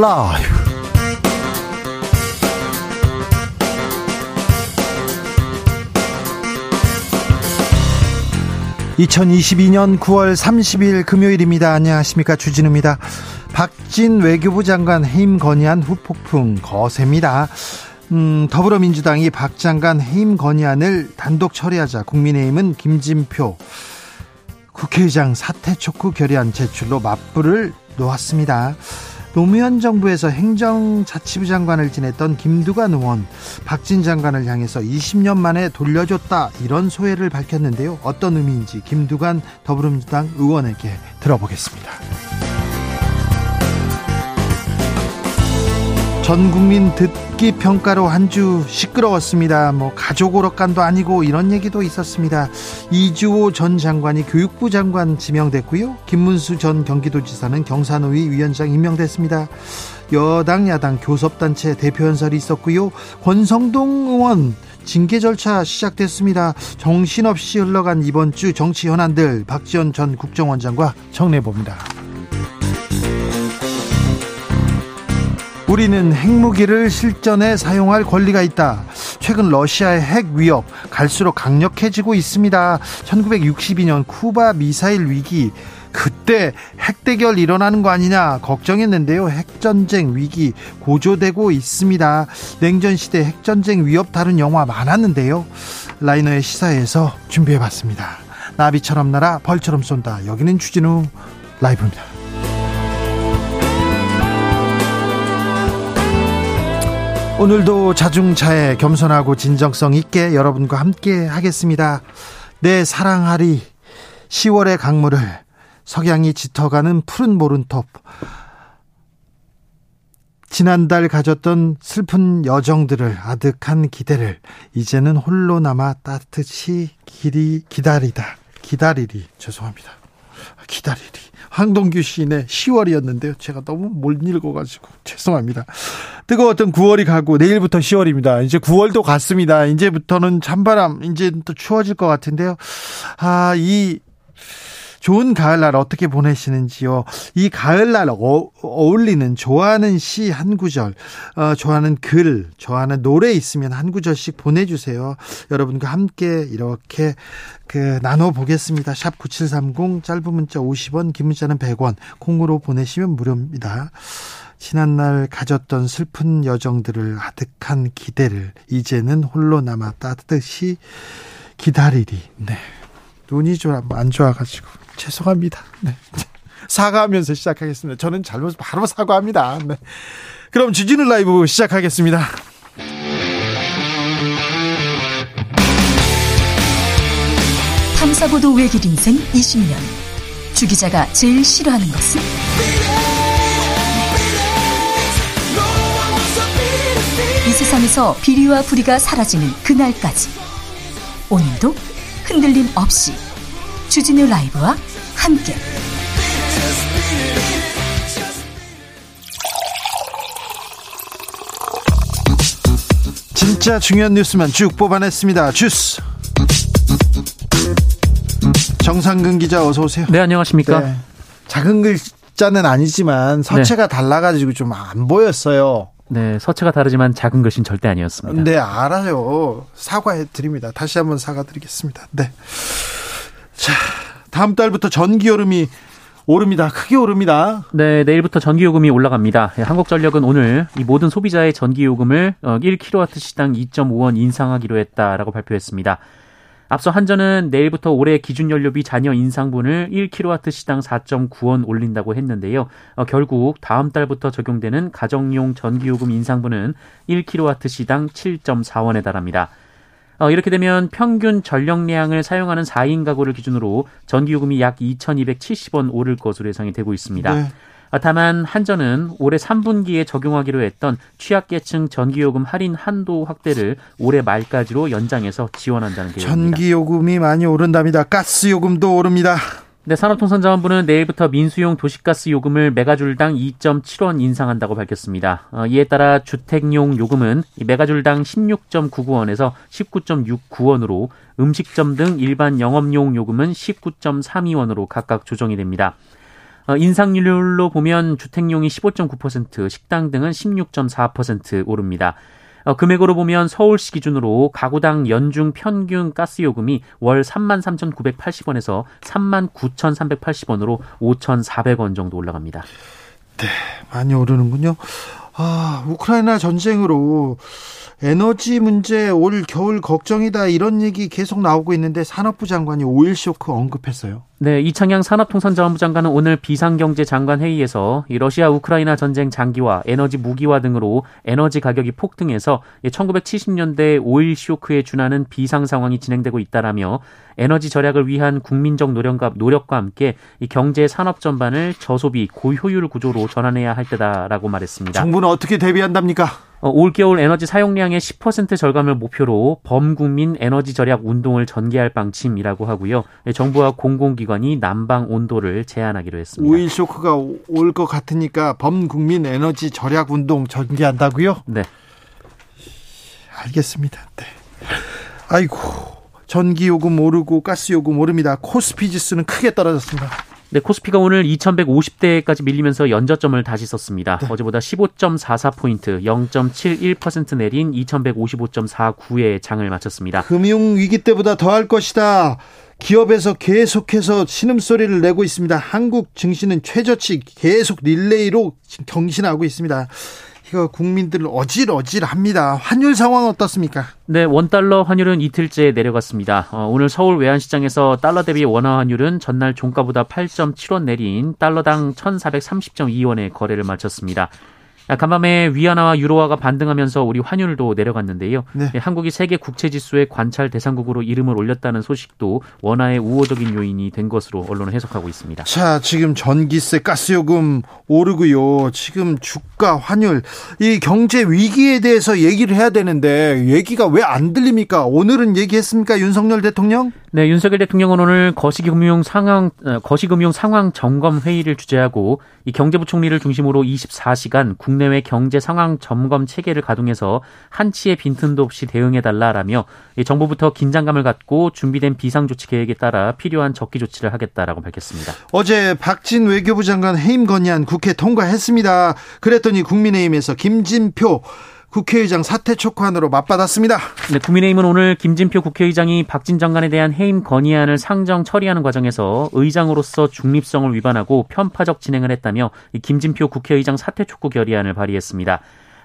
라이브. 2022년 9월 30일 금요일입니다. 안녕하십니까. 주진우입니다. 박진 외교부 장관 해임 건의안 후폭풍 거셉니다. 음, 더불어민주당이 박 장관 해임 건의안을 단독 처리하자 국민의힘은 김진표 국회의장 사퇴 촉구 결의안 제출로 맞불을 놓았습니다. 노무현 정부에서 행정자치부 장관을 지냈던 김두관 의원 박진 장관을 향해서 20년 만에 돌려줬다 이런 소회를 밝혔는데요. 어떤 의미인지 김두관 더불어민주당 의원에게 들어보겠습니다. 전 국민 듣기 평가로 한 주 시끄러웠습니다. 뭐 가족 오락관도 아니고 이런 얘기도 있었습니다. 이주호 전 장관이 교육부 장관 지명됐고요. 김문수 전 경기도지사는 경산노위 위원장 임명됐습니다. 여당 야당 교섭단체 대표 연설이 있었고요. 권성동 의원 징계 절차 시작됐습니다. 정신없이 흘러간 이번 주 정치 현안들 박지원 전 국정원장과 정리해 봅니다. 우리는 핵무기를 실전에 사용할 권리가 있다. 최근 러시아의 핵 위협 갈수록 강력해지고 있습니다. 1962년 쿠바 미사일 위기 그때 핵대결 일어나는 거 아니냐 걱정했는데요. 핵전쟁 위기 고조되고 있습니다. 냉전 시대 핵전쟁 위협 다룬 영화 많았는데요. 라이너의 시사에서 준비해 봤습니다. 나비처럼 날아 벌처럼 쏜다. 여기는 주진우 라이브입니다. 오늘도 자중차에 겸손하고 진정성 있게 여러분과 함께 하겠습니다. 내 사랑하리. 10월의 강물을 석양이 짙어가는 푸른 모른톱. 지난달 가졌던 슬픈 여정들을 아득한 기대를 이제는 홀로 남아 따뜻이 길이 기다리다. 기다리리. 죄송합니다. 기다리리 황동규 시인의 10월이었는데요. 제가 너무 못 읽어가지고 죄송합니다. 뜨거웠던 9월이 가고 내일부터 10월입니다. 이제 9월도 갔습니다. 이제부터는 찬바람, 이제 또 추워질 것 같은데요. 아, 이 좋은 가을날 어떻게 보내시는지요? 이 가을날 어, 울리는 좋아하는 시 한 구절, 어, 좋아하는 글, 좋아하는 노래 있으면 한 구절씩 보내주세요. 여러분과 함께 이렇게 그 나눠 보겠습니다. 샵 9730 짧은 문자 50원, 긴 문자는 100원, 콩으로 보내시면 무료입니다. 지난날 가졌던 슬픈 여정들을 아득한 기대를 이제는 홀로 남아 따뜻이 기다리리. 네. 눈이 좀 안 좋아가지고 죄송합니다. 네. 사과하면서 시작하겠습니다. 저는 잘못 바로 사과합니다. 네. 그럼 주진우 라이브 시작하겠습니다. 탐사보도 외길 인생 20년. 주 기자가 제일 싫어하는 것은? 이 세상에서 비리와 부리가 사라지는 그날까지. 오늘도 흔들림 없이 주진우 라이브와 함께 진짜 중요한 뉴스만 쭉 뽑아냈습니다. 주스 정상근 기자 어서 오세요. 네 안녕하십니까. 네. 작은 글자는 아니지만 서체가 네. 달라가지고 좀 안 보였어요. 네, 서체가 다르지만 작은 글씨는 절대 아니었습니다. 네, 알아요. 사과해 드립니다. 다시 한번 사과드리겠습니다. 네. 자, 다음 달부터 전기요금이 오릅니다. 크게 오릅니다. 네, 내일부터 전기 요금이 올라갑니다. 예, 한국전력은 오늘 이 모든 소비자의 전기 요금을 1kW 시당 2.5원 인상하기로 했다라고 발표했습니다. 앞서 한전은 내일부터 올해 기준 연료비 잔여 인상분을 1kW 시당 4.9원 올린다고 했는데요. 어, 결국 다음 달부터 적용되는 가정용 전기요금 인상분은 1kW 시당 7.4원에 달합니다. 어, 이렇게 되면 평균 전력량을 사용하는 4인 가구를 기준으로 전기요금이 약 2,270원 오를 것으로 예상이 되고 있습니다. 네. 아, 다만 한전은 올해 3분기에 적용하기로 했던 취약계층 전기요금 할인 한도 확대를 올해 말까지로 연장해서 지원한다는 계획입니다. 전기요금이 많이 오른답니다. 가스요금도 오릅니다. 네, 산업통상자원부는 내일부터 민수용 도시가스 요금을 메가줄당 2.7원 인상한다고 밝혔습니다. 어, 이에 따라 주택용 요금은 메가줄당 16.99원에서 19.69원으로 음식점 등 일반 영업용 요금은 19.32원으로 각각 조정이 됩니다. 어, 인상률로 보면 주택용이 15.9%, 식당 등은 16.4% 오릅니다. 어, 금액으로 보면 서울시 기준으로 가구당 연중 평균 가스 요금이 월 33,980원에서 39,380원으로 5,400원 정도 올라갑니다. 네, 많이 오르는군요. 아, 우크라이나 전쟁으로 에너지 문제 올 겨울 걱정이다 이런 얘기 계속 나오고 있는데 산업부 장관이 오일 쇼크 언급했어요. 네, 이창양 산업통상자원부 장관은 오늘 비상경제 장관 회의에서 러시아 우크라이나 전쟁 장기화, 에너지 무기화 등으로 에너지 가격이 폭등해서 1970년대 오일 쇼크에 준하는 비상 상황이 진행되고 있다라며 에너지 절약을 위한 국민적 노력과, 노력과 함께 이 경제 산업 전반을 저소비 고효율 구조로 전환해야 할 때다라고 말했습니다. 정부는 어떻게 대비한답니까? 어, 올겨울 에너지 사용량의 10% 절감을 목표로 범국민 에너지 절약 운동을 전개할 방침이라고 하고요. 네, 정부와 공공기관이 난방 온도를 제한하기로 했습니다. 오일 쇼크가 올 것 같으니까 범국민 에너지 절약 운동 전개한다고요? 네. 알겠습니다. 네. 아이고 전기 요금 오르고 가스 요금 오릅니다. 코스피 지수는 크게 떨어졌습니다. 네, 코스피가 오늘 2150대까지 밀리면서 연저점을 다시 썼습니다. 네. 어제보다 15.44포인트, 0.71% 내린 2155.49에 장을 마쳤습니다. 금융위기 때보다 더 할 것이다. 기업에서 계속해서 신음소리를 내고 있습니다. 한국 증시는 최저치 계속 릴레이로 경신하고 있습니다. 이거 국민들 어질어질합니다. 환율 상황 어떻습니까? 네, 원 달러 환율은 이틀째 내려갔습니다. 어, 오늘 서울 외환시장에서 달러 대비 원화 환율은 전날 종가보다 8.7원 내린 달러당 1,430.2원의 거래를 마쳤습니다. 간밤에 위안화와 유로화가 반등하면서 우리 환율도 내려갔는데요. 네. 예, 한국이 세계 국채 지수의 관찰 대상국으로 이름을 올렸다는 소식도 원화의 우호적인 요인이 된 것으로 언론은 해석하고 있습니다. 자, 지금 전기세, 가스요금 오르고요. 지금 주가, 환율, 이 경제 위기에 대해서 얘기를 해야 되는데 얘기가 왜 안 들립니까? 오늘은 얘기했습니까? 윤석열 대통령? 네, 윤석열 대통령은 오늘 거시금융 상황 어, 거시금융 상황 점검 회의를 주재하고 이 경제부총리를 중심으로 24시간 국내외 경제 상황 점검 체계를 가동해서 한치의 빈틈도 없이 대응해 달라라며 정부부터 긴장감을 갖고 준비된 비상 조치 계획에 따라 필요한 적기 조치를 하겠다라고 밝혔습니다. 어제 박진 외교부 장관 해임 건의안 국회 통과했습니다. 그랬더니 국민의힘에서 김진표 국회의장 사퇴 촉구안으로 맞받았습니다. 네, 국민의힘은 오늘 김진표 국회의장이 박진 장관에 대한 해임 건의안을 상정 처리하는 과정에서 의장으로서 중립성을 위반하고 편파적 진행을 했다며 김진표 국회의장 사퇴 촉구 결의안을 발의했습니다.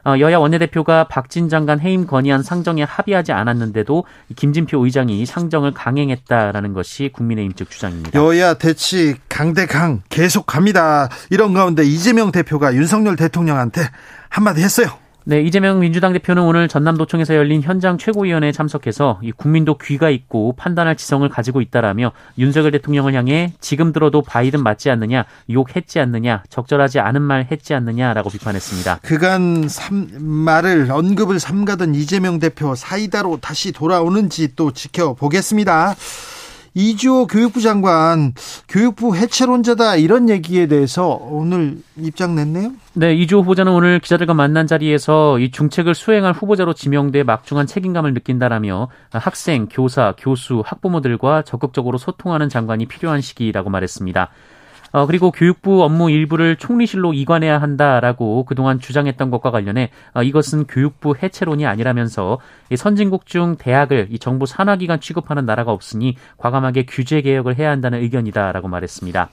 어, 여야 원내대표가 박진 장관 해임 건의안 상정에 합의하지 않았는데도 김진표 의장이 상정을 강행했다라는 것이 국민의힘 측 주장입니다. 여야 대치 강대강 계속 갑니다. 이런 가운데 이재명 대표가 윤석열 대통령한테 한마디 했어요. 네, 이재명 민주당 대표는 오늘 전남도청에서 열린 현장 최고위원회에 참석해서 이 국민도 귀가 있고 판단할 지성을 가지고 있다라며 윤석열 대통령을 향해 지금 들어도 바이든 맞지 않느냐, 욕했지 않느냐, 적절하지 않은 말 했지 않느냐라고 비판했습니다. 그간 삼, 말을 언급을 삼가던 이재명 대표 사이다로 다시 돌아오는지 또 지켜보겠습니다. 이주호 교육부 장관 교육부 해체론자다 이런 얘기에 대해서 오늘 입장 냈네요. 네, 이주호 후보자는 오늘 기자들과 만난 자리에서 이 중책을 수행할 후보자로 지명돼 막중한 책임감을 느낀다라며 학생, 교사, 교수, 학부모들과 적극적으로 소통하는 장관이 필요한 시기라고 말했습니다. 어, 그리고 교육부 업무 일부를 총리실로 이관해야 한다라고 그동안 주장했던 것과 관련해 어, 이것은 교육부 해체론이 아니라면서 이 선진국 중 대학을 이 정부 산하기관 취급하는 나라가 없으니 과감하게 규제 개혁을 해야 한다는 의견이다라고 말했습니다.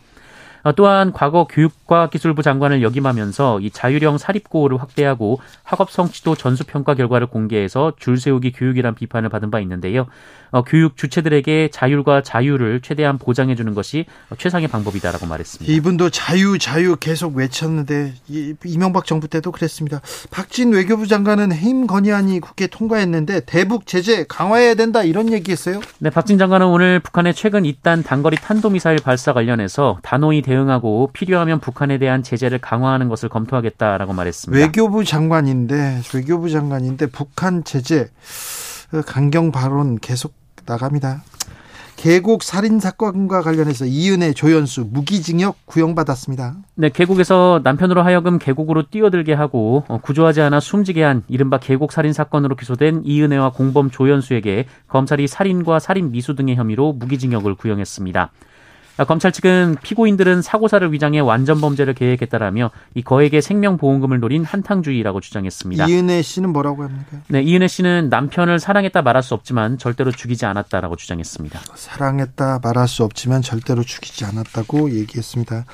어, 또한 과거 교육과기술부 장관을 역임하면서 이 자율형 사립고를 확대하고 학업 성취도 전수평가 결과를 공개해서 줄 세우기 교육이란 비판을 받은 바 있는데요. 어, 교육 주체들에게 자율과 자유를 최대한 보장해 주는 것이 최상의 방법이다라고 말했습니다. 이분도 자유 자유 계속 외쳤는데 이명박 정부 때도 그랬습니다. 박진 외교부 장관은 해임 건의안이 국회 통과했는데 대북 제재 강화해야 된다 이런 얘기했어요. 네, 박진 장관은 오늘 북한의 최근 잇단 단거리 탄도미사일 발사 관련해서 단호히 대응하고 필요하면 북한에 대한 제재를 강화하는 것을 검토하겠다라고 말했습니다. 외교부 장관인데 외교부 장관인데 북한 제재 강경 발언 계속 나갑니다. 계곡 살인 사건과 관련해서 이은혜, 조연수 무기징역 구형받았습니다. 네, 계곡에서 남편으로 하여금 계곡으로 뛰어들게 하고 어, 구조하지 않아 숨지게 한 이른바 계곡 살인 사건으로 기소된 이은혜와 공범 조연수에게 검찰이 살인과 살인 미수 등의 혐의로 무기징역을 구형했습니다. 검찰 측은 피고인들은 사고사를 위장해 완전 범죄를 계획했다라며 이 거액의 생명보험금을 노린 한탕주의라고 주장했습니다. 이은혜 씨는 뭐라고 합니까? 네, 이은혜 씨는 남편을 사랑했다 말할 수 없지만 절대로 죽이지 않았다라고 주장했습니다. 사랑했다 말할 수 없지만 절대로 죽이지 않았다고 얘기했습니다.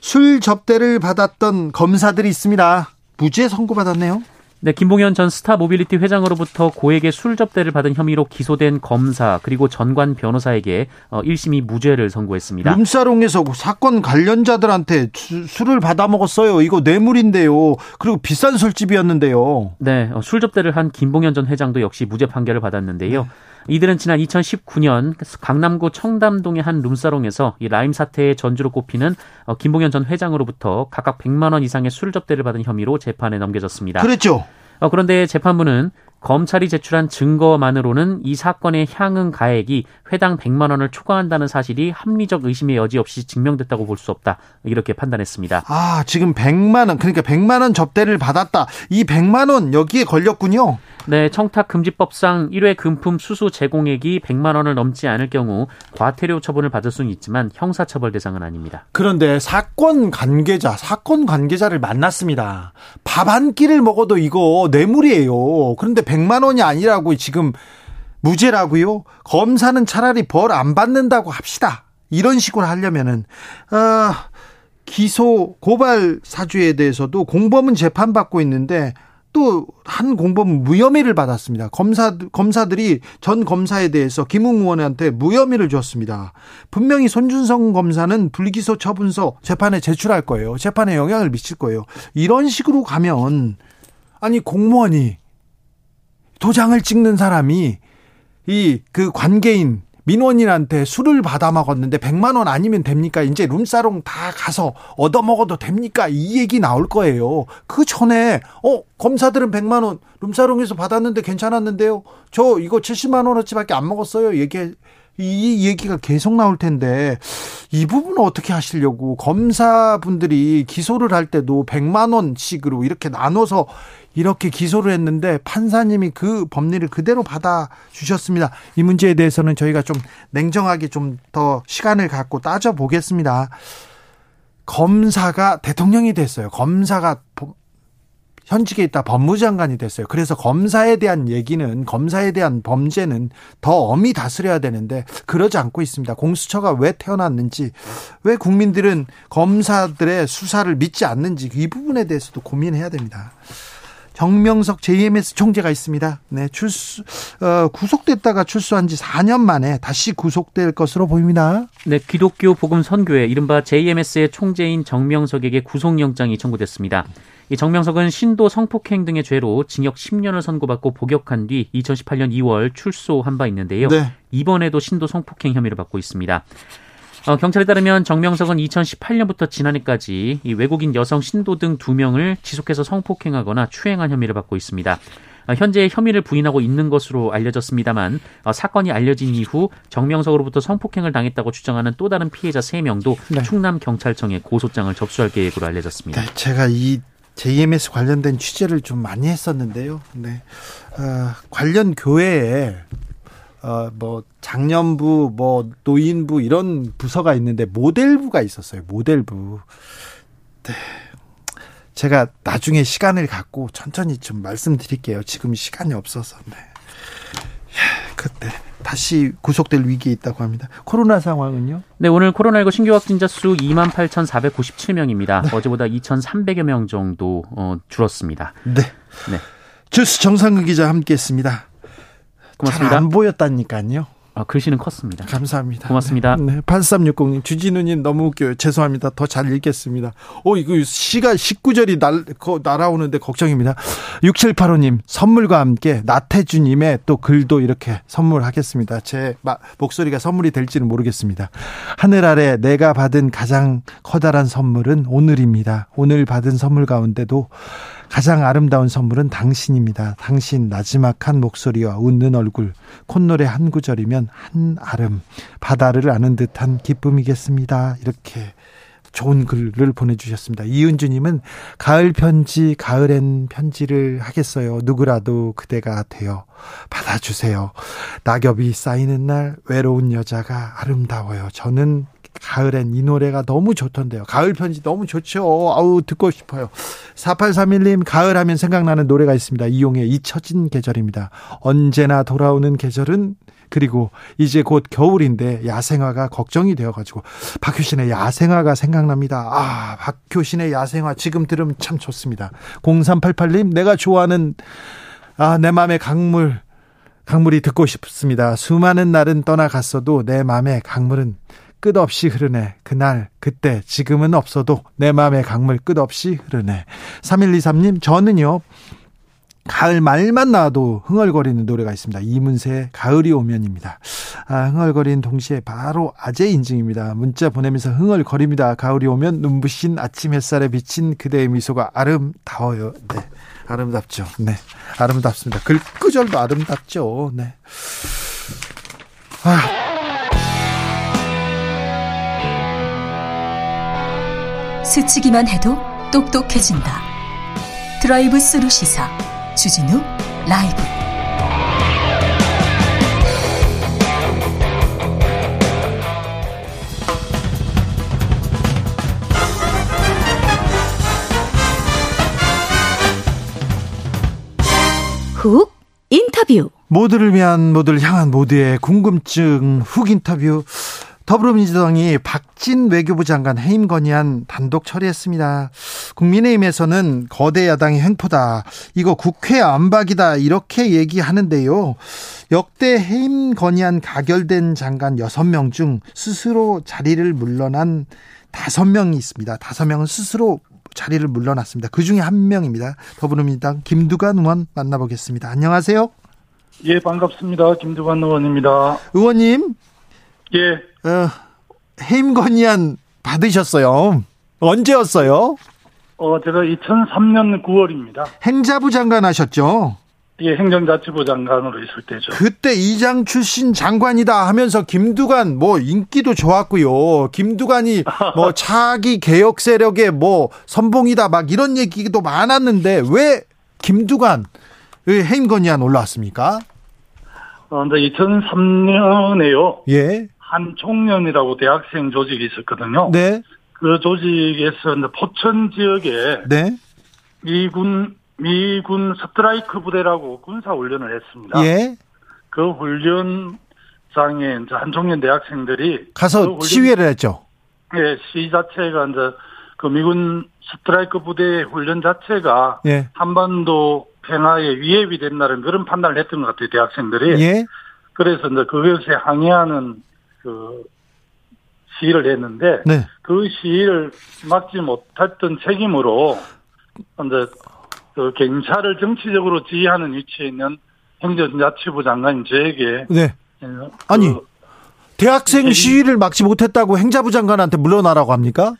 술 접대를 받았던 검사들이 있습니다. 무죄 선고받았네요. 네, 김봉현 전 스타 모빌리티 회장으로부터 고액의 술 접대를 받은 혐의로 기소된 검사 그리고 전관 변호사에게 1심이 어, 무죄를 선고했습니다. 룸살롱에서 사건 관련자들한테 술을 받아 먹었어요. 이거 뇌물인데요. 그리고 비싼 술집이었는데요. 네, 어, 술 접대를 한 김봉현 전 회장도 역시 무죄 판결을 받았는데요. 네. 이들은 지난 2019년 강남구 청담동의 한 룸사롱에서 이 라임 사태의 전주로 꼽히는 어, 김봉현 전 회장으로부터 각각 100만 원 이상의 술 접대를 받은 혐의로 재판에 넘겨졌습니다. 그렇죠. 어, 그런데 재판부는 검찰이 제출한 증거만으로는 이 사건의 향응 가액이 회당 100만 원을 초과한다는 사실이 합리적 의심의 여지 없이 증명됐다고 볼 수 없다. 이렇게 판단했습니다. 아, 지금 100만 원 그러니까 100만 원 접대를 받았다. 이 100만 원 여기에 걸렸군요. 네, 청탁 금지법상 1회 금품 수수 제공액이 100만 원을 넘지 않을 경우 과태료 처분을 받을 수는 있지만 형사 처벌 대상은 아닙니다. 그런데 사건 관계자, 사건 관계자를 만났습니다. 밥 한 끼를 먹어도 이거 뇌물이에요. 그런데 100만 원이 아니라고 지금 무죄라고요? 검사는 차라리 벌 안 받는다고 합시다. 이런 식으로 하려면은 어, 기소 고발 사주에 대해서도 공범은 재판받고 있는데 또 한 공범 무혐의를 받았습니다. 검사 검사들이 전 검사에 대해서 김웅 의원한테 무혐의를 줬습니다. 분명히 손준성 검사는 불기소 처분서 재판에 제출할 거예요. 재판에 영향을 미칠 거예요. 이런 식으로 가면 아니 공무원이 도장을 찍는 사람이 이 그 관계인 민원인한테 술을 받아 먹었는데 100만 원 아니면 됩니까? 이제 룸사롱 다 가서 얻어 먹어도 됩니까? 이 얘기 나올 거예요. 그 전에 어 검사들은 100만 원 룸사롱에서 받았는데 괜찮았는데요. 저 이거 70만 원어치밖에 안 먹었어요. 얘기 이 얘기가 계속 나올 텐데 이 부분은 어떻게 하시려고 검사분들이 기소를 할 때도 100만 원씩으로 이렇게 나눠서 이렇게 기소를 했는데 판사님이 그 법리를 그대로 받아 주셨습니다. 이 문제에 대해서는 저희가 좀 냉정하게 좀 더 시간을 갖고 따져 보겠습니다. 검사가 대통령이 됐어요. 검사가 현직에 있다 법무장관이 됐어요. 그래서 검사에 대한 얘기는 검사에 대한 범죄는 더 엄히 다스려야 되는데 그러지 않고 있습니다. 공수처가 왜 태어났는지 왜 국민들은 검사들의 수사를 믿지 않는지 이 부분에 대해서도 고민해야 됩니다. 정명석 JMS 총재가 있습니다. 네, 출수, 어, 구속됐다가 출소한 지 4년 만에 다시 구속될 것으로 보입니다. 네, 기독교 복음 선교회 이른바 JMS의 총재인 정명석에게 구속영장이 청구됐습니다. 이 정명석은 신도 성폭행 등의 죄로 징역 10년을 선고받고 복역한 뒤 2018년 2월 출소한 바 있는데요. 네. 이번에도 신도 성폭행 혐의를 받고 있습니다. 어, 경찰에 따르면 정명석은 2018년부터 지난해까지 이 외국인 여성 신도 등 두 명을 지속해서 성폭행하거나 추행한 혐의를 받고 있습니다. 어, 현재 혐의를 부인하고 있는 것으로 알려졌습니다만 어, 사건이 알려진 이후 정명석으로부터 성폭행을 당했다고 주장하는 또 다른 피해자 3명도 네. 충남 경찰청에 고소장을 접수할 계획으로 알려졌습니다. 네, 제가 이 JMS 관련된 취재를 좀 많이 했었는데요. 네. 어, 관련 교회에 어, 뭐, 장년부, 뭐, 노인부, 이런 부서가 있는데, 모델부가 있었어요. 모델부. 네. 제가 나중에 시간을 갖고 천천히 좀 말씀드릴게요. 지금 시간이 없어서. 네. 그때 다시 구속될 위기에 있다고 합니다. 코로나 상황은요? 네, 오늘 코로나19 신규 확진자 수 28,497명입니다. 네. 어제보다 2,300여 명 정도 어, 줄었습니다. 네. 네. 주스 정상근 기자 함께했습니다. 고맙습니다. 잘 안 보였다니까요. 아, 글씨는 컸습니다. 감사합니다. 고맙습니다. 네, 8360님, 주진우님 너무 웃겨요. 죄송합니다. 더 잘 읽겠습니다. 오, 이거 시가 19절이 날, 날아오는데 걱정입니다. 6785님, 선물과 함께 나태주님의 또 글도 이렇게 선물하겠습니다. 제 마, 목소리가 선물이 될지는 모르겠습니다. 하늘 아래 내가 받은 가장 커다란 선물은 오늘입니다. 오늘 받은 선물 가운데도 가장 아름다운 선물은 당신입니다. 당신 나지막한 목소리와 웃는 얼굴, 콧노래 한 구절이면 한 아름, 바다를 아는 듯한 기쁨이겠습니다. 이렇게 좋은 글을 보내주셨습니다. 이은주님은 가을 편지, 가을엔 편지를 하겠어요. 누구라도 그대가 되어 받아주세요. 낙엽이 쌓이는 날 외로운 여자가 아름다워요. 저는 가을엔 이 노래가 너무 좋던데요. 가을 편지 너무 좋죠. 아우 듣고 싶어요. 4831님 가을 하면 생각나는 노래가 있습니다. 이용의 잊혀진 계절입니다. 언제나 돌아오는 계절은 그리고 이제 곧 겨울인데 야생화가 걱정이 되어가지고 박효신의 야생화가 생각납니다. 아 박효신의 야생화 지금 들으면 참 좋습니다. 0388님 내가 좋아하는 아내 맘의 강물 강물이 듣고 싶습니다. 수많은 날은 떠나갔어도 내 마음의 강물은 끝없이 흐르네. 그날, 그때, 지금은 없어도 내 마음의 강물 끝없이 흐르네. 3123님, 저는요, 가을 말만 나와도 흥얼거리는 노래가 있습니다. 이문세의 가을이 오면입니다. 아, 흥얼거리는 동시에 바로 아재 인증입니다. 문자 보내면서 흥얼거립니다. 가을이 오면 눈부신 아침 햇살에 비친 그대의 미소가 아름다워요. 네. 아름답죠. 네. 아름답습니다. 글 끄절도 아름답죠. 네. 아. 스치기만 해도 똑똑해진다. 드라이브 스루 시사 주진우 라이브. 훅 인터뷰. 모두를 위한 모두를 향한 모두의 궁금증 훅 인터뷰. 더불어민주당이 박진 외교부 장관 해임 건의안 단독 처리했습니다. 국민의힘에서는 거대 야당의 횡포다. 이거 국회 안박이다. 이렇게 얘기하는데요. 역대 해임 건의안 가결된 장관 6명 중 스스로 자리를 물러난 5명이 있습니다. 5명은 스스로 자리를 물러났습니다. 그 중에 한 명입니다. 더불어민주당 김두관 의원 만나보겠습니다. 안녕하세요. 예, 반갑습니다. 김두관 의원입니다. 의원님. 예. 어, 해임 건의안 받으셨어요. 언제였어요? 어, 제가 2003년 9월입니다. 행자부 장관 하셨죠? 예, 행정자치부 장관으로 있을 때죠. 그때 이장 출신 장관이다 하면서 김두관 뭐 인기도 좋았고요. 김두관이 뭐 차기 개혁 세력의 뭐 선봉이다 막 이런 얘기도 많았는데 왜 김두관 해임 건의안 올라왔습니까? 어, 근데 2003년에요. 예. 한 총련이라고 대학생 조직이 있었거든요. 네. 그 조직에서 포천 지역에 네. 미군 미군 스트라이크 부대라고 군사 훈련을 했습니다. 예. 그 훈련장에 이제 한 총련 대학생들이 가서 그 시위를 했죠. 예, 시 자체가 이제 그 미군 스트라이크 부대 훈련 자체가 예. 한반도 평화에 위협이 된다는 그런 판단을 했던 것 같아요, 대학생들이. 예. 그래서 이제 그것에 항의하는 그 시위를 했는데 네. 그 시위를 막지 못했던 책임으로 이제 그 경찰을 정치적으로 지휘하는 위치에 있는 행정자치부 장관인 저에게 네. 그 아니, 대학생 네. 시위를 막지 못했다고 행자부 장관한테 물러나라고 합니까?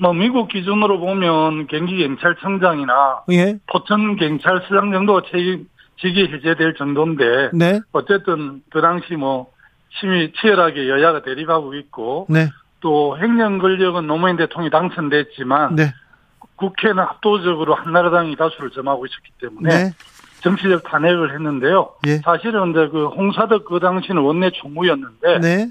뭐 미국 기준으로 보면 경기 경찰청장이나 예. 포천 경찰서장 정도가 책임 직위 해제될 정도인데 네. 어쨌든 그 당시 뭐 심히 치열하게 여야가 대립하고 있고 네. 또 행정 권력은 노무현 대통령이 당선됐지만 네. 국회는 압도적으로 한나라당이 다수를 점하고 있었기 때문에 네. 정치적 탄핵을 했는데요. 예. 사실은 이제 그 홍사덕 그 당시는 원내 총무였는데 네.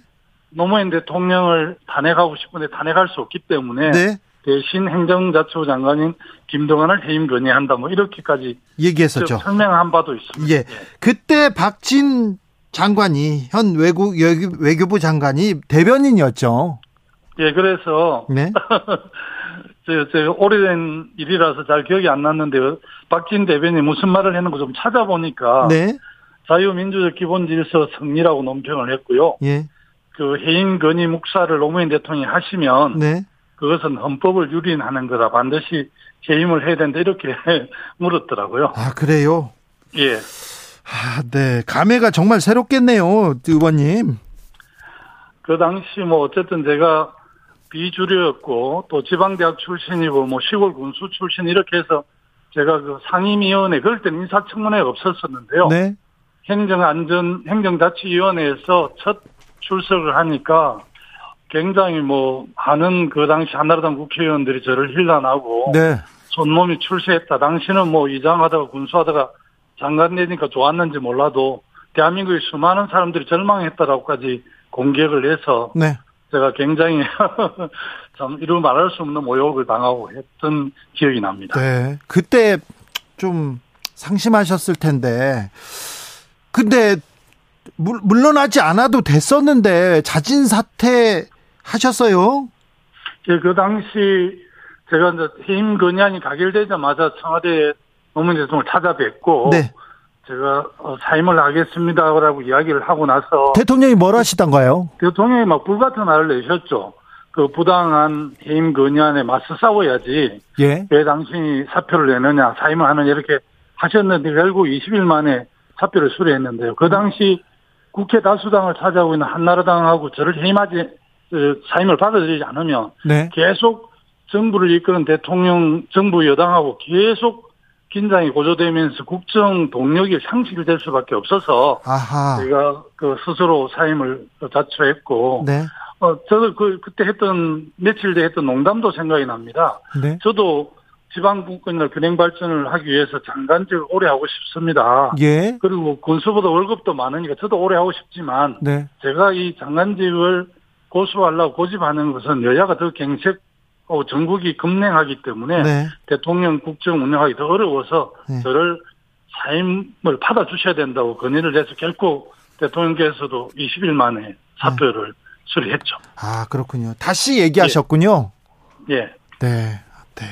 노무현 대통령을 탄핵하고 싶은데 탄핵할 수 없기 때문에 네. 대신 행정자치부 장관인 김동완을 해임 건의한다 뭐 이렇게까지 얘기했었죠. 설명한 바도 있습니다. 예. 그때 박진 장관이 현 외국 외교- 외교 부 장관이 대변인이었죠. 예, 그래서 네. 저, 저 오래된 일이라서 잘 기억이 안 났는데 박진 대변인이 무슨 말을 했는 거 좀 찾아보니까 네. 자유민주적 기본질서 승리라고 논평을 했고요. 예. 그 해임 건의 묵사를 노무현 대통령이 하시면 네. 그것은 헌법을 유린하는 거다. 반드시 해임을 해야 된다. 이렇게 물었더라고요. 아, 그래요. 예. 아, 네. 감회가 정말 새롭겠네요. 의원님. 그 당시 뭐 어쨌든 제가 비주류였고 또 지방대학 출신이고 뭐 시골 군수 출신 이렇게 해서 제가 그 상임위원회 그럴 때는 인사청문회가 없었었는데요. 네. 행정안전 행정자치위원회에서 첫 출석을 하니까 굉장히 뭐 많은 그 당시 한나라당 국회의원들이 저를 힐난하고 네. 손몸이 출세했다. 당신은 뭐 이장하다가 군수하다가 장관 되니까 좋았는지 몰라도 대한민국의 수많은 사람들이 절망했다라고까지 공격을 해서 네. 제가 굉장히 참 이루 말할 수 없는 모욕을 당하고 했던 기억이 납니다. 네. 그때 좀 상심하셨을 텐데. 근데 물, 물러나지 않아도 됐었는데 자진 사퇴 하셨어요? 예, 그 당시 제가 이제 해임 건의안이 가결되자마자 청와대 노무현 대통령을 찾아뵙고 네. 제가 어, 사임을 하겠습니다라고 이야기를 하고 나서 대통령이 뭘 하시던가요? 대통령이 막 불같은 말을 내셨죠. 그 부당한 해임 건의안에 맞서 싸워야지 예. 왜 당신이 사표를 내느냐 사임을 하느냐 이렇게 하셨는데 결국 20일 만에 사표를 수리했는데요. 그 당시 국회 다수당을 차지하고 있는 한나라당하고 저를 해임하지 그 사임을 받아들이지 않으면 네. 계속 정부를 이끄는 대통령 정부 여당하고 계속 긴장이 고조되면서 국정 동력이 상실될 수밖에 없어서 아하. 제가 그 스스로 사임을 자처했고 네. 어 저도 그 그때 했던 며칠 뒤에 했던 농담도 생각이 납니다. 네. 저도 지방 분권을 균형 발전을 하기 위해서 장관직을 오래 하고 싶습니다. 예. 그리고 군수보다 월급도 많으니까 저도 오래 하고 싶지만 네. 제가 이 장관직을 고수하려고 고집하는 것은 여야가 더 경색하고 전국이 급냉하기 때문에 네. 대통령 국정 운영하기 더 어려워서 네. 저를 사임을 받아주셔야 된다고 건의를 해서 결국 대통령께서도 20일 만에 사표를 수리했죠. 아, 그렇군요. 다시 얘기하셨군요. 예. 네. 네.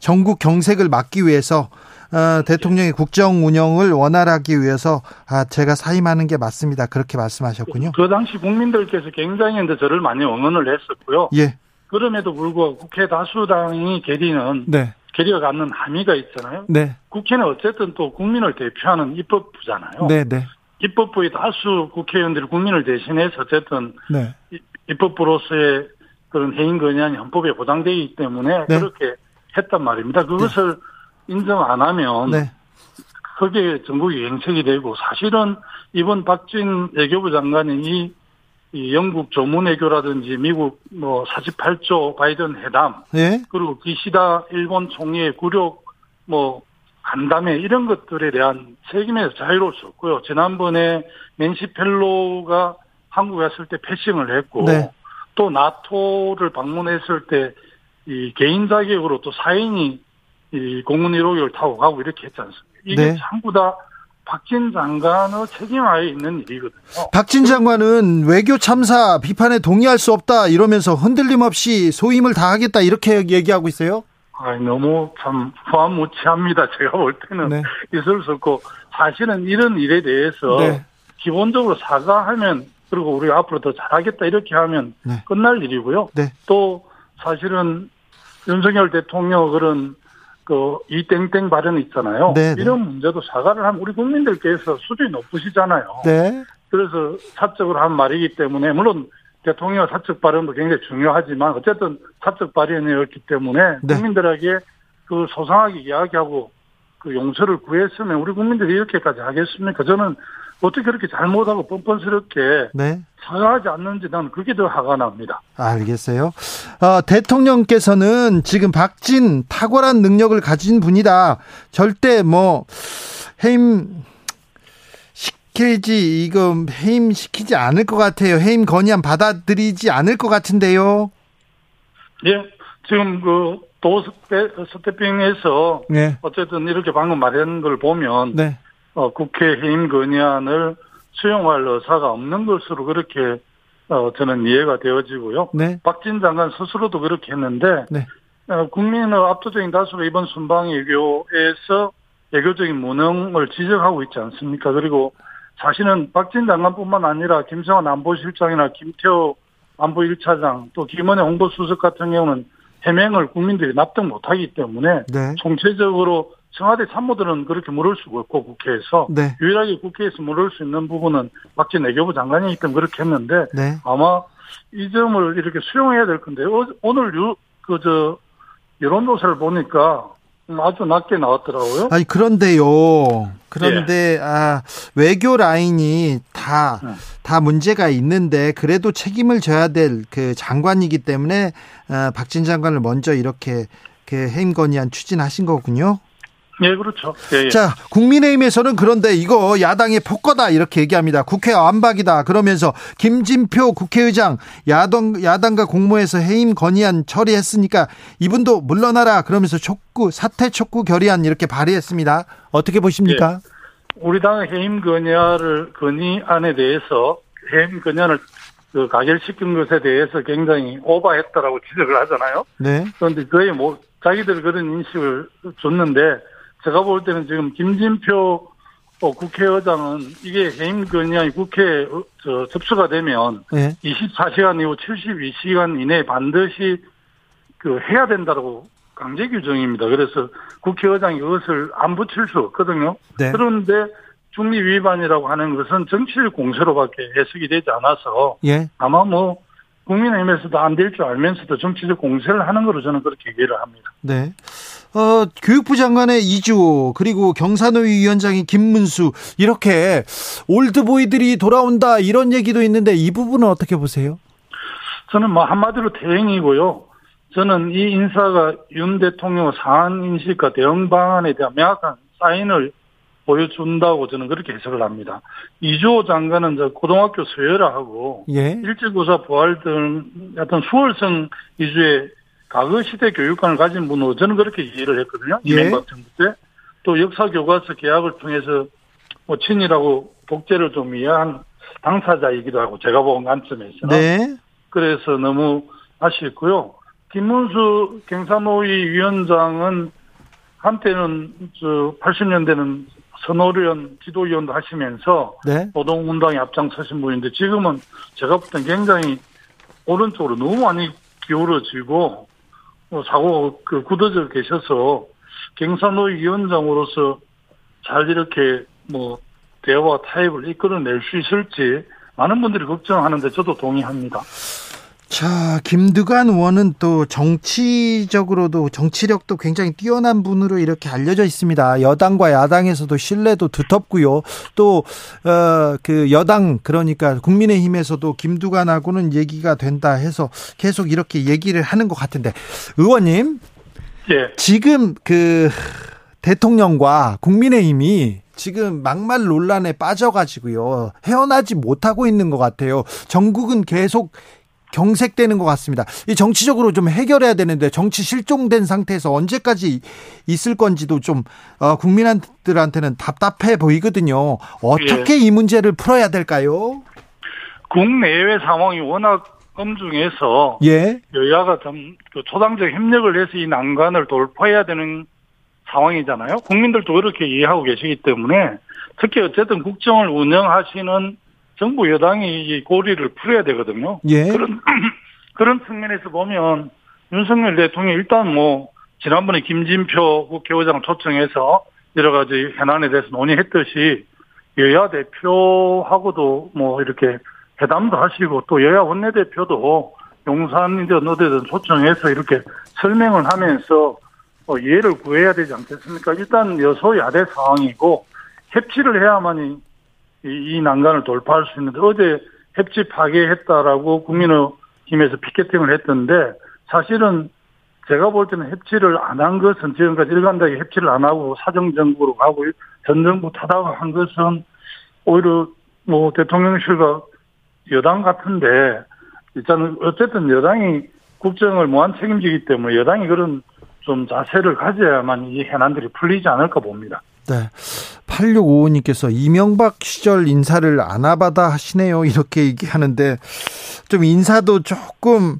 전국 경색을 막기 위해서 어, 대통령의 국정 운영을 원활하기 위해서 아, 제가 사임하는 게 맞습니다. 그렇게 말씀하셨군요. 그 당시 국민들께서 굉장히 저를 많이 응원을 했었고요. 예. 그럼에도 불구하고 국회 다수당이 계리는 네. 계리가 갖는 함의가 있잖아요. 네. 국회는 어쨌든 또 국민을 대표하는 입법부잖아요. 네, 네. 입법부의 다수 국회의원들이 국민을 대신해서 어쨌든 네. 이- 입법부로서의 그런 해임 건의안이 헌법에 보장되기 때문에 네. 그렇게 했단 말입니다. 그것을 인정 안 하면 네. 그게 전국이 행책이 되고 사실은 이번 박진 외교부 장관이 이, 이 영국 조문 외교라든지 미국 뭐 48조 바이든 회담 예. 그리고 기시다 일본 총리의 굴욕 뭐 간담회 이런 것들에 대한 책임에서 자유로울 수 없고요. 지난번에 낸시 펠로가 한국에 왔을 때 패싱을 했고 네. 또 나토를 방문했을 때 이 개인 자격으로 또 사인이 이 공군 1호기를 타고 가고 이렇게 했지 않습니까? 이게 네. 전부 다 박진 장관의 책임하에 있는 일이거든요. 박진 장관은 외교 참사 비판에 동의할 수 없다 이러면서 흔들림 없이 소임을 다하겠다 이렇게 얘기하고 있어요. 아 너무 참 후한무치합니다. 제가 볼 때는 네. 있을 수 없고 사실은 이런 일에 대해서 네. 기본적으로 사과하면 그리고 우리가 앞으로 더 잘하겠다 이렇게 하면 네. 끝날 일이고요. 네. 또 사실은 윤석열 대통령 그런 그 이땡땡 발언 있잖아요. 네, 네. 이런 문제도 사과를 하면 우리 국민들께서 수준이 높으시잖아요. 네. 그래서 사적으로 한 말이기 때문에 물론 대통령 사적 발언도 굉장히 중요하지만 어쨌든 사적 발언이었기 때문에 네. 국민들에게 그 소상하게 이야기하고 그 용서를 구했으면 우리 국민들이 이렇게까지 하겠습니까? 저는 어떻게 그렇게 잘못하고 뻔뻔스럽게 네. 사과하지 않는지 나는 그게 더 화가 납니다. 알겠어요. 어, 대통령께서는 지금 박진 탁월한 능력을 가진 분이다. 절대 뭐 해임 시키지 이거 해임 시키지 않을 것 같아요. 해임 건의안 받아들이지 않을 것 같은데요. 예, 지금 그 도스태핑에서 네. 어쨌든 이렇게 방금 말한 걸 보면 네. 어, 국회 해임 건의안을 수용할 의사가 없는 것으로 그렇게 어, 저는 이해가 되어지고요. 네. 박진 장관 스스로도 그렇게 했는데 네. 어, 국민의 압도적인 다수가 이번 순방 외교에서 외교적인 무능을 지적하고 있지 않습니까? 그리고 사실은 박진 장관뿐만 아니라 김성환 안보실장이나 김태호 안보 1차장 또 김은혜 홍보수석 같은 경우는 해명을 국민들이 납득 못하기 때문에 네. 총체적으로 청와대 참모들은 그렇게 물을 수가 없고 국회에서 네. 유일하게 국회에서 물을 수 있는 부분은 박진 외교부 장관이기 때문에 그렇게 했는데 네. 아마 이 점을 이렇게 수용해야 될 건데 어, 오늘 그저 여론조사를 보니까 아주 낮게 나왔더라고요. 아니 그런데요. 그런데 아 외교 라인이 다다 네. 문제가 있는데 그래도 책임을 져야 될 그 장관이기 때문에 아, 박진 장관을 먼저 이렇게 그 해임 건의안 추진하신 거군요. 예, 그렇죠. 예, 예. 자, 국민의힘에서는 그런데 이거 야당의 폭거다 이렇게 얘기합니다. 국회 완박이다 그러면서 김진표 국회의장 야당 야당과 공모해서 해임 건의안 처리했으니까 이분도 물러나라 그러면서 촉구 사퇴 촉구 결의안 이렇게 발의했습니다. 어떻게 보십니까? 우리 당 해임 건의안을 건의안에 대해서 해임 건의안을 그 가결시킨 것에 대해서 굉장히 오바했다라고 지적을 하잖아요. 네. 그런데 거의 뭐 자기들 그런 인식을 줬는데 제가 볼 때는 지금 김진표 어, 국회의장은 이게 해임 건의안이 국회에 어, 저, 접수가 되면 네. 24시간 이후 72시간 이내에 반드시 그 해야 된다고 강제 규정입니다. 그래서 국회의장이 그것을 안 붙일 수 없거든요. 네. 그런데 중립 위반이라고 하는 것은 정치적 공세로밖에 해석이 되지 않아서 예. 아마 뭐 국민의힘에서도 안 될 줄 알면서도 정치적 공세를 하는 거로 저는 그렇게 이해를 합니다. 네. 어, 교육부 장관의 이주호, 그리고 경산노위 위원장이 김문수, 이렇게 올드보이들이 돌아온다, 이런 얘기도 있는데, 이 부분은 어떻게 보세요? 저는 뭐 한마디로 대행이고요. 저는 이 인사가 윤 대통령 사안 인식과 대응 방안에 대한 명확한 사인을 보여준다고 저는 그렇게 해석을 합니다. 이주호 장관은 저 고등학교 수혈하고 예. 일제고사 부활 등 어떤 수월성 위주의 과거 시대 교육관을 가진 분으로 저는 그렇게 이해를 했거든요. 예. 이명박 정부 때. 또 역사 교과서 계약을 통해서 뭐 친일하고 독재를 좀 이해한 당사자이기도 하고 제가 본 관점에서는 네. 그래서 너무 아쉽고요. 김문수 경산노위 위원장은 한때는 저 80년대는 선호련 지도위원도 하시면서 네. 노동운동에 앞장서신 분인데 지금은 제가 볼 땐 굉장히 오른쪽으로 너무 많이 기울어지고 뭐 사고 그 굳어져 계셔서 경산노위 위원장으로서 잘 이렇게 뭐 대화와 타협을 이끌어낼 수 있을지 많은 분들이 걱정하는데 저도 동의합니다. 자, 김두관 의원은 또 정치적으로도 정치력도 굉장히 뛰어난 분으로 이렇게 알려져 있습니다. 여당과 야당에서도 신뢰도 두텁고요. 또 어 그 여당 그러니까 국민의힘에서도 김두관하고는 얘기가 된다 해서 계속 이렇게 얘기를 하는 것 같은데 의원님 예. 지금 그 대통령과 국민의힘이 지금 막말 논란에 빠져가지고요 헤어나지 못하고 있는 것 같아요. 전국은 계속 경색되는 것 같습니다. 이 정치적으로 좀 해결해야 되는데 정치 실종된 상태에서 언제까지 있을 건지도 좀 어, 국민들한테는 답답해 보이거든요. 어떻게 이 문제를 풀어야 될까요? 국내외 상황이 워낙 엄중해서 예, 여야가 좀그 초당적 협력을 해서 이 난관을 돌파해야 되는 상황이잖아요. 국민들도 그렇게 이해하고 계시기 때문에 특히 어쨌든 국정을 운영하시는 정부 여당이 이 고리를 풀어야 되거든요. 예, 그런 그런 측면에서 보면 윤석열 대통령이 일단 뭐 지난번에 김진표 국회의장 초청해서 여러 가지 현안에 대해서 논의했듯이 여야 대표하고도 뭐 이렇게 회담도 하시고 또 여야 원내대표도 용산이든 어디든 초청해서 이렇게 설명을 하면서 어, 이해를 구해야 되지 않겠습니까? 일단 여소야대 상황이고 협치를 해야만이 이, 이 난관을 돌파할 수 있는데 어제 협치 파괴했다라고 국민의힘에서 피켓팅을 했던데 사실은 제가 볼 때는 협치를 안 한 것은 지금까지 일관되게 협치를 안 하고 사정정국으로 가고 전 정부 타다가 한 것은 오히려 뭐 대통령실과 여당 같은데 일단은 어쨌든 여당이 국정을 무한 책임지기 때문에 여당이 그런 좀 자세를 가져야만 이 현안들이 풀리지 않을까 봅니다. 네. 8655님께서 이명박 시절 인사를 아나바다 하시네요. 이렇게 얘기하는데 좀 인사도 조금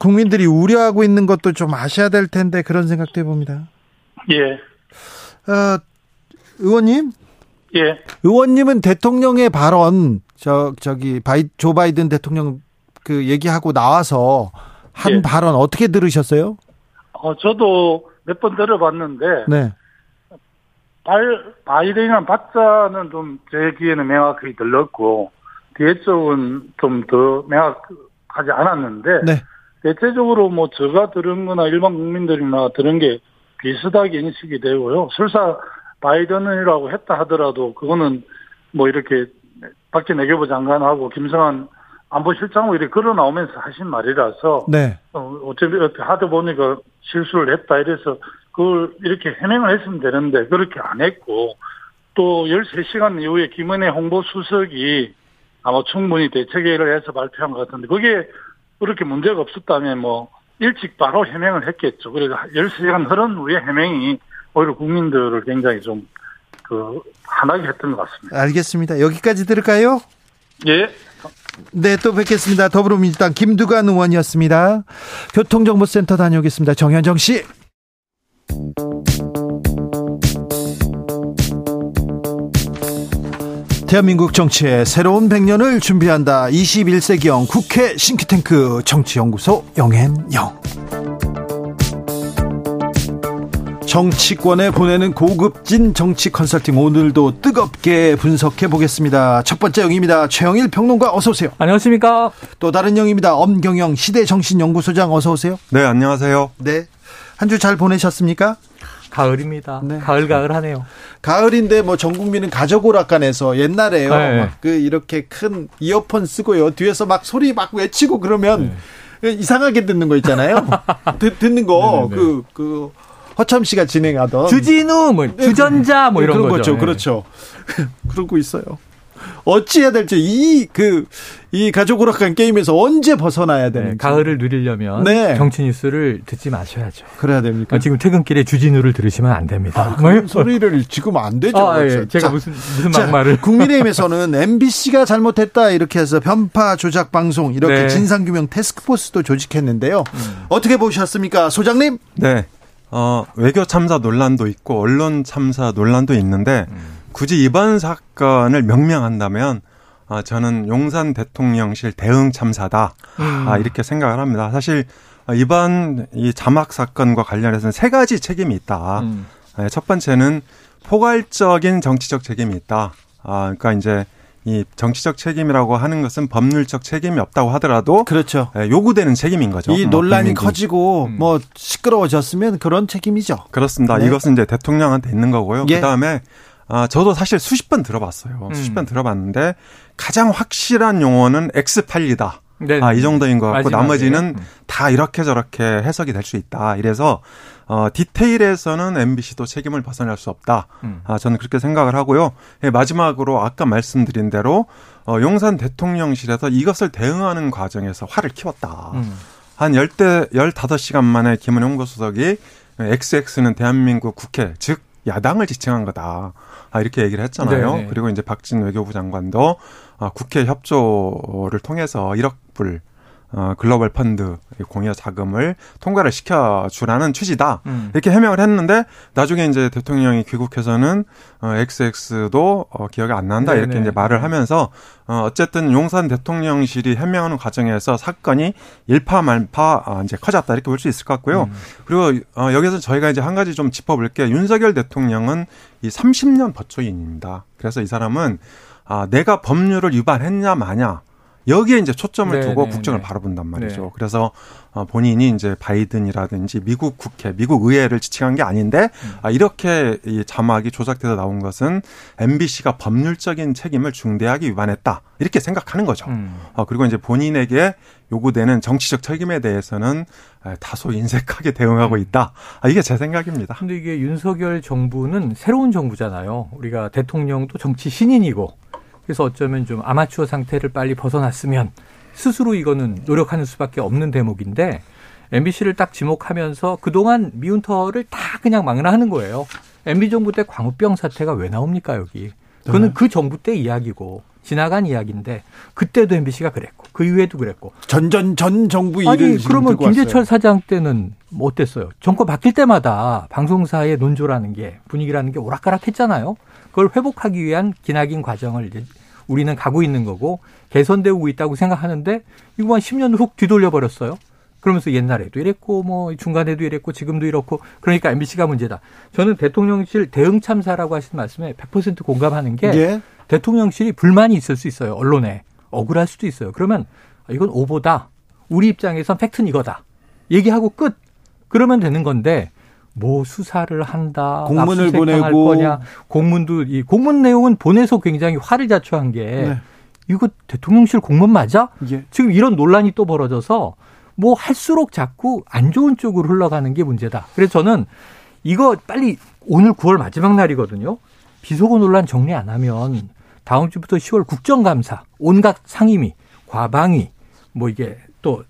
국민들이 우려하고 있는 것도 좀 아셔야 될 텐데 그런 생각도 해봅니다. 예, 어, 의원님? 예. 의원님은 대통령의 발언, 저, 저기, 바이, 조 바이든 대통령 그 얘기하고 나와서 한 예. 발언 어떻게 들으셨어요? 어, 저도 몇 번 들어봤는데, 네. 발, 바이든이란 박자는 좀 제 귀에는 명확하게 들렸고, 뒤에 쪽은 좀 더 명확하지 않았는데, 네. 대체적으로 뭐 제가 들은 거나 일반 국민들이나 들은 게 비슷하게 인식이 되고요. 설사 바이든이라고 했다 하더라도 그거는 뭐 이렇게 박재 내교부 장관하고 김성한 안보실장하고 이렇게 걸어 나오면서 하신 말이라서 네. 어, 어차피 하다 보니까 실수를 했다 이래서 그걸 이렇게 해명을 했으면 되는데 그렇게 안 했고 또 13시간 이후에 김은혜 홍보수석이 아마 충분히 대책회의를 해서 발표한 것 같은데 그게 그렇게 문제가 없었다면 뭐 일찍 바로 해명을 했겠죠. 그래서 13시간 흐른 후에 해명이 오히려 국민들을 굉장히 좀 그 화나게 했던 것 같습니다. 알겠습니다. 여기까지 들을까요? 예. 네, 또 뵙겠습니다. 더불어민주당 김두관 의원이었습니다. 교통정보센터 다녀오겠습니다. 정현정 씨. 대한민국 정치의 새로운 100년을 준비한다. 21세기형 국회 싱크탱크 정치연구소 영앤영. 정치권에 보내는 고급진 정치 컨설팅 오늘도 뜨겁게 분석해 보겠습니다. 첫 번째 영입니다. 최영일 평론가 어서 오세요. 안녕하십니까? 또 다른 영입니다. 엄경영 시대정신연구소장 어서 오세요. 네, 안녕하세요. 네. 한 주 잘 보내셨습니까? 가을입니다. 네. 가을 가을하네요. 가을인데 뭐 전 국민은 가족 오락관에서 옛날에요. 네. 막그 이렇게 큰 이어폰 쓰고요. 뒤에서 막 소리 막 외치고 그러면 이상하게 듣는 거 있잖아요. 듣, 듣는 거 네, 네, 네. 그그 허참 씨가 진행하던 주진우, 뭐 주전자, 뭐 이런. 거죠. 그렇죠. 그러고 있어요. 어찌 해야 될지 이 그이 가족 오락관 게임에서 언제 벗어나야 네, 되는지 가을을 누리려면 네. 정치 뉴스를 듣지 마셔야죠. 그래야 됩니까? 아, 지금 퇴근길에 주진우를 들으시면 안 됩니다. 아, 그런 소리를 지금 안 되죠. 아, 예. 제가 자, 무슨 무슨 자, 막말을 국민의힘에서는 MBC가 잘못했다 이렇게 해서 편파 조작 방송 이렇게 네. 음. 진상 규명 테스크포스도 조직했는데요. 어떻게 보셨습니까, 소장님? 네. 어, 외교 참사 논란도 있고 언론 참사 논란도 있는데 굳이 이번 사건을 명명한다면 아, 저는 용산 대통령실 대응 참사다. 아, 이렇게 생각을 합니다. 사실 아, 이번 이 자막 사건과 관련해서는 세 가지 책임이 있다. 음. 네, 첫 번째는 포괄적인 정치적 책임이 있다. 아, 그러니까 이제 이 정치적 책임이라고 하는 것은 법률적 책임이 없다고 하더라도 그렇죠. 예, 요구되는 책임인 거죠. 이뭐 논란이. 커지고 음. 뭐 시끄러워졌으면 그런 책임이죠. 그렇습니다. 네. 이것은 이제 대통령한테 있는 거고요. 예. 그다음에 아 저도 사실 수십 번 들어봤어요. 수십 음. 번 들어봤는데 가장 확실한 용어는 엑스팔리다. 네. 아, 이 정도인 것 같고 마지막에. 나머지는 음. 다 이렇게 저렇게 해석이 될 수 있다. 이래서 어 디테일에서는 MBC도 책임을 벗어날 수 없다. 음. 아 저는 그렇게 생각을 하고요. 예, 마지막으로 아까 말씀드린 대로 어 용산 대통령실에서 이것을 대응하는 과정에서 화를 키웠다. 음. 한 열대 열다섯 시간 만에 김은혜 홍보수석이 XX는 대한민국 국회 즉 야당을 지칭한 거다. 아, 이렇게 얘기를 했잖아요. 네네. 그리고 이제 박진 외교부 장관도 아, 국회 협조를 통해서 1억 불 어, 글로벌 펀드 공여 자금을 통과를 시켜주라는 취지다. 음. 이렇게 해명을 했는데 나중에 이제 대통령이 귀국해서는 어, XX도 어, 기억이 안 난다 이렇게 네네. 이제 말을 하면서 어, 어쨌든 용산 대통령실이 해명하는 과정에서 사건이 일파만파 어, 이제 커졌다 이렇게 볼 수 있을 것 같고요. 음. 그리고 어, 여기서 저희가 이제 한 가지 좀 짚어볼 게 윤석열 대통령은 이 30년 법조인입니다. 그래서 이 사람은 아, 내가 법률을 위반했냐 마냐 여기에 이제 초점을 네, 두고 네, 국정을 네. 바라본단 말이죠. 네. 그래서 어, 본인이 이제 바이든이라든지 미국 국회, 미국 의회를 지칭한 게 아닌데 음. 아, 이렇게 이 자막이 조작돼서 나온 것은 MBC가 법률적인 책임을 중대하게 위반했다 이렇게 생각하는 거죠. 음. 어, 그리고 이제 본인에게 요구되는 정치적 책임에 대해서는 아, 다소 인색하게 대응하고 있다. 아, 이게 제 생각입니다. 근데 이게 윤석열 정부는 새로운 정부잖아요. 우리가 대통령도 정치 신인이고 그래서 어쩌면 좀 아마추어 상태를 빨리 벗어났으면 스스로 이거는 노력하는 수밖에 없는 대목인데 MBC를 딱 지목하면서 그동안 미운 털을 다 그냥 망라하는 거예요. MB 정부 때 광우병 사태가 왜 나옵니까 여기? 그거는 그 정부 때 이야기고 지나간 이야기인데 그때도 MBC가 그랬고 그 이후에도 그랬고 전전 전 정부 일을 아니 그러면 김재철 왔어요. 사장 때는 뭐 어땠어요? 정권 바뀔 때마다 방송사의 논조라는 게 분위기라는 게 오락가락했잖아요. 그걸 회복하기 위한 기나긴 과정을 이제 우리는 가고 있는 거고 개선되고 있다고 생각하는데 이거 한 10년 훅 뒤돌려 버렸어요. 그러면서 옛날에도 이랬고 뭐 중간에도 이랬고 지금도 이렇고 그러니까 MBC가 문제다. 저는 대통령실 대응 참사라고 하신 말씀에 100% 공감하는 게 예. 대통령실이 불만이 있을 수 있어요. 언론에. 억울할 수도 있어요. 그러면 이건 오보다. 우리 입장에선 팩트는 이거다. 얘기하고 끝. 그러면 되는 건데 뭐 수사를 한다. 공문을 보내고. 거냐. 공문도 이 공문 내용은 보내서 굉장히 화를 자초한 게 네. 이거 대통령실 공문 맞아? 예. 지금 이런 논란이 또 벌어져서 뭐 할수록 자꾸 안 좋은 쪽으로 흘러가는 게 문제다. 그래서 저는 이거 빨리 오늘 9월 마지막 날이거든요. 비속어 논란 정리 안 하면 다음 주부터 10월 국정감사, 온갖 상임위, 과방위, 뭐 이게 또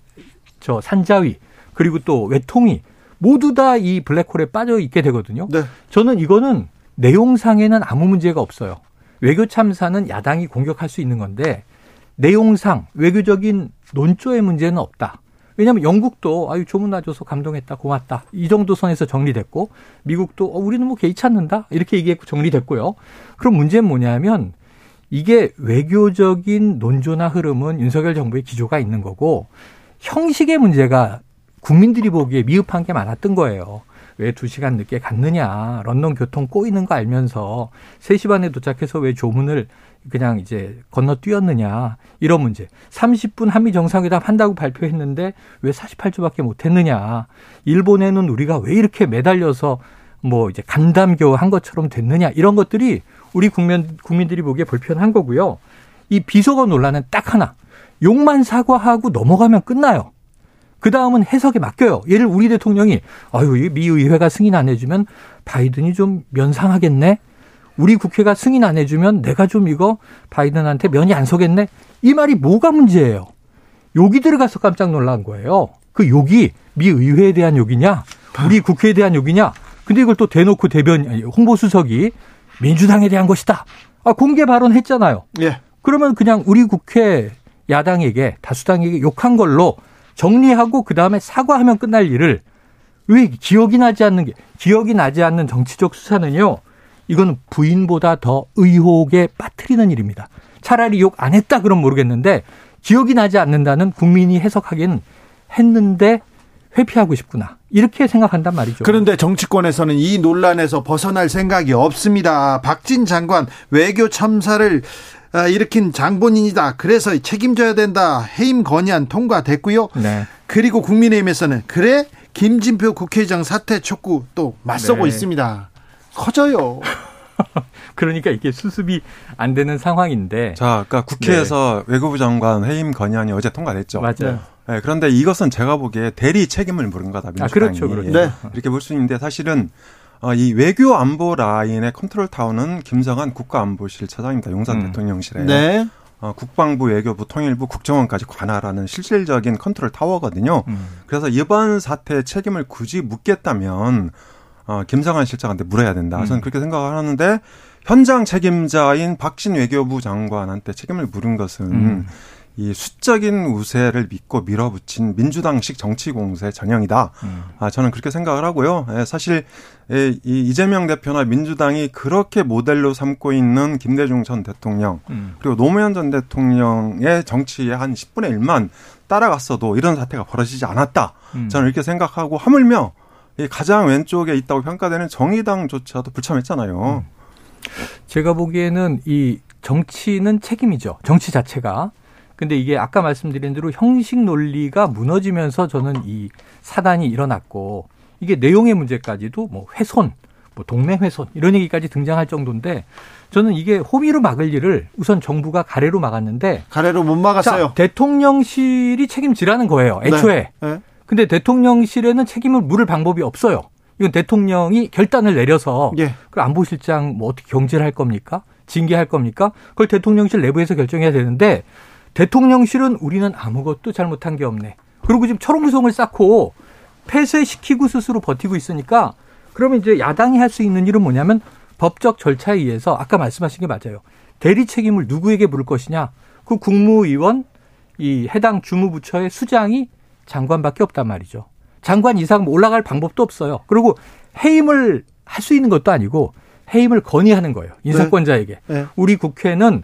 저 산자위, 그리고 또 외통위 모두 다 이 블랙홀에 빠져 있게 되거든요. 네. 저는 이거는 내용상에는 아무 문제가 없어요. 외교 참사는 야당이 공격할 수 있는 건데 내용상 외교적인 논조의 문제는 없다. 왜냐하면 영국도 아유 조문 놔줘서 감동했다 고맙다 이 정도 선에서 정리됐고 미국도 어, 우리는 뭐 개의치 않는다 이렇게 얘기했고 정리됐고요. 그럼 문제는 뭐냐면 이게 외교적인 논조나 흐름은 윤석열 정부의 기조가 있는 거고 형식의 문제가 국민들이 보기에 미흡한 게 많았던 거예요. 왜 두 시간 늦게 갔느냐. 런던 교통 꼬이는 거 알면서 3시 반에 도착해서 왜 조문을 그냥 이제 건너뛰었느냐. 이런 문제. 30분 한미 정상회담 한다고 발표했는데 왜 48초밖에 못 했느냐. 일본에는 우리가 왜 이렇게 매달려서 뭐 이제 간담교 한 것처럼 됐느냐. 이런 것들이 우리 국민, 국민들이 보기에 불편한 거고요. 이 비속어 논란은 딱 하나. 욕만 사과하고 넘어가면 끝나요. 그 다음은 해석에 맡겨요. 예를 우리 대통령이 아유 미 의회가 승인 안 해주면 바이든이 좀 면상하겠네. 우리 국회가 승인 안 해주면 내가 좀 이거 바이든한테 면이 안 서겠네. 이 말이 뭐가 문제예요? 욕이 들어가서 깜짝 놀란 거예요. 그 욕이 미 의회에 대한 욕이냐, 우리 국회에 대한 욕이냐. 근데 이걸 또 대놓고 대변 아니, 홍보 수석이 민주당에 대한 것이다. 아 공개 발언했잖아요. 예. 그러면 그냥 우리 국회 야당에게 다수당에게 욕한 걸로 정리하고 그 다음에 사과하면 끝날 일을 왜 기억이 나지 않는 게 기억이 나지 않는 정치적 수사는요. 이건 부인보다 더 의혹에 빠뜨리는 일입니다. 차라리 욕 안 했다 그럼 모르겠는데 기억이 나지 않는다는 국민이 해석하기엔 했는데 회피하고 싶구나. 이렇게 생각한단 말이죠. 그런데 정치권에서는 이 논란에서 벗어날 생각이 없습니다. 박진 장관 외교 참사를 아, 일으킨 장본인이다. 그래서 책임져야 된다. 해임 건의안 통과됐고요. 네. 그리고 국민의힘에서는 그래 김진표 국회의장 사퇴 촉구 또 맞서고 네. 있습니다. 커져요. 그러니까 이게 수습이 안 되는 상황인데. 자, 아까 국회에서 외교부 장관 해임 건의안이 어제 통과됐죠. 맞아요. 네, 그런데 이것은 제가 보기에 대리 책임을 물은 거다. 민주당이. 아, 그렇죠, 그렇죠. 네. 이렇게 볼 수 있는데 사실은 어, 이 외교 안보 라인의 컨트롤 타워는 김성한 국가안보실 실장입니다. 용산 음. 대통령실에. 네. 어, 국방부, 외교부, 통일부, 국정원까지 관할하는 실질적인 컨트롤 타워거든요. 음. 그래서 이번 사태의 책임을 굳이 묻겠다면 어, 김성한 실장한테 물어야 된다. 저는 음. 그렇게 생각을 하는데 현장 책임자인 박진 외교부 장관한테 책임을 물은 것은 음. 이 수적인 우세를 믿고 밀어붙인 민주당식 정치 공세 전형이다. 음. 아, 저는 그렇게 생각을 하고요. 예, 사실 예, 이 이재명 대표나 민주당이 그렇게 모델로 삼고 있는 김대중 전 대통령 음. 그리고 노무현 전 대통령의 정치의 한 10분의 1만 따라갔어도 이런 사태가 벌어지지 않았다. 음. 저는 이렇게 생각하고 하물며 이 가장 왼쪽에 있다고 평가되는 정의당조차도 불참했잖아요. 제가 보기에는 이 정치는 책임이죠. 정치 자체가. 근데 이게 아까 말씀드린 대로 형식 논리가 무너지면서 저는 이 사단이 일어났고 이게 내용의 문제까지도 뭐 훼손, 뭐 동맹 훼손 이런 얘기까지 등장할 정도인데 저는 이게 호미로 막을 일을 우선 정부가 가래로 막았는데 가래로 못 막았어요. 자, 대통령실이 책임지라는 거예요. 애초에. 네. 근데 대통령실에는 책임을 물을 방법이 없어요. 이건 대통령이 결단을 내려서 예. 그 안보실장 뭐 어떻게 경질을 할 겁니까? 징계할 겁니까? 그걸 대통령실 내부에서 결정해야 되는데 대통령실은 우리는 아무것도 잘못한 게 없네. 그리고 지금 철옹성을 쌓고 폐쇄시키고 스스로 버티고 있으니까 그러면 이제 야당이 할 수 있는 일은 뭐냐면 법적 절차에 의해서 아까 말씀하신 게 맞아요. 대리 책임을 누구에게 물을 것이냐? 그 국무위원 이 해당 주무부처의 수장이 장관밖에 없단 말이죠. 장관 이상 뭐 올라갈 방법도 없어요. 그리고 해임을 할 수 있는 것도 아니고 해임을 건의하는 거예요. 인사권자에게. 네. 우리 국회는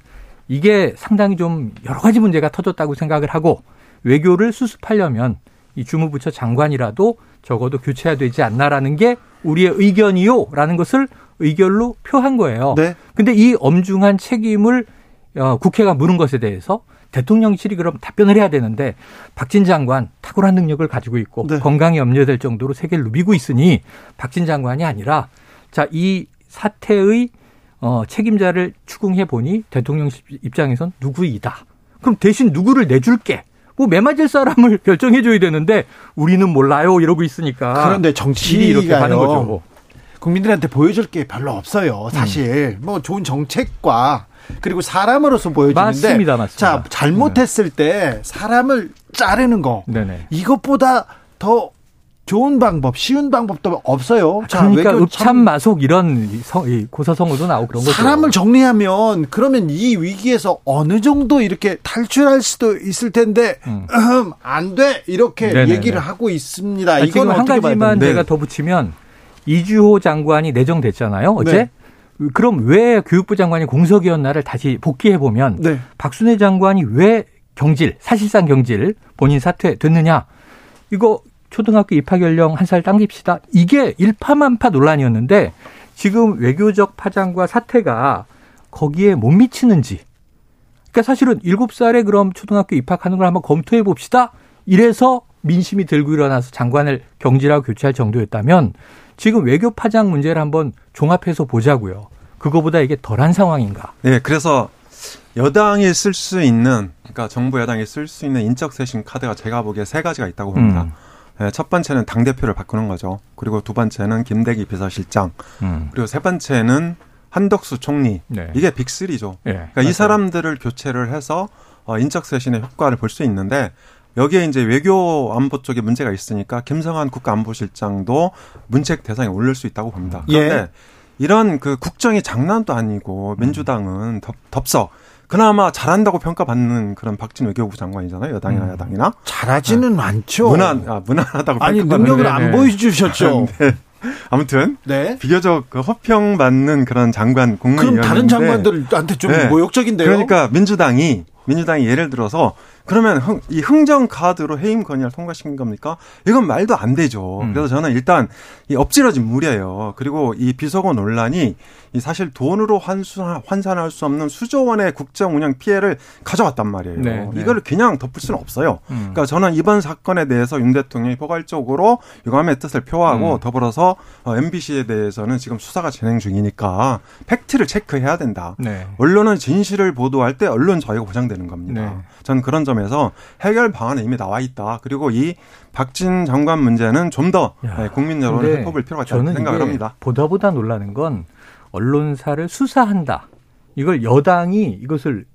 이게 상당히 좀 여러 가지 문제가 터졌다고 생각을 하고 외교를 수습하려면 이 주무부처 장관이라도 적어도 교체해야 되지 않나라는 게 우리의 의견이요라는 것을 의견로 표한 거예요. 네. 근데 이 엄중한 책임을 어, 국회가 물은 것에 대해서 대통령실이 그럼 답변을 해야 되는데 박진 장관 탁월한 능력을 가지고 있고 네. 건강이 염려될 정도로 세계를 누비고 있으니 박진 장관이 아니라 자 이 사태의 어, 책임자를 추궁해 보니 대통령실 입장에선 누구이다. 그럼 대신 누구를 내줄게. 뭐 매맞을 사람을 결정해 줘야 되는데 우리는 몰라요 이러고 있으니까 그런데 일이 이렇게 정치가요. 거죠. 국민들한테 보여줄 게 별로 없어요. 사실 뭐 좋은 정책과 그리고 사람으로서 보여주는데 맞습니다, 맞습니다. 자 잘못했을 때 사람을 자르는 거 네네. 이것보다 더 좋은 방법, 쉬운 방법도 없어요. 자, 그러니까 외교 읍참 마속 이런 고사성어도 나오고 그런 거죠. 사람을 정리하면 그러면 이 위기에서 어느 정도 이렇게 탈출할 수도 있을 텐데 음. 음, 안 돼. 이렇게 네네네. 얘기를 하고 있습니다. 아니, 지금 이건 한 가지만? 제가 더 붙이면 이주호 장관이 내정됐잖아요. 어제. 네. 그럼 왜 교육부 장관이 공석이었나를 다시 복귀해 보면 네. 박순애 장관이 왜 경질, 사실상 경질 본인 사퇴 됐느냐? 이거 초등학교 입학 연령 한 살 당깁시다. 이게 일파만파 논란이었는데 지금 외교적 파장과 사태가 거기에 못 미치는지. 그러니까 사실은 일곱 살에 그럼 초등학교 입학하는 걸 한번 검토해 봅시다. 이래서 민심이 들고 일어나서 장관을 경질하고 교체할 정도였다면 지금 외교 파장 문제를 한번 종합해서 보자고요. 그거보다 이게 덜한 상황인가? 네, 그래서 여당이 쓸 수 있는, 그러니까 정부 여당이 쓸 수 있는 인적 쇄신 카드가 제가 보기에 세 가지가 있다고 봅니다. 음. 네, 첫 번째는 당 대표를 바꾸는 거죠. 그리고 두 번째는 김대기 비서실장, 음. 그리고 세 번째는 한덕수 총리. 네. 이게 빅3죠. 예, 그러니까 맞아요. 이 사람들을 교체를 해서 어, 인적 쇄신의 효과를 볼 수 있는데 여기에 이제 외교 안보 쪽에 문제가 있으니까 김성한 국가안보실장도 문책 대상에 올릴 수 있다고 봅니다. 그런데 예. 이런 그 국정이 장난도 아니고 민주당은 덥, 덥석 그나마 잘한다고 평가받는 그런 박진 외교부 장관이잖아요. 여당이나 음. 야당이나 잘하지는 않죠. 무난 아, 무난하다고 아니 평가받는 능력을 네, 안 네. 보여주셨죠. 아무튼 네. 비교적 그 허평받는 그런 장관 그럼 국무위원인데 다른 장관들한테 좀 네. 모욕적인데요. 그러니까 민주당이 민주당이 예를 들어서 그러면 흥, 이 흥정 카드로 해임 건의를 통과시킨 겁니까? 이건 말도 안 되죠. 음. 그래서 저는 일단 이 엎질러진 물이에요. 그리고 이 비서고 논란이 이 사실 돈으로 환수, 환산할 수 없는 수조 원의 국정 운영 피해를 가져왔단 말이에요. 네, 네. 이거를 그냥 덮을 수는 없어요. 음. 그러니까 저는 이번 사건에 대해서 윤 대통령이 포괄적으로 유감의 뜻을 표하고 음. 더불어서 어, MBC에 대해서는 지금 수사가 진행 중이니까 팩트를 체크해야 된다. 네. 언론은 진실을 보도할 때 언론 자유가 보장되는 겁니다. 네. 저는 그런 점 에서 해결 방안은 이미 나와 있다. 그리고 이 박진 장관 문제는 좀더 네, 야, 국민 여론을 해법을 필요가 있다고 생각을 합니다. 보다 보다 놀라는 건 언론사를 수사한다. 이걸 여당이 이것을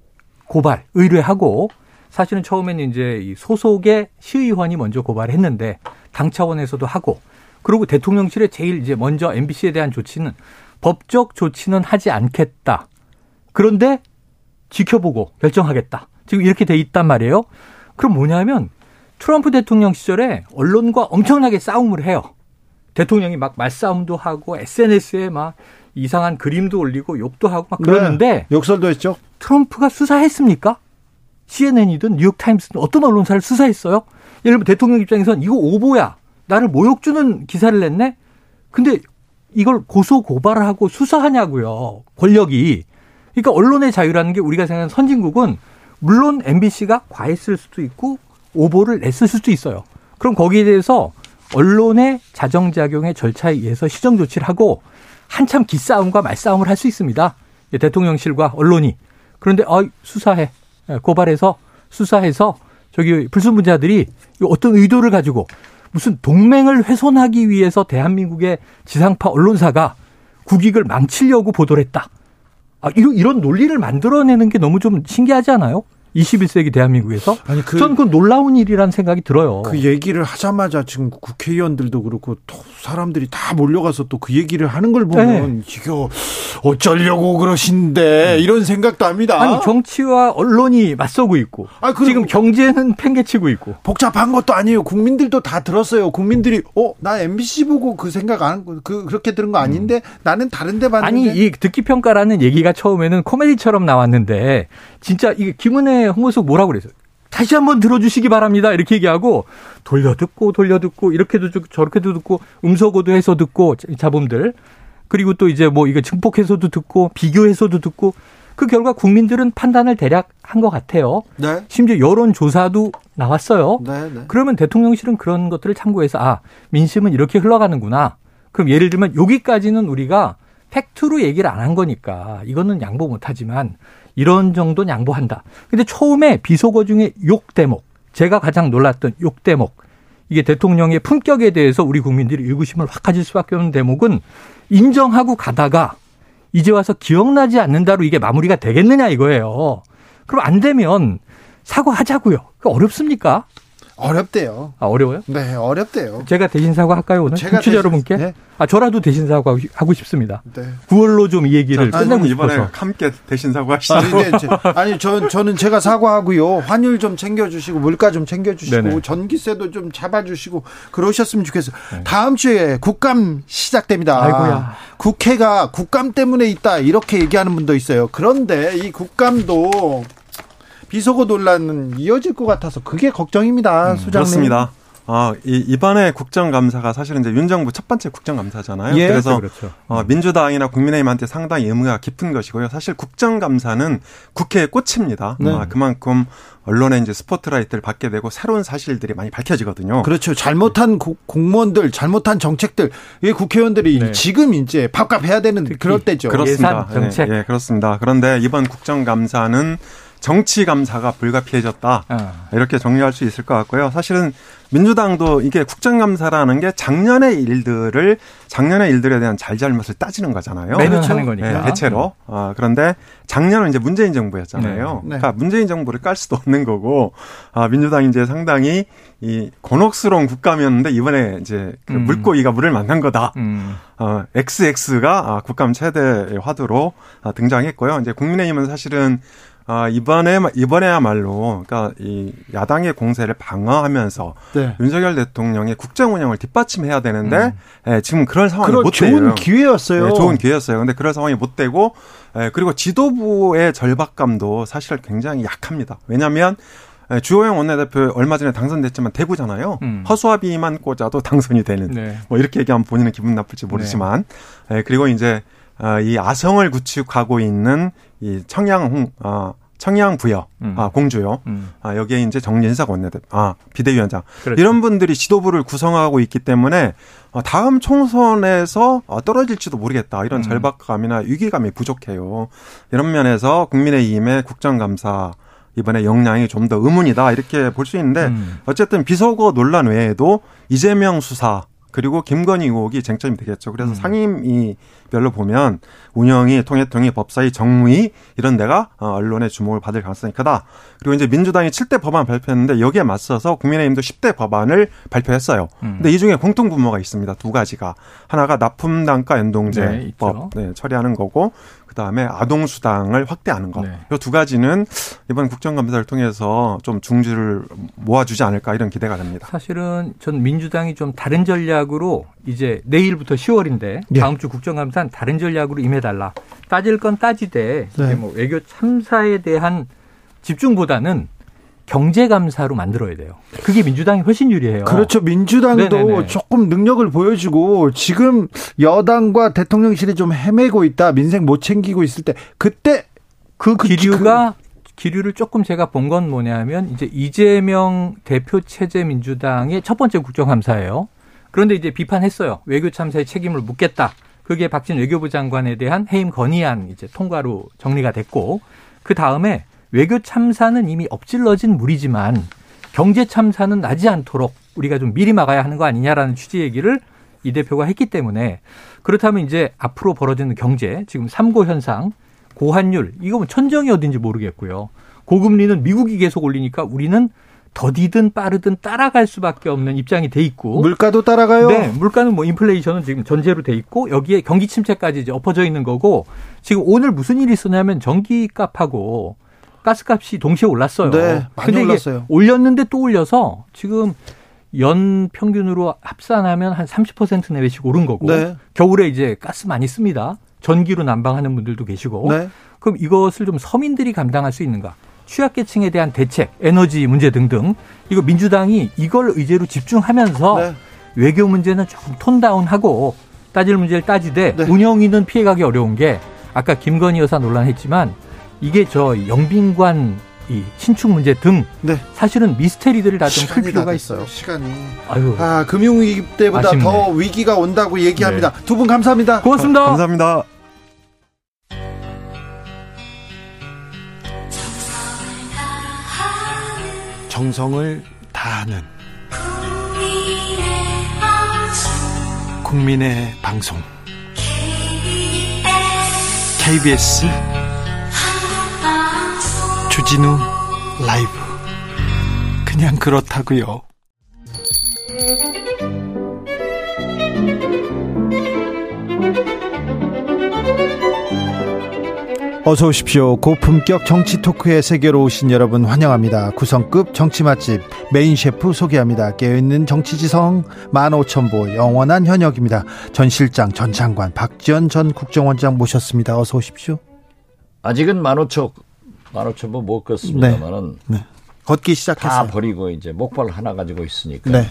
고발, 의뢰하고 사실은 처음에는 이제 이 소속의 시의원이 먼저 고발했는데 당 차원에서도 하고 그리고 대통령실에 제일 이제 먼저 MBC에 대한 조치는 법적 조치는 하지 않겠다. 그런데 지켜보고 결정하겠다. 지금 이렇게 돼 있단 말이에요. 그럼 뭐냐면 트럼프 대통령 시절에 언론과 엄청나게 싸움을 해요. 대통령이 막 말싸움도 하고 SNS에 막 이상한 그림도 올리고 욕도 하고 막 그러는데 네. 욕설도 했죠. 트럼프가 수사했습니까? CNN이든 뉴욕타임스든 어떤 언론사를 수사했어요? 예를 들면 대통령 입장에선 이거 오보야. 나를 모욕 주는 기사를 냈네? 근데 이걸 고소 고발을 하고 수사하냐고요. 권력이. 그러니까 언론의 자유라는 게 우리가 생각하는 선진국은 물론 MBC가 과했을 수도 있고 오보를 냈을 수도 있어요. 그럼 거기에 대해서 언론의 자정작용의 절차에 의해서 시정 조치를 하고 한참 기싸움과 말싸움을 할 수 있습니다. 예, 대통령실과 언론이. 그런데 어, 수사해. 예, 고발해서 수사해서 저기 불순분자들이 어떤 의도를 가지고 무슨 동맹을 훼손하기 위해서 대한민국의 지상파 언론사가 국익을 망치려고 보도를 했다. 아, 이런, 이런 논리를 만들어내는 게 너무 좀 신기하지 않아요? 21세기 대한민국에서? 아니 그전 그건 놀라운 일이라는 생각이 들어요. 그 얘기를 하자마자 지금 국회의원들도 그렇고 또 사람들이 다 몰려가서 또 그 얘기를 하는 걸 보면 이거 어쩌려고 그러신데 이런 생각도 합니다. 아니, 정치와 언론이 맞서고 있고. 아, 지금 경제는 팽개치고 있고. 복잡한 것도 아니에요. 국민들도 다 들었어요. 국민들이 어나 MBC 보고 그 생각 안그 그렇게 들은 거 아닌데 나는 다른데 봤는데 아니 이 듣기 평가라는 얘기가 처음에는 코미디처럼 나왔는데 진짜 이게 김은혜 홍보석 뭐라고 그랬어요? 다시 한번 들어주시기 바랍니다. 이렇게 얘기하고 돌려 듣고 돌려 듣고 이렇게도 듣고 저렇게도 듣고 음소거도 해서 듣고 자범들 그리고 또 이제 뭐 이거 증폭해서도 듣고 비교해서도 듣고 그 결과 국민들은 판단을 대략 한 것 같아요. 네. 심지어 여론 조사도 나왔어요. 네, 네. 그러면 대통령실은 그런 것들을 참고해서 아 민심은 이렇게 흘러가는구나. 그럼 예를 들면 여기까지는 우리가 팩트로 얘기를 안 한 거니까 이거는 양보 못하지만 이런 정도는 양보한다. 근데 처음에 비속어 중에 욕 대목 제가 가장 놀랐던 욕 대목 이게 대통령의 품격에 대해서 우리 국민들이 의구심을 확 가질 수밖에 없는 대목은 인정하고 가다가 이제 와서 기억나지 않는다로 이게 마무리가 되겠느냐 이거예요. 그럼 안 되면 사과하자고요. 그 어렵습니까? 어렵대요. 아, 어려워요? 네, 어렵대요. 제가 대신 사과할까요 오늘? 제가 대신- 여러분께? 네. 아 저라도 대신 사과하고 싶습니다. 네. 9월로 좀 이 얘기를 자, 끝내고 이번에 싶어서. 함께 대신 사과하시죠. 아니, 네, 제- 아니 저, 저는 제가 사과하고요. 환율 좀 챙겨주시고 물가 좀 챙겨주시고 네네. 전기세도 좀 잡아주시고 그러셨으면 좋겠어요. 다음 주에 국감 시작됩니다. 아이고야. 국회가 국감 때문에 있다 이렇게 얘기하는 분도 있어요. 그런데 이 국감도 비속어 논란은 이어질 것 같아서 그게 걱정입니다, 소장님. 그렇습니다. 아, 이, 이번에 국정감사가 사실은 이제 윤 정부 첫 번째 국정감사잖아요. 예. 그래서 그렇죠. 어, 민주당이나 국민의힘한테 상당히 의무가 깊은 것이고요. 사실 국정감사는 국회의 꽃입니다. 네. 아, 그만큼 언론에 이제 스포트라이트를 받게 되고 새로운 사실들이 많이 밝혀지거든요. 그렇죠. 잘못한 고- 공무원들, 잘못한 정책들, 이 국회의원들이 네. 지금 이제 밥값 해야 되는 그럴 때죠. 그렇습니다. 예산, 정책. 예, 예, 그렇습니다. 그런데 이번 국정감사는 정치 감사가 불가피해졌다. 아. 이렇게 정리할 수 있을 것 같고요. 사실은 민주당도 이게 국정감사라는 게 작년의 일들을 작년의 일들에 대한 잘잘못을 따지는 거잖아요. 매년 그렇죠. 하는 거니까. 네, 대체로. 아, 그런데 작년은 이제 문재인 정부였잖아요. 네. 네. 그러니까 문재인 정부를 깔 수도 없는 거고, 아, 민주당이 이제 상당히 이 곤혹스러운 국감이었는데 이번에 이제 그 음. 물고기가 물을 만난 거다. 음. 어, XX가 아, 국감 최대 화두로 아, 등장했고요. 이제 국민의힘은 사실은 아, 이번에 이번에야말로 그러니까 이 야당의 공세를 방어하면서 네. 윤석열 대통령의 국정 운영을 뒷받침해야 되는데 예, 지금 그럴 상황이 그런 못 돼요. 좋은 기회였어요. 네, 좋은 기회였어요. 근데 그럴 상황이 못 되고 예, 그리고 지도부의 절박감도 사실 굉장히 약합니다. 왜냐하면 예, 주호영 원내대표 얼마 전에 당선됐지만 대구잖아요. 음. 허수아비만 꽂아도 당선이 되는. 네. 뭐 이렇게 얘기하면 본인은 기분 나쁠지 모르지만 예, 그리고 이제 아, 이 아성을 구축하고 있는 이 청양 홍 아, 청양 부여 음. 아 공주요. 음. 아, 여기에 이제 정진석 원내대표, 아, 비대위원장. 그렇죠. 이런 분들이 지도부를 구성하고 있기 때문에 어, 다음 총선에서 어, 떨어질지도 모르겠다. 이런 음. 절박감이나 위기감이 부족해요. 이런 면에서 국민의힘의 국정감사 이번에 역량이 좀 더 의문이다. 이렇게 볼 수 있는데 음. 어쨌든 비속어 논란 외에도 이재명 수사 그리고 김건희 의혹이 쟁점이 되겠죠. 그래서 음. 상임위별로 보면 운영위, 통일통위, 법사위, 정무위 이런 데가 어, 언론의 주목을 받을 가능성이 크다. 그리고 이제 민주당이 7대 법안 발표했는데 여기에 맞서서 국민의힘도 10대 법안을 발표했어요. 음. 근데 이 중에 공통 분모가 있습니다. 두 가지가 하나가 납품 단가 네, 연동제법 있죠. 네, 처리하는 거고 그다음에 아동 수당을 확대하는 거. 네. 이두 가지는 이번 국정감사를 통해서 좀 중지를 모아주지 않을까 이런 기대가 됩니다. 사실은 전 민주당이 좀 다른 전략으로 이제 내일부터 10월인데 예. 다음 주 국정감사는 다른 전략으로 임해달라. 따질 건 따지되 네. 뭐 외교 참사에 대한 집중보다는 경제 감사로 만들어야 돼요. 그게 민주당이 훨씬 유리해요. 그렇죠. 민주당도 네네네. 조금 능력을 보여주고 지금 여당과 대통령실이 좀 헤매고 있다. 민생 못 챙기고 있을 때 그때 그 기류가 기류를 조금 제가 본 건 뭐냐면 이제 이재명 대표 체제 민주당의 첫 번째 국정감사예요. 그런데 이제 비판했어요. 외교 참사의 책임을 묻겠다. 그게 박진 외교부 장관에 대한 해임 건의안 이제 통과로 정리가 됐고 그 다음에 외교 참사는 이미 엎질러진 물이지만 경제 참사는 나지 않도록 우리가 좀 미리 막아야 하는 거 아니냐라는 취지 얘기를 이 대표가 했기 때문에 그렇다면 이제 앞으로 벌어지는 경제 지금 삼고 현상 고환율 이거 뭐 천정이 어딘지 모르겠고요. 고금리는 미국이 계속 올리니까 우리는 더디든 빠르든 따라갈 수밖에 없는 입장이 돼 있고 물가도 따라가요. 네, 물가는 뭐 인플레이션은 지금 전제로 돼 있고 여기에 경기 침체까지 이제 엎어져 있는 거고 지금 오늘 무슨 일이 있었냐면 전기값하고 가스값이 동시에 올랐어요. 네, 많이 근데 올랐어요. 올렸는데 또 올려서 지금 연 평균으로 합산하면 한 30% 내외씩 오른 거고 네. 겨울에 이제 가스 많이 씁니다. 전기로 난방하는 분들도 계시고 네. 그럼 이것을 좀 서민들이 감당할 수 있는가? 취약계층에 대한 대책, 에너지 문제 등등 이거 민주당이 이걸 의제로 집중하면서 네. 외교 문제는 조금 톤다운하고 따질 문제를 따지되 네. 운영위는 피해가기 어려운 게 아까 김건희 여사 논란했지만 이게 저 영빈관 이 신축 문제 등 네. 사실은 미스테리들을 다 좀 풀 필요가. 있어요. 시간이. 아유, 아, 금융 위기 때보다 아쉽네. 더 위기가 온다고 얘기합니다. 두분 감사합니다. 고맙습니다. 감사합니다. 정성을 다하는 국민의 방송 KBS 주진우 라이브 그냥 그렇다고요. 어서 오십시오. 고품격 정치 토크의 세계로 오신 여러분 환영합니다. 구성급 정치 맛집 메인 셰프 소개합니다. 깨어있는 정치지성 15,000보 영원한 현역입니다. 전 실장, 전 장관 박지원 전 국정원장 모셨습니다. 어서 오십시오. 아직은 15,000 15,000보 못 걷습니다만은 네. 네. 걷기 시작했어요. 다 버리고 이제 목발 하나 가지고 있으니까 네.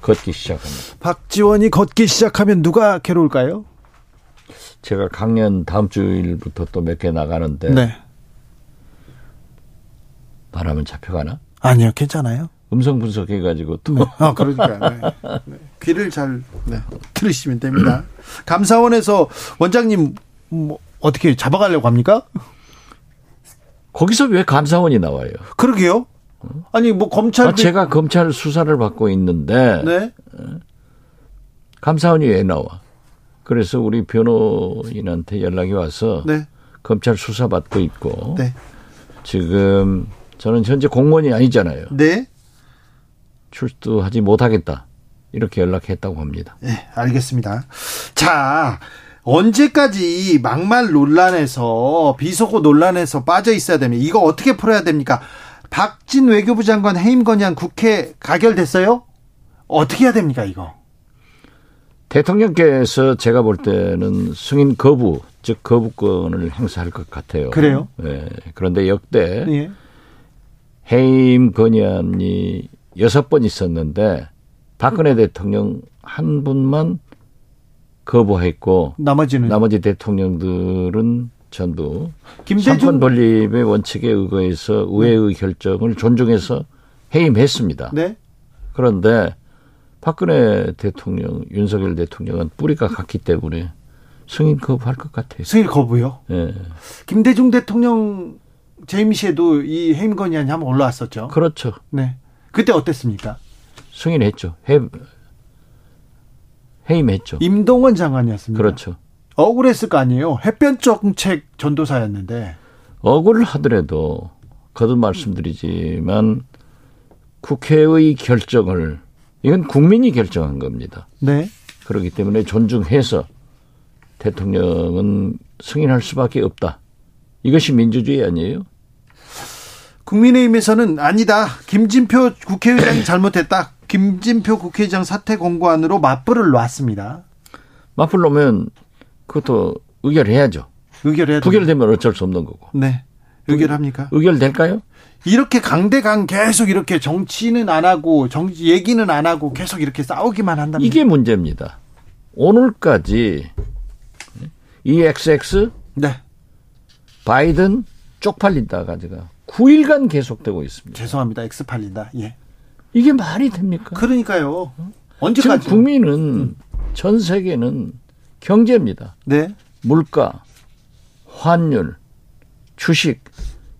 걷기 시작합니다. 박지원이 걷기 시작하면 누가 괴로울까요? 제가 강연 다음 주일부터 또 몇 개 나가는데 네. 말하면 잡혀가나? 아니요, 괜찮아요. 음성 분석해가지고 또. 네. 아, 그러니까. 네. 귀를 잘 네. 들으시면 됩니다. 감사원에서 원장님 뭐 어떻게 잡아가려고 합니까? 거기서 왜 감사원이 나와요? 그러게요. 아니 뭐 검찰 아, 제가 검찰 수사를 받고 있는데 네. 감사원이 왜 나와? 그래서 우리 변호인한테 연락이 와서 네. 검찰 수사 받고 있고 네. 지금 저는 현재 공무원이 아니잖아요. 네. 출두하지 못하겠다. 이렇게 연락했다고 합니다. 네, 알겠습니다. 자, 언제까지 막말 논란에서 비속어 논란에서 빠져 있어야 됩니까? 이거 어떻게 풀어야 됩니까? 박진 외교부 장관 해임 건의안 국회 가결됐어요? 어떻게 해야 됩니까, 이거? 대통령께서 제가 볼 때는 승인 거부, 즉 거부권을 행사할 것 같아요. 그래요? 예. 그런데 역대 예. 해임 건의안이 여섯 번 있었는데 박근혜 대통령 한 분만 거부했고 나머지는 나머지 대통령들은 전부 김대중 삼권 분립의 원칙에 의거해서 의회의 결정을 존중해서 해임했습니다. 네. 그런데 박근혜 대통령, 윤석열 대통령은 뿌리가 같기 때문에 승인 거부할 것 같아요. 승인 거부요. 예. 김대중 대통령 재임 시에도 이 해임 건의안이 한번 올라왔었죠. 그렇죠. 네. 그때 어땠습니까? 승인했죠. 해, 해임했죠. 임동원 장관이었습니다. 그렇죠. 억울했을 거 아니에요. 햇볕 정책 전도사였는데. 억울하더라도 거듭 말씀드리지만 국회의 결정을 이건 국민이 결정한 겁니다. 네. 그렇기 때문에 존중해서 대통령은 승인할 수밖에 없다. 이것이 민주주의 아니에요? 국민의힘에서는 아니다. 김진표 국회의장이 잘못했다. 김진표 국회의장 사퇴 공고안으로 맞불을 놨습니다. 맞불 놓으면 그것도 의결해야죠. 의결해야 부결되면 어쩔 수 없는 거고. 네. 의결합니까? 의결될까요? 이렇게 강대강 계속 이렇게 정치는 안 하고 정치 얘기는 안 하고 계속 이렇게 싸우기만 한다면 이게 문제입니다. 오늘까지 이 XX 네. 바이든 쪽팔린다가 제가 9일간 계속되고 있습니다. 죄송합니다. X 팔린다. 예. 이게 말이 됩니까? 그러니까요. 지금 언제까지? 국민은 전 세계는 경제입니다. 네. 물가, 환율, 주식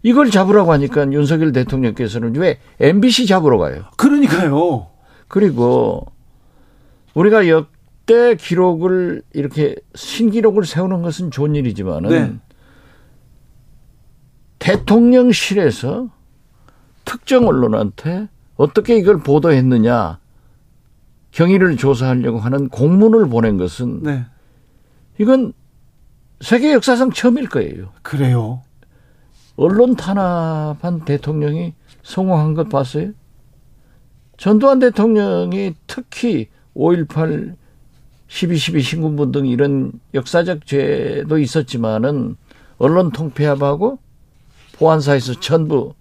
이걸 잡으라고 하니까 윤석열 대통령께서는 왜 MBC 잡으러 가요? 그러니까요. 그리고 우리가 역대 기록을 이렇게 신기록을 세우는 것은 좋은 일이지만은 네. 대통령실에서 특정 언론한테 어떻게 이걸 보도했느냐 경위를 조사하려고 하는 공문을 보낸 것은 네. 이건 세계 역사상 처음일 거예요. 그래요. 언론 탄압한 대통령이 성공한 것 봤어요? 전두환 대통령이 특히 5.18, 12.12 신군분 등 이런 역사적 죄도 있었지만은 언론 통폐합하고 보안사에서 전부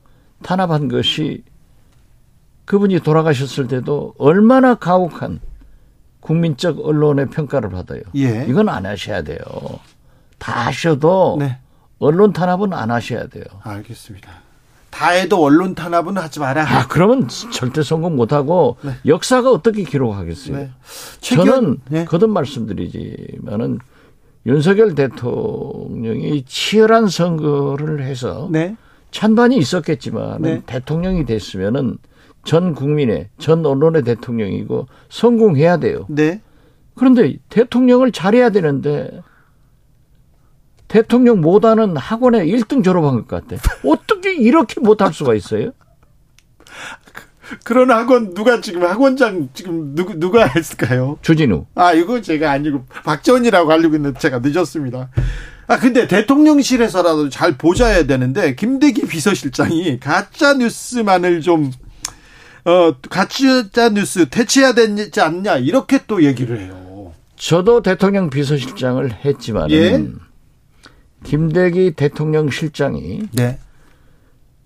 탄압한 것이 그분이 돌아가셨을 때도 얼마나 가혹한 국민적 언론의 평가를 받아요. 예. 이건 안 하셔야 돼요. 다 하셔도 네. 언론 탄압은 안 하셔야 돼요. 알겠습니다. 다 해도 언론 탄압은 하지 마라. 아, 그러면 절대 성공 못 하고 네. 역사가 어떻게 기록하겠어요? 네. 저는 네. 거듭 말씀드리지만은 윤석열 대통령이 치열한 선거를 해서 네. 찬반이 있었겠지만 네. 은 대통령이 됐으면은 전 국민의 전 언론의 대통령이고 성공해야 돼요. 네. 그런데 대통령을 잘해야 되는데 대통령 못하는 학원에 1등 졸업한 것 같아. 어떻게 이렇게 못할 수가 있어요? 그런 학원 누가 지금 학원장 지금 누구 누가 했을까요? 주진우. 아 이거 제가 아니고 박지원이라고 알고 있는데 제가 늦었습니다. 아 근데 대통령실에서라도 잘 보좌해야 되는데 김대기 비서실장이 가짜 뉴스만을 좀 어, 가짜 뉴스 퇴치해야 되지 않냐 이렇게 또 얘기를 해요. 저도 대통령 비서실장을 했지만 예? 김대기 대통령 실장이 네.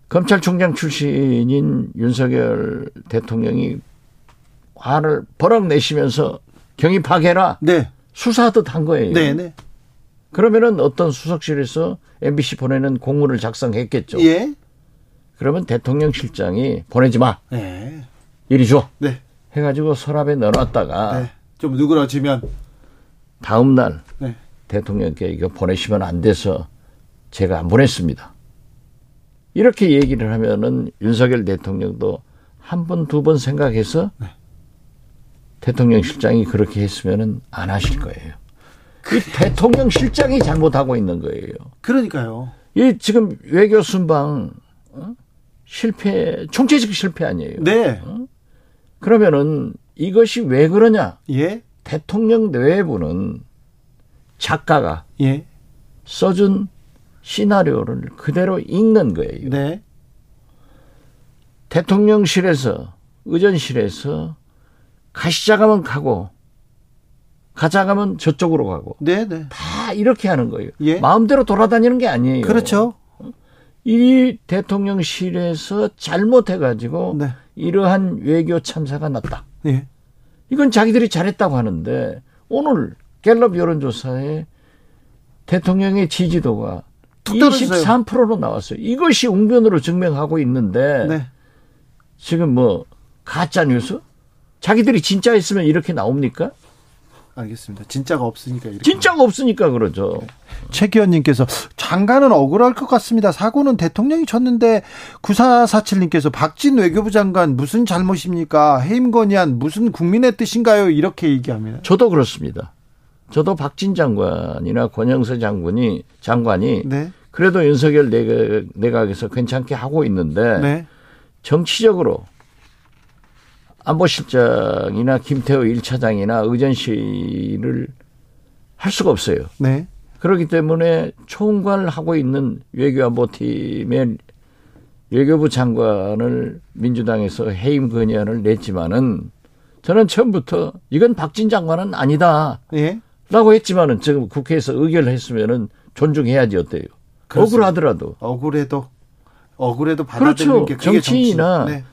검찰총장 출신인 윤석열 대통령이 화를 버럭 내시면서 경입하게라 네. 수사하듯 한 거예요. 네, 네. 그러면은 어떤 수석실에서 MBC 보내는 공문을 작성했겠죠. 예. 그러면 대통령 실장이 보내지 마. 네. 이리 줘. 네. 해가지고 서랍에 넣어놨다가 네. 좀 누그러지면 다음 날 네. 대통령께 이거 보내시면 안 돼서 제가 안 보냈습니다. 이렇게 얘기를 하면은 윤석열 대통령도 한 번, 두 번 생각해서 네. 대통령 실장이 그렇게 했으면은 안 하실 거예요. 이 대통령 실장이 잘못하고 있는 거예요. 그러니까요. 이 지금 외교 순방 어? 실패, 총체적 실패 아니에요. 네. 그러면은 이것이 왜 그러냐? 예. 대통령 내부는 작가가 예. 써준 시나리오를 그대로 읽는 거예요. 네. 대통령실에서 의전실에서 가시자 가면 가고 가자 가면 저쪽으로 가고 네, 네. 다 이렇게 하는 거예요. 예. 마음대로 돌아다니는 게 아니에요. 그렇죠. 이 대통령실에서 잘못해 가지고 네. 이러한 외교 참사가 났다. 예. 이건 자기들이 잘했다고 하는데 오늘 갤럽 여론조사에 대통령의 지지도가 툭 떨어졌어요. 23%로 나왔어요. 이것이 웅변으로 증명하고 있는데 네. 지금 뭐 가짜 뉴스? 자기들이 진짜 했으면 이렇게 나옵니까? 알겠습니다. 진짜가 없으니까 이렇게. 진짜가 없으니까 그러죠. 최 기원님께서 장관은 억울할 것 같습니다. 사고는 대통령이 쳤는데 9447님께서 박진 외교부 장관 무슨 잘못입니까? 해임 건의안 무슨 국민의 뜻인가요? 이렇게 얘기합니다. 저도 그렇습니다. 저도 박진 장관이나 권영세 장군이 장관이 네. 그래도 윤석열 내각, 내각에서 괜찮게 하고 있는데 네. 정치적으로 안보실장이나 김태호 1차장이나 의전실을 할 수가 없어요. 네. 그렇기 때문에 총괄 하고 있는 외교안보팀의 외교부 장관을 민주당에서 해임 건의안을 냈지만은 저는 처음부터 이건 박진 장관은 아니다. 예. 라고 했지만은 지금 국회에서 의결을 했으면은 존중해야지 어때요? 그렇습니다. 억울하더라도 억울해도 억울해도 받아들이는 그렇죠. 정치인이나 정치. 네.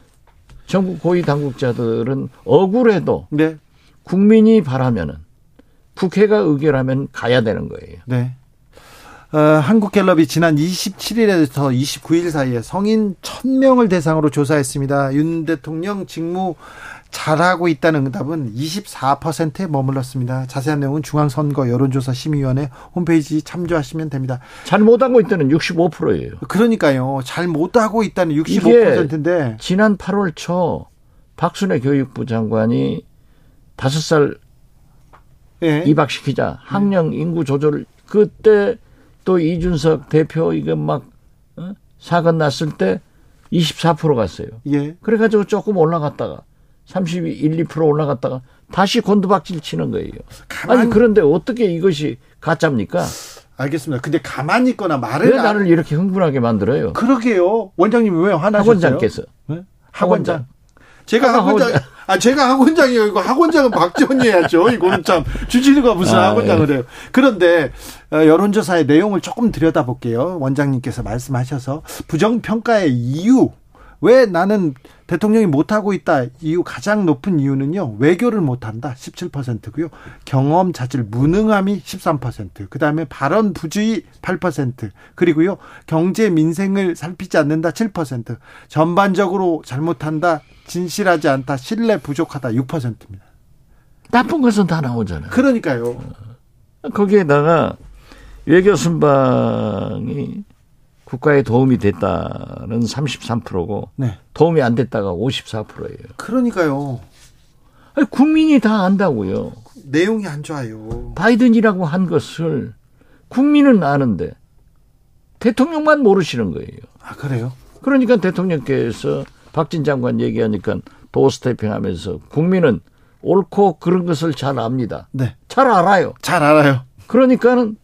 정부 고위 당국자들은 억울해도 네. 국민이 바라면은 국회가 의결하면 가야 되는 거예요. 네. 어, 한국갤럽이 지난 27일에서 29일 사이에 성인 1000명을 대상으로 조사했습니다. 윤 대통령 직무 잘하고 있다는 응답은 24%에 머물렀습니다. 자세한 내용은 중앙선거 여론조사 심의위원회 홈페이지 참조하시면 됩니다. 잘 못하고 있다는 65%예요. 그러니까요. 잘 못하고 있다는 이게 65%인데 지난 8월 초 박순애 교육부 장관이 5살 예. 입학시키자 학령 인구 조절 그때 또 이준석 대표 이거 막 어? 사건 났을 때 24% 갔어요. 예. 그래가지고 조금 올라갔다가 31, 2% 올라갔다가 다시 곤두박질 치는 거예요. 가만히 아니 그런데 어떻게 이것이 가짜입니까? 알겠습니다. 근데 가만히 있거나 왜 말을 안- 나를 이렇게 흥분하게 만들어요? 그러게요. 원장님 왜 화나셨어요? 학원장께서 네? 학원장. 학원장. 제가 학원장, 학원장. 아, 제가 학원장이에요. 이거 학원장은 박지원이 해야죠. 이거는 참, 주진우가 무슨 아, 학원장을 해요. 그런데, 어, 여론조사의 내용을 조금 들여다볼게요. 원장님께서 말씀하셔서. 부정 평가의 이유. 왜 나는 대통령이 못하고 있다. 이유 가장 높은 이유는요. 외교를 못한다. 17%고요. 경험 자질 무능함이 13%. 그 다음에 발언 부주의 8%. 그리고요. 경제 민생을 살피지 않는다. 7%. 전반적으로 잘못한다. 진실하지 않다. 신뢰 부족하다. 6%입니다. 나쁜 것은 다 나오잖아요. 그러니까요. 거기에다가 외교 순방이 국가에 도움이 됐다는 33%고 네. 도움이 안 됐다가 54%예요. 그러니까요. 국민이 다 안다고요. 내용이 안 좋아요. 바이든이라고 한 것을 국민은 아는데 대통령만 모르시는 거예요. 아 그래요? 그러니까 대통령께서 박진 장관 얘기하니까 도스태핑 하면서 국민은 옳고 그런 것을 잘 압니다. 네, 잘 알아요. 잘 알아요. 그러니까는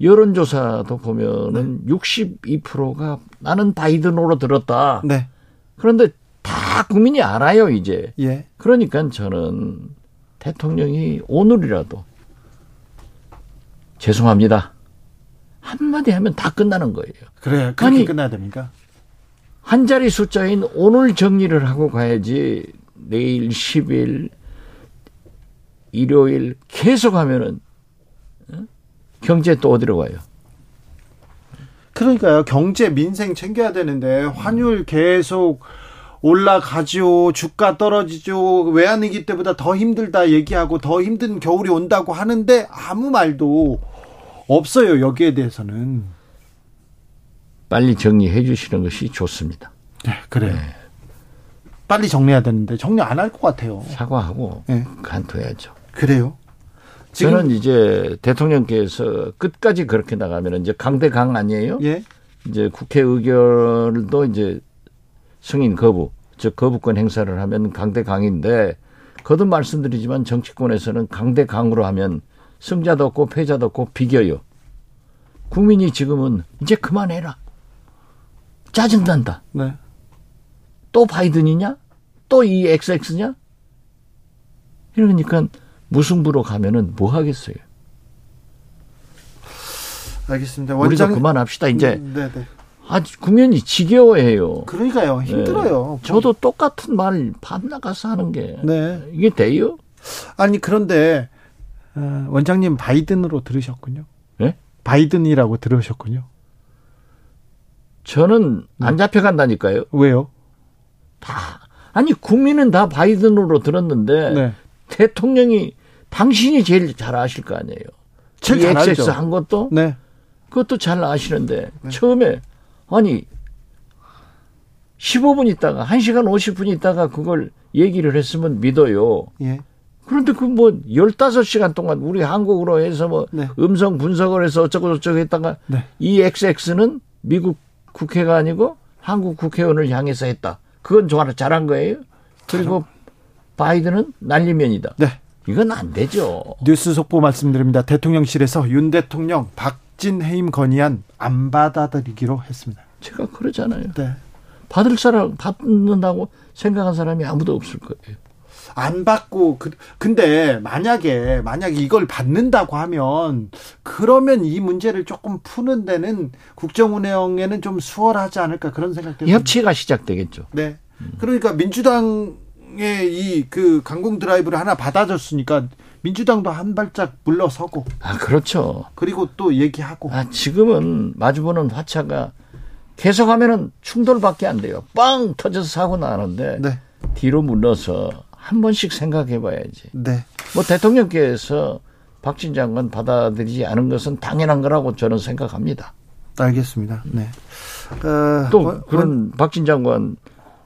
여론조사도 보면은 62%가 나는 바이든으로 들었다. 네, 그런데 다 국민이 알아요, 이제. 예, 그러니까 저는 대통령이 오늘이라도 죄송합니다. 한마디 하면 다 끝나는 거예요. 그래요. 그렇게 아니, 끝나야 됩니까? 한 자리 숫자인 오늘 정리를 하고 가야지 내일 10일 일요일 계속 하면은 어? 경제 또 어디로 가요? 그러니까요. 경제 민생 챙겨야 되는데 환율 계속 올라가죠. 주가 떨어지죠. 외환위기 때보다 더 힘들다 얘기하고 더 힘든 겨울이 온다고 하는데 아무 말도 없어요. 여기에 대해서는. 빨리 정리해 주시는 것이 좋습니다. 네, 그래요. 빨리 정리해야 되는데 정리 안 할 것 같아요. 사과하고 네. 간투해야죠. 그래요. 저는 이제 대통령께서 끝까지 그렇게 나가면 이제 강대강 아니에요? 예. 이제 국회 의결도 이제 승인 거부, 즉 거부권 행사를 하면 강대강인데 거듭 말씀드리지만 정치권에서는 강대강으로 하면 승자도 없고 패자도 없고 비겨요. 국민이 지금은 이제 그만해라. 짜증난다. 네. 또 바이든이냐? 또 이 XX냐? 이러니까 무승부로 가면은 뭐 하겠어요? 알겠습니다. 원장 그만합시다. 이제 음, 네, 네. 아 국민이 지겨워해요. 그러니까요. 힘들어요. 네. 저도 똑같은 말 반나가서 하는 게 네. 이게 돼요? 아니 그런데 어, 원장님 바이든으로 들으셨군요. 예? 바이든이라고 들으셨군요. 저는 안 잡혀간다니까요. 왜요? 다 아니 국민은 다 바이든으로 들었는데 네. 대통령이 당신이 제일 잘 아실 거 아니에요. 제일 잘 알죠. 한 것도 네. 그것도 잘 아시는데 처음에 아니 15분 있다가 1시간 50분 있다가 그걸 얘기를 했으면 믿어요. 예. 그런데 그 뭐 15시간 동안 우리 한국으로 해서 뭐 네. 음성 분석을 해서 어쩌고 저쩌고 했다가 네. 이 XX는 미국 국회가 아니고 한국 국회의원을 향해서 했다. 그건 좋아 잘한 거예요. 그리고 바이든은 날리면이다. 네. 이건 안 되죠. 뉴스 속보 말씀드립니다. 대통령실에서 윤 대통령 박진 해임 건의안 안 받아들이기로 했습니다. 제가 그러잖아요. 네. 받을 사람 받는다고 생각한 사람이 아무도 없을 거예요. 안 받고 그 근데 만약에 만약에 이걸 받는다고 하면 그러면 이 문제를 조금 푸는 데는 국정 운영에는 좀 수월하지 않을까 그런 생각도 협치가 시작되겠죠. 네. 그러니까 민주당 의 이 그 강공 드라이브를 하나 받아줬으니까 민주당도 한 발짝 물러서고 아 그렇죠. 그리고 또 얘기하고 아 지금은 마주보는 화차가 계속하면은 충돌밖에 안 돼요. 빵 터져서 사고 나는데 네. 뒤로 물러서 한 번씩 생각해봐야지. 네. 뭐 대통령께서 박진 장관 받아들이지 않은 것은 당연한 거라고 저는 생각합니다. 알겠습니다. 네. 어, 또 원- 그런 박진 장관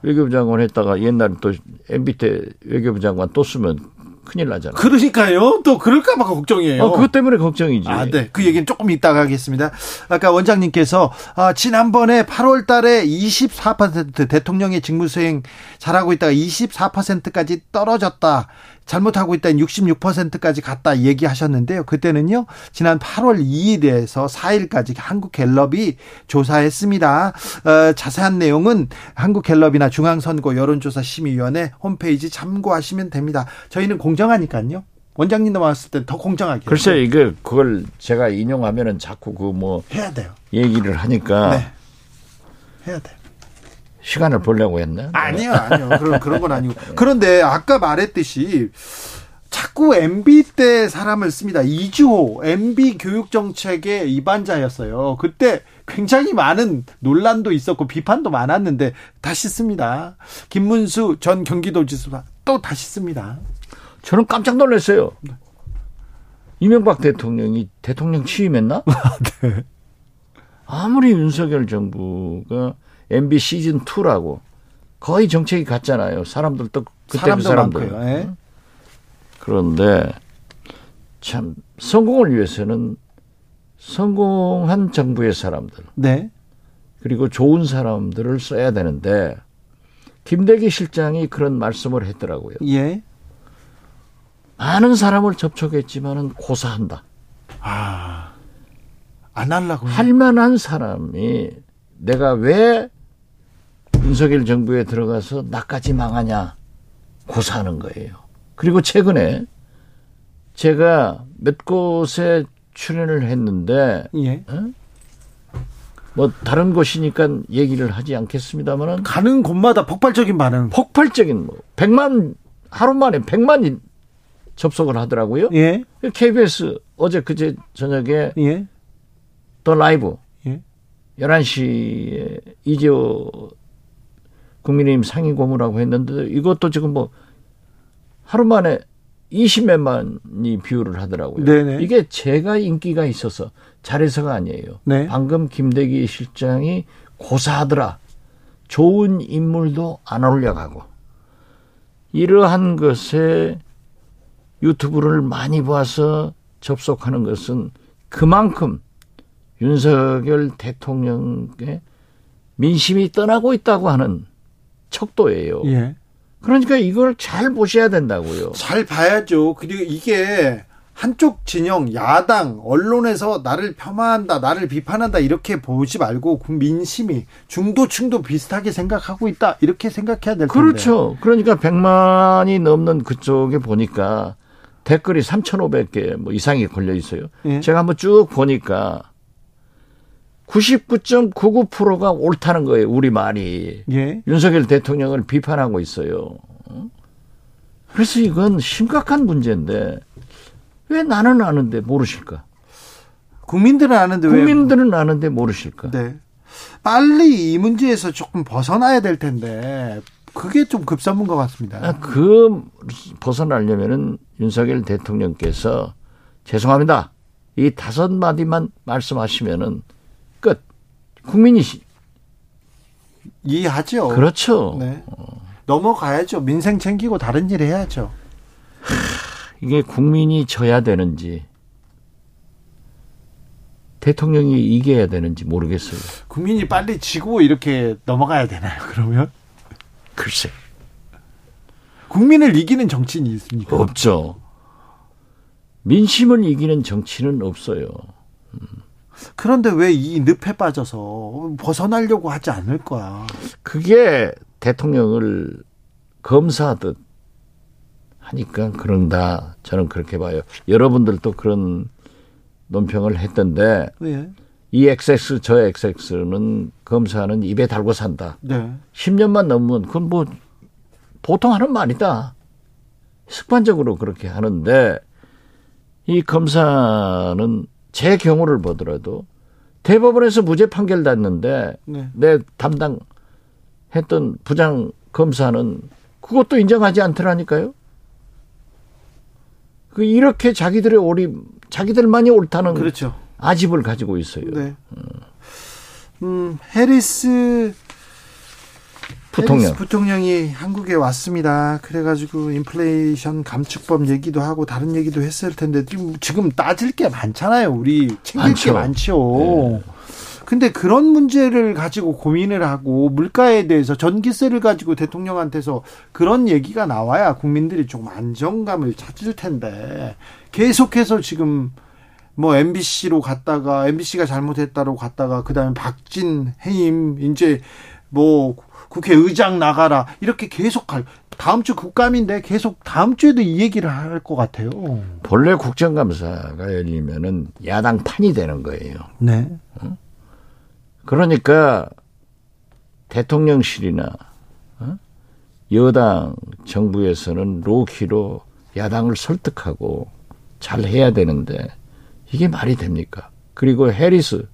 외교부 장관 했다가 옛날에 또 MB 때 외교부 장관 또 쓰면 큰일 나잖아요. 그러니까요. 또 그럴까봐 걱정이에요. 어, 그것 때문에 걱정이지. 아, 네. 그 얘기는 조금 이따가 하겠습니다. 아까 원장님께서 아, 지난번에 8월 달에 24% 대통령의 직무 수행 잘하고 있다가 24%까지 떨어졌다. 잘못하고 있다는 66%까지 갔다 얘기하셨는데요. 그때는요. 지난 8월 2일에서 4일까지 한국갤럽이 조사했습니다. 어, 자세한 내용은 한국갤럽이나 중앙선거 여론조사심의위원회 홈페이지 참고하시면 됩니다. 저희는 공정하니까요. 원장님 나왔을 때 더 공정하게 글쎄 이게 그걸 제가 인용하면은 자꾸 그 뭐 해야 돼요. 얘기를 하니까 네. 해야 돼. 시간을 보려고 했나? 아니요, 아니요. 그런 그런 건 아니고. 그런데 아까 말했듯이 자꾸 MB 때 사람을 씁니다. 이주호 MB 교육 정책의 입안자였어요. 그때 굉장히 많은 논란도 있었고 비판도 많았는데 다시 씁니다. 김문수 전 경기도지사 또 다시 씁니다. 저는 깜짝 놀랐어요. 이명박 대통령이 대통령 취임했나? 네. 아무리 윤석열 정부가 MB 시즌 2라고 거의 정책이 같잖아요. 사람들 또 그때 그 사람도 사람들. 많고요. 예. 그런데 참 성공을 위해서는 성공한 정부의 사람들 네. 그리고 좋은 사람들을 써야 되는데 김대기 실장이 그런 말씀을 했더라고요. 예. 많은 사람을 접촉했지만은 고사한다. 아. 안 하려고. 할 만한 사람이 내가 왜 윤석열 정부에 들어가서 나까지 망하냐 고사하는 거예요. 그리고 최근에 제가 몇 곳에 출연을 했는데 예. 뭐 다른 곳이니까 얘기를 하지 않겠습니다만은 가는 곳마다 폭발적인 반응. 폭발적인 뭐 100만 하루 만에 100만이 접속을 하더라고요. 예. KBS 어제 그제 저녁에 예. 더 라이브 예. 11시에 이재호 국민의힘 상임 고문라고 했는데 이것도 지금 뭐 하루 만에 20몇만이 view를 하더라고요. 네네. 이게 제가 인기가 있어서 잘해서가 아니에요. 네. 방금 김대기 실장이 고사하더라. 좋은 인물도 안 올려가고 이러한 것에 유튜브를 많이 봐서 접속하는 것은 그만큼 윤석열 대통령의 민심이 떠나고 있다고 하는 척도예요. 예. 그러니까 이걸 잘 보셔야 된다고요. 잘 봐야죠. 그리고 이게 한쪽 진영, 야당, 언론에서 나를 폄하한다, 나를 비판한다, 이렇게 보지 말고 민심이 중도층도 비슷하게 생각하고 있다, 이렇게 생각해야 될 텐데. 그렇죠. 그러니까 100만이 넘는 그쪽에 보니까 댓글이 3,500개 뭐 이상이 걸려 있어요. 예. 제가 한번 쭉 보니까 99.99%가 옳다는 거예요. 우리 말이. 예. 윤석열 대통령을 비판하고 있어요. 어? 그래서 이건 심각한 문제인데 왜 나는 아는데 모르실까? 국민들은 아는데 왜. 국민들은 아는데 모르실까? 네. 빨리 이 문제에서 조금 벗어나야 될 텐데, 그게 좀 급선무인 것 같습니다. 아, 그 벗어나려면은 윤석열 대통령께서 죄송합니다. 이 다섯 마디만 말씀하시면은 끝. 국민이 시- 이해하죠. 그렇죠. 네. 넘어가야죠. 민생 챙기고 다른 일 해야죠. 이게 국민이 져야 되는지 대통령이 이겨야 되는지 모르겠어요. 국민이 빨리 지고 이렇게 넘어가야 되나요, 그러면? 글쎄 국민을 이기는 정치인이 있습니까? 없죠. 민심을 이기는 정치는 없어요. 그런데 왜 이 늪에 빠져서 벗어나려고 하지 않을 거야. 그게 대통령을 검사하듯 하니까 그런다. 저는 그렇게 봐요. 여러분들도 그런 논평을 했던데 네. 이 XX 저 XX는 검사는 입에 달고 산다. 네. 10년만 넘으면 그건 뭐 보통 하는 말이다. 습관적으로 그렇게 하는데 이 검사는 제 경우를 보더라도 대법원에서 무죄 판결 났는데 네. 내 담당했던 부장 검사는 그것도 인정하지 않더라니까요. 그 이렇게 자기들의 옳이 자기들만이 옳다는 그렇죠. 아집을 가지고 있어요. 네. 음, 해리스 부통령. 해리스 부통령이 한국에 왔습니다. 그래가지고 인플레이션 감축법 얘기도 하고 다른 얘기도 했을 텐데 지금, 지금 따질 게 많잖아요. 우리 챙길 게 많죠. 많죠. 근데 그런 문제를 가지고 고민을 하고 물가에 대해서 전기세를 가지고 대통령한테서 그런 얘기가 나와야 국민들이 조금 안정감을 찾을 텐데 계속해서 지금 뭐 MBC로 갔다가 MBC가 잘못했다로 갔다가 그다음에 박진 해임 이제 뭐 국회의장 나가라 이렇게 계속 갈 다음 주 국감인데 계속 다음 주에도 이 얘기를 할 것 같아요. 본래 국정감사가 열리면은 야당 판이 되는 거예요. 네. 그러니까 대통령실이나 어? 여당 정부에서는 로키로 야당을 설득하고 잘 해야 되는데 이게 말이 됩니까? 그리고 해리스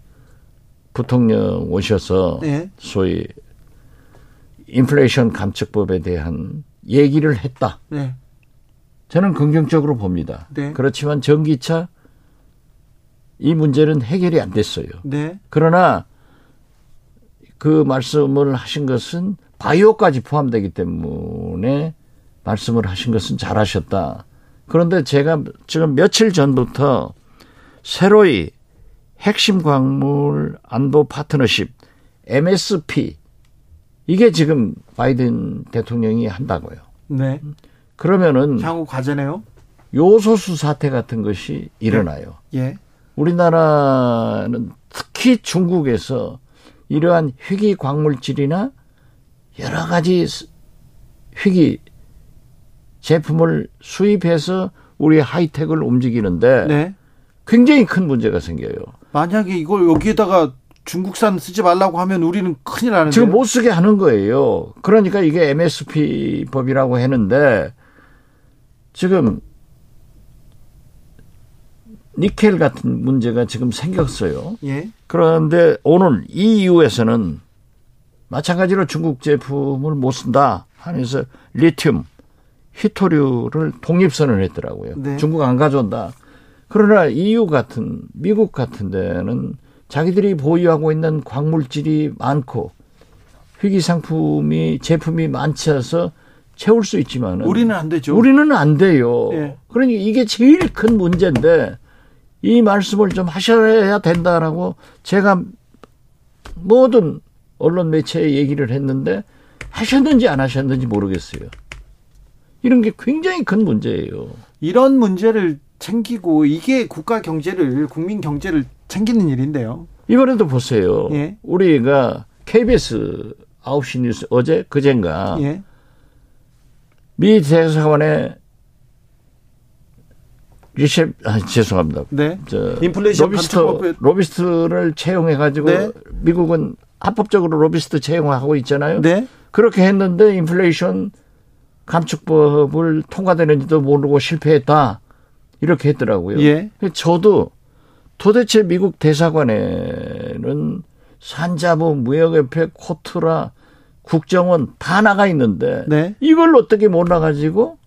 부통령 오셔서 네. 소위 인플레이션 감축법에 대한 얘기를 했다. 네. 저는 긍정적으로 봅니다. 네. 그렇지만 전기차 이 문제는 해결이 안 됐어요. 네. 그러나 그 말씀을 하신 것은 바이오까지 포함되기 때문에 말씀을 하신 것은 잘하셨다. 그런데 제가 지금 며칠 전부터 새로이 핵심 광물 안보 파트너십 MSP 이게 지금 바이든 대통령이 한다고요. 네. 그러면은 향후 과제네요. 요소수 사태 같은 것이 일어나요. 예. 우리나라는 특히 중국에서 이러한 희귀 광물질이나 여러 가지 희귀 제품을 수입해서 우리 하이텍을 움직이는데 네. 굉장히 큰 문제가 생겨요. 만약에 이걸 여기에다가 중국산 쓰지 말라고 하면 우리는 큰일 나는데. 지금 못 쓰게 하는 거예요. 그러니까 이게 MSP 법이라고 했는데 지금 니켈 같은 문제가 지금 생겼어요. 예. 그런데 오늘 EU에서는 마찬가지로 중국 제품을 못 쓴다 하면서 리튬, 히토류를 독립선언을 했더라고요. 네. 중국 안 가져온다. 그러나 EU 같은 미국 같은 데는 자기들이 보유하고 있는 광물질이 많고 희귀 상품이 제품이 많지 않아서 채울 수 있지만 우리는 안 되죠. 우리는 안 돼요. 예. 그러니까 이게 제일 큰 문제인데 이 말씀을 좀 하셔야 된다라고 제가 모든 언론 매체에 얘기를 했는데 하셨는지 안 하셨는지 모르겠어요. 이런 게 굉장히 큰 문제예요. 이런 문제를 챙기고 이게 국가 경제를 국민 경제를 챙기는 일인데요. 이번에도 보세요. 예. 우리가 KBS 9시 뉴스 어제 그젠가 예. 미 대사관에 리셉 아 죄송합니다. 네. 저 인플레이션 로비스트 로비스트를 채용해 가지고 네. 미국은 합법적으로 로비스트 채용하고 있잖아요. 네. 그렇게 했는데 인플레이션 감축법을 통과되는지도 모르고 실패했다. 이렇게 했더라고요. 예. 저도 도대체 미국 대사관에는 산자부, 무역협회, 코트라, 국정원 다 나가 있는데 네. 이걸 어떻게 몰라가지고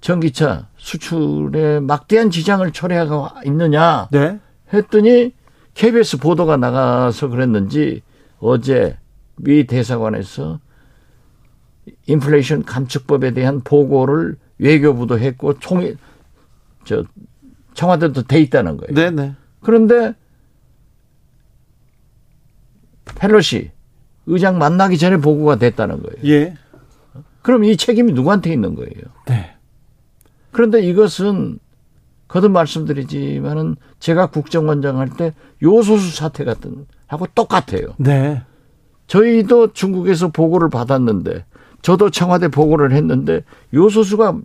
전기차 수출에 막대한 지장을 초래하고 있느냐 네. 했더니 KBS 보도가 나가서 그랬는지 어제 미 대사관에서 인플레이션 감축법에 대한 보고를 외교부도 했고 총회 저 청와대도 돼 있다는 거예요. 네, 네. 그런데 펠로시 의장 만나기 전에 보고가 됐다는 거예요. 예. 그럼 이 책임이 누구한테 있는 거예요? 네. 그런데 이것은 거듭 말씀드리지만은 제가 국정원장 할 때 요소수 사태 같은 하고 똑같아요. 네. 저희도 중국에서 보고를 받았는데 저도 청와대 보고를 했는데 요소수가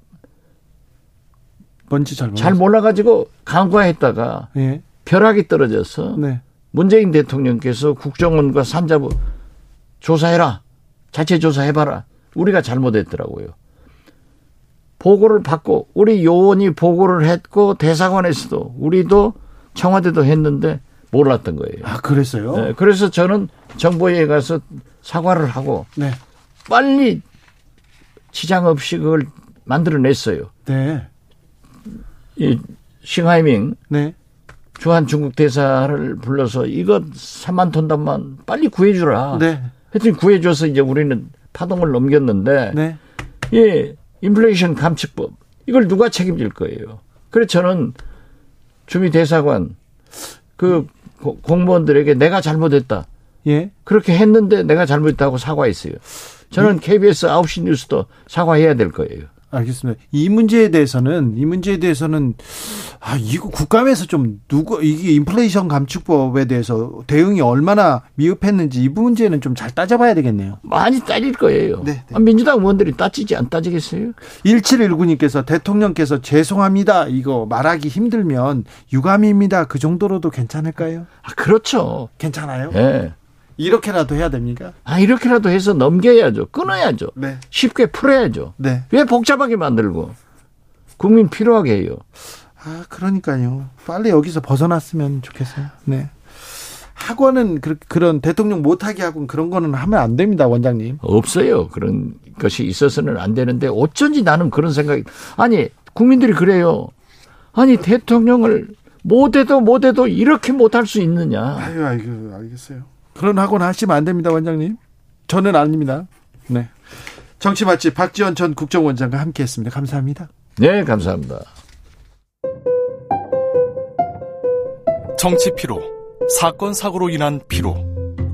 뭔지 잘 잘 몰라가지고 간과했다가 예. 벼락이 떨어져서 네. 문재인 대통령께서 국정원과 산자부 조사해라. 자체 조사해봐라. 우리가 잘못했더라고요. 보고를 받고 우리 요원이 보고를 했고 대사관에서도 우리도 청와대도 했는데 몰랐던 거예요. 아, 그랬어요? 네, 그래서 저는 정보에 가서 사과를 하고 네. 빨리 지장 없이 그걸 만들어냈어요. 네. 이 싱하이밍 네. 주한 중국 대사를 불러서 이거 3만 톤 단만 빨리 구해주라. 네. 하여튼 구해줘서 이제 우리는 파동을 넘겼는데 네. 이 인플레이션 감축법 이걸 누가 책임질 거예요. 그래서 저는 주미 대사관 그 고- 공무원들에게 내가 잘못했다. 예. 그렇게 했는데 내가 잘못했다고 사과했어요. 저는 KBS 9시 뉴스도 사과해야 될 거예요. 알겠습니다. 이 문제에 대해서는 이 문제에 대해서는 아 이거 국감에서 좀 누구 이게 인플레이션 감축법에 대해서 대응이 얼마나 미흡했는지 이 문제는 좀 잘 따져봐야 되겠네요. 많이 따질 거예요. 네, 네. 아, 민주당 의원들이 따지지 안 따지겠어요? 1719님께서 대통령께서 죄송합니다. 이거 말하기 힘들면 유감입니다. 그 정도로도 괜찮을까요? 아, 그렇죠. 괜찮아요? 예. 이렇게라도 해야 됩니까? 아, 이렇게라도 해서 넘겨야죠. 끊어야죠. 네. 쉽게 풀어야죠. 네. 왜 복잡하게 만들고 국민 필요하게 해요. 아, 그러니까요. 빨리 여기서 벗어났으면 좋겠어요. 네. 학원은 그, 그런 대통령 못하게 하고 그런 거는 하면 안 됩니다, 원장님. 없어요. 그런 것이 있어서는 안 되는데 어쩐지 나는 그런 생각이 아니 국민들이 그래요. 아니 대통령을 못해도 못해도 이렇게 못할 수 있느냐. 아유, 아이고, 알겠어요. 그런 학원 하시면 안 됩니다, 원장님. 저는 아닙니다. 네. 정치 맛집 박지원 전 국정원장과 함께 했습니다. 감사합니다. 네 감사합니다. 정치 피로, 사건 사고로 인한 피로,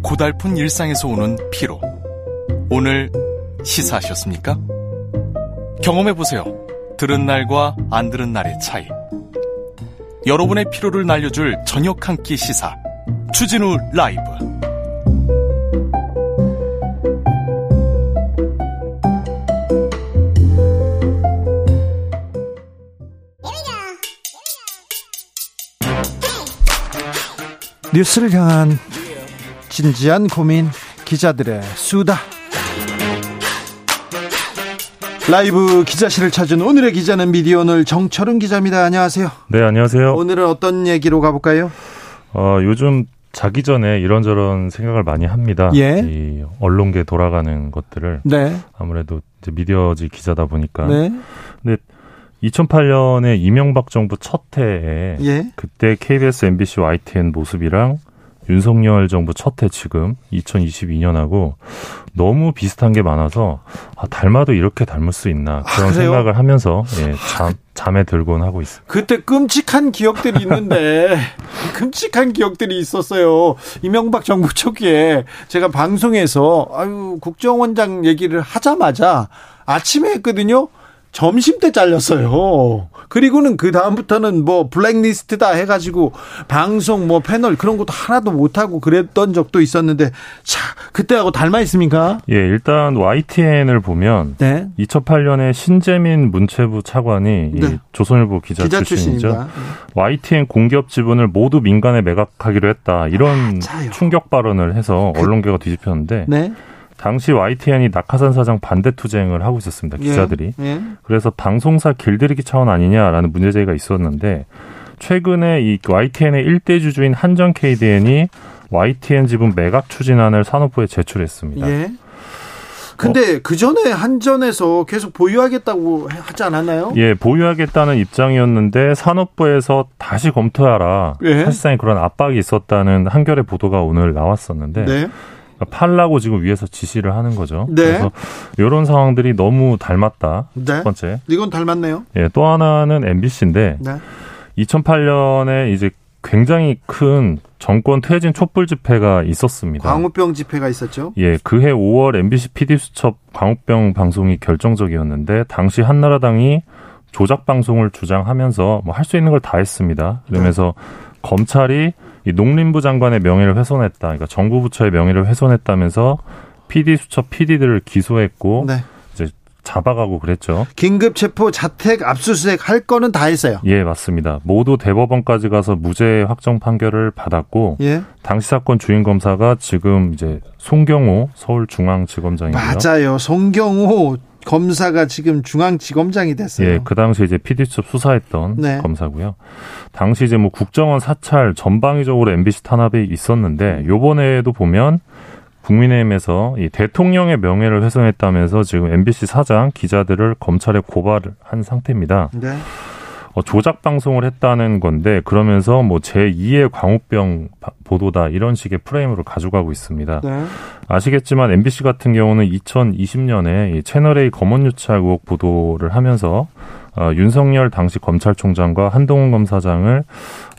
고달픈 일상에서 오는 피로. 오늘 시사하셨습니까? 경험해 보세요. 들은 날과 안 들은 날의 차이. 여러분의 피로를 날려줄 저녁 한 끼 시사. 추진우 라이브. 뉴스를 향한 진지한 고민 기자들의 수다 라이브 기자실을 찾은 오늘의 기자는 미디어오늘 정철은 기자입니다. 안녕하세요. 네, 안녕하세요. 오늘은 어떤 얘기로 가볼까요? 어, 요즘 자기 전에 이런저런 생각을 많이 합니다. 예. 이 언론계 돌아가는 것들을 네. 아무래도 미디어지 기자다 보니까. 네. 근데 2008년에 이명박 정부 첫 해에 예. 그때 KBS, MBC, YTN 모습이랑 윤석열 정부 첫 해 지금 2022년하고 너무 비슷한 게 많아서 아, 닮아도 이렇게 닮을 수 있나 그런 아? 생각을 하면서 예, 잠, 잠에 들곤 하고 있습니다. 그때 끔찍한 기억들이 있는데 끔찍한 기억들이 있었어요. 이명박 정부 초기에 제가 방송에서 아유 국정원장 얘기를 하자마자 아침에 했거든요. 점심 때 잘렸어요. 그리고는 그 다음부터는 뭐 블랙리스트다 해가지고 방송 뭐 패널 그런 것도 하나도 못 하고 그랬던 적도 있었는데 자 그때하고 닮아 있습니까? 예, 일단 YTN을 보면 네. 2008년에 신재민 문체부 차관이 이 네. 조선일보 기자, 기자 출신이죠. 출신입니다. YTN 공기업 지분을 모두 민간에 매각하기로 했다. 이런 맞아요. 충격 발언을 해서 그- 언론계가 뒤집혔는데 네. 당시 YTN이 낙하산 사장 반대 투쟁을 하고 있었습니다. 기자들이. 예. 예. 그래서 방송사 길들이기 차원 아니냐라는 문제 제기가 있었는데 최근에 이 YTN의 일대 주주인 한전 KDN이 YTN 지분 매각 추진안을 산업부에 제출했습니다. 예. 근데 그 전에 한전에서 계속 보유하겠다고 하지 않았나요? 예, 보유하겠다는 입장이었는데 산업부에서 다시 검토하라. 예. 사실상 그런 압박이 있었다는 한겨레 보도가 오늘 나왔었는데 네. 그러니까 팔라고 지금 위에서 지시를 하는 거죠. 네. 그래서 이런 상황들이 너무 닮았다. 네. 첫 번째. 이건 닮았네요. 예, 또 하나는 MBC인데 네. 2008년에 이제 굉장히 큰 정권 퇴진 촛불 집회가 있었습니다. 광우병 집회가 있었죠. 예, 그해 5월 MBC PD 수첩 광우병 방송이 결정적이었는데 당시 한나라당이 조작 방송을 주장하면서 뭐 할 수 있는 걸 다 했습니다. 그러면서 검찰이 이 농림부 장관의 명예를 훼손했다. 그러니까 정부 부처의 명예를 훼손했다면서 PD 수첩 PD들을 기소했고 네. 이제 잡아가고 그랬죠. 긴급 체포 자택 압수수색 할 거는 다 했어요. 예, 맞습니다. 모두 대법원까지 가서 무죄 확정 판결을 받았고 예. 당시 사건 주인 검사가 지금 이제 송경호 서울중앙지검장이고요. 맞아요. 송경호 검사가 지금 중앙지검장이 됐어요. 예, 그 당시 이제 PD수첩 수사했던 네. 검사고요. 당시 이제 뭐 국정원 사찰 전방위적으로 MBC 탄압이 있었는데 요번에도 보면 국민의힘에서 이 대통령의 명예를 훼손했다면서 지금 MBC 사장 기자들을 검찰에 고발을 한 상태입니다. 네. 어, 조작 방송을 했다는 건데 그러면서 뭐 제2의 광우병 바- 보도다 이런 식의 프레임으로 가져가고 있습니다. 네. 아시겠지만 MBC 같은 경우는 2020년에 이 채널A 검언 유착 의혹 보도를 하면서 어, 윤석열 당시 검찰총장과 한동훈 검사장을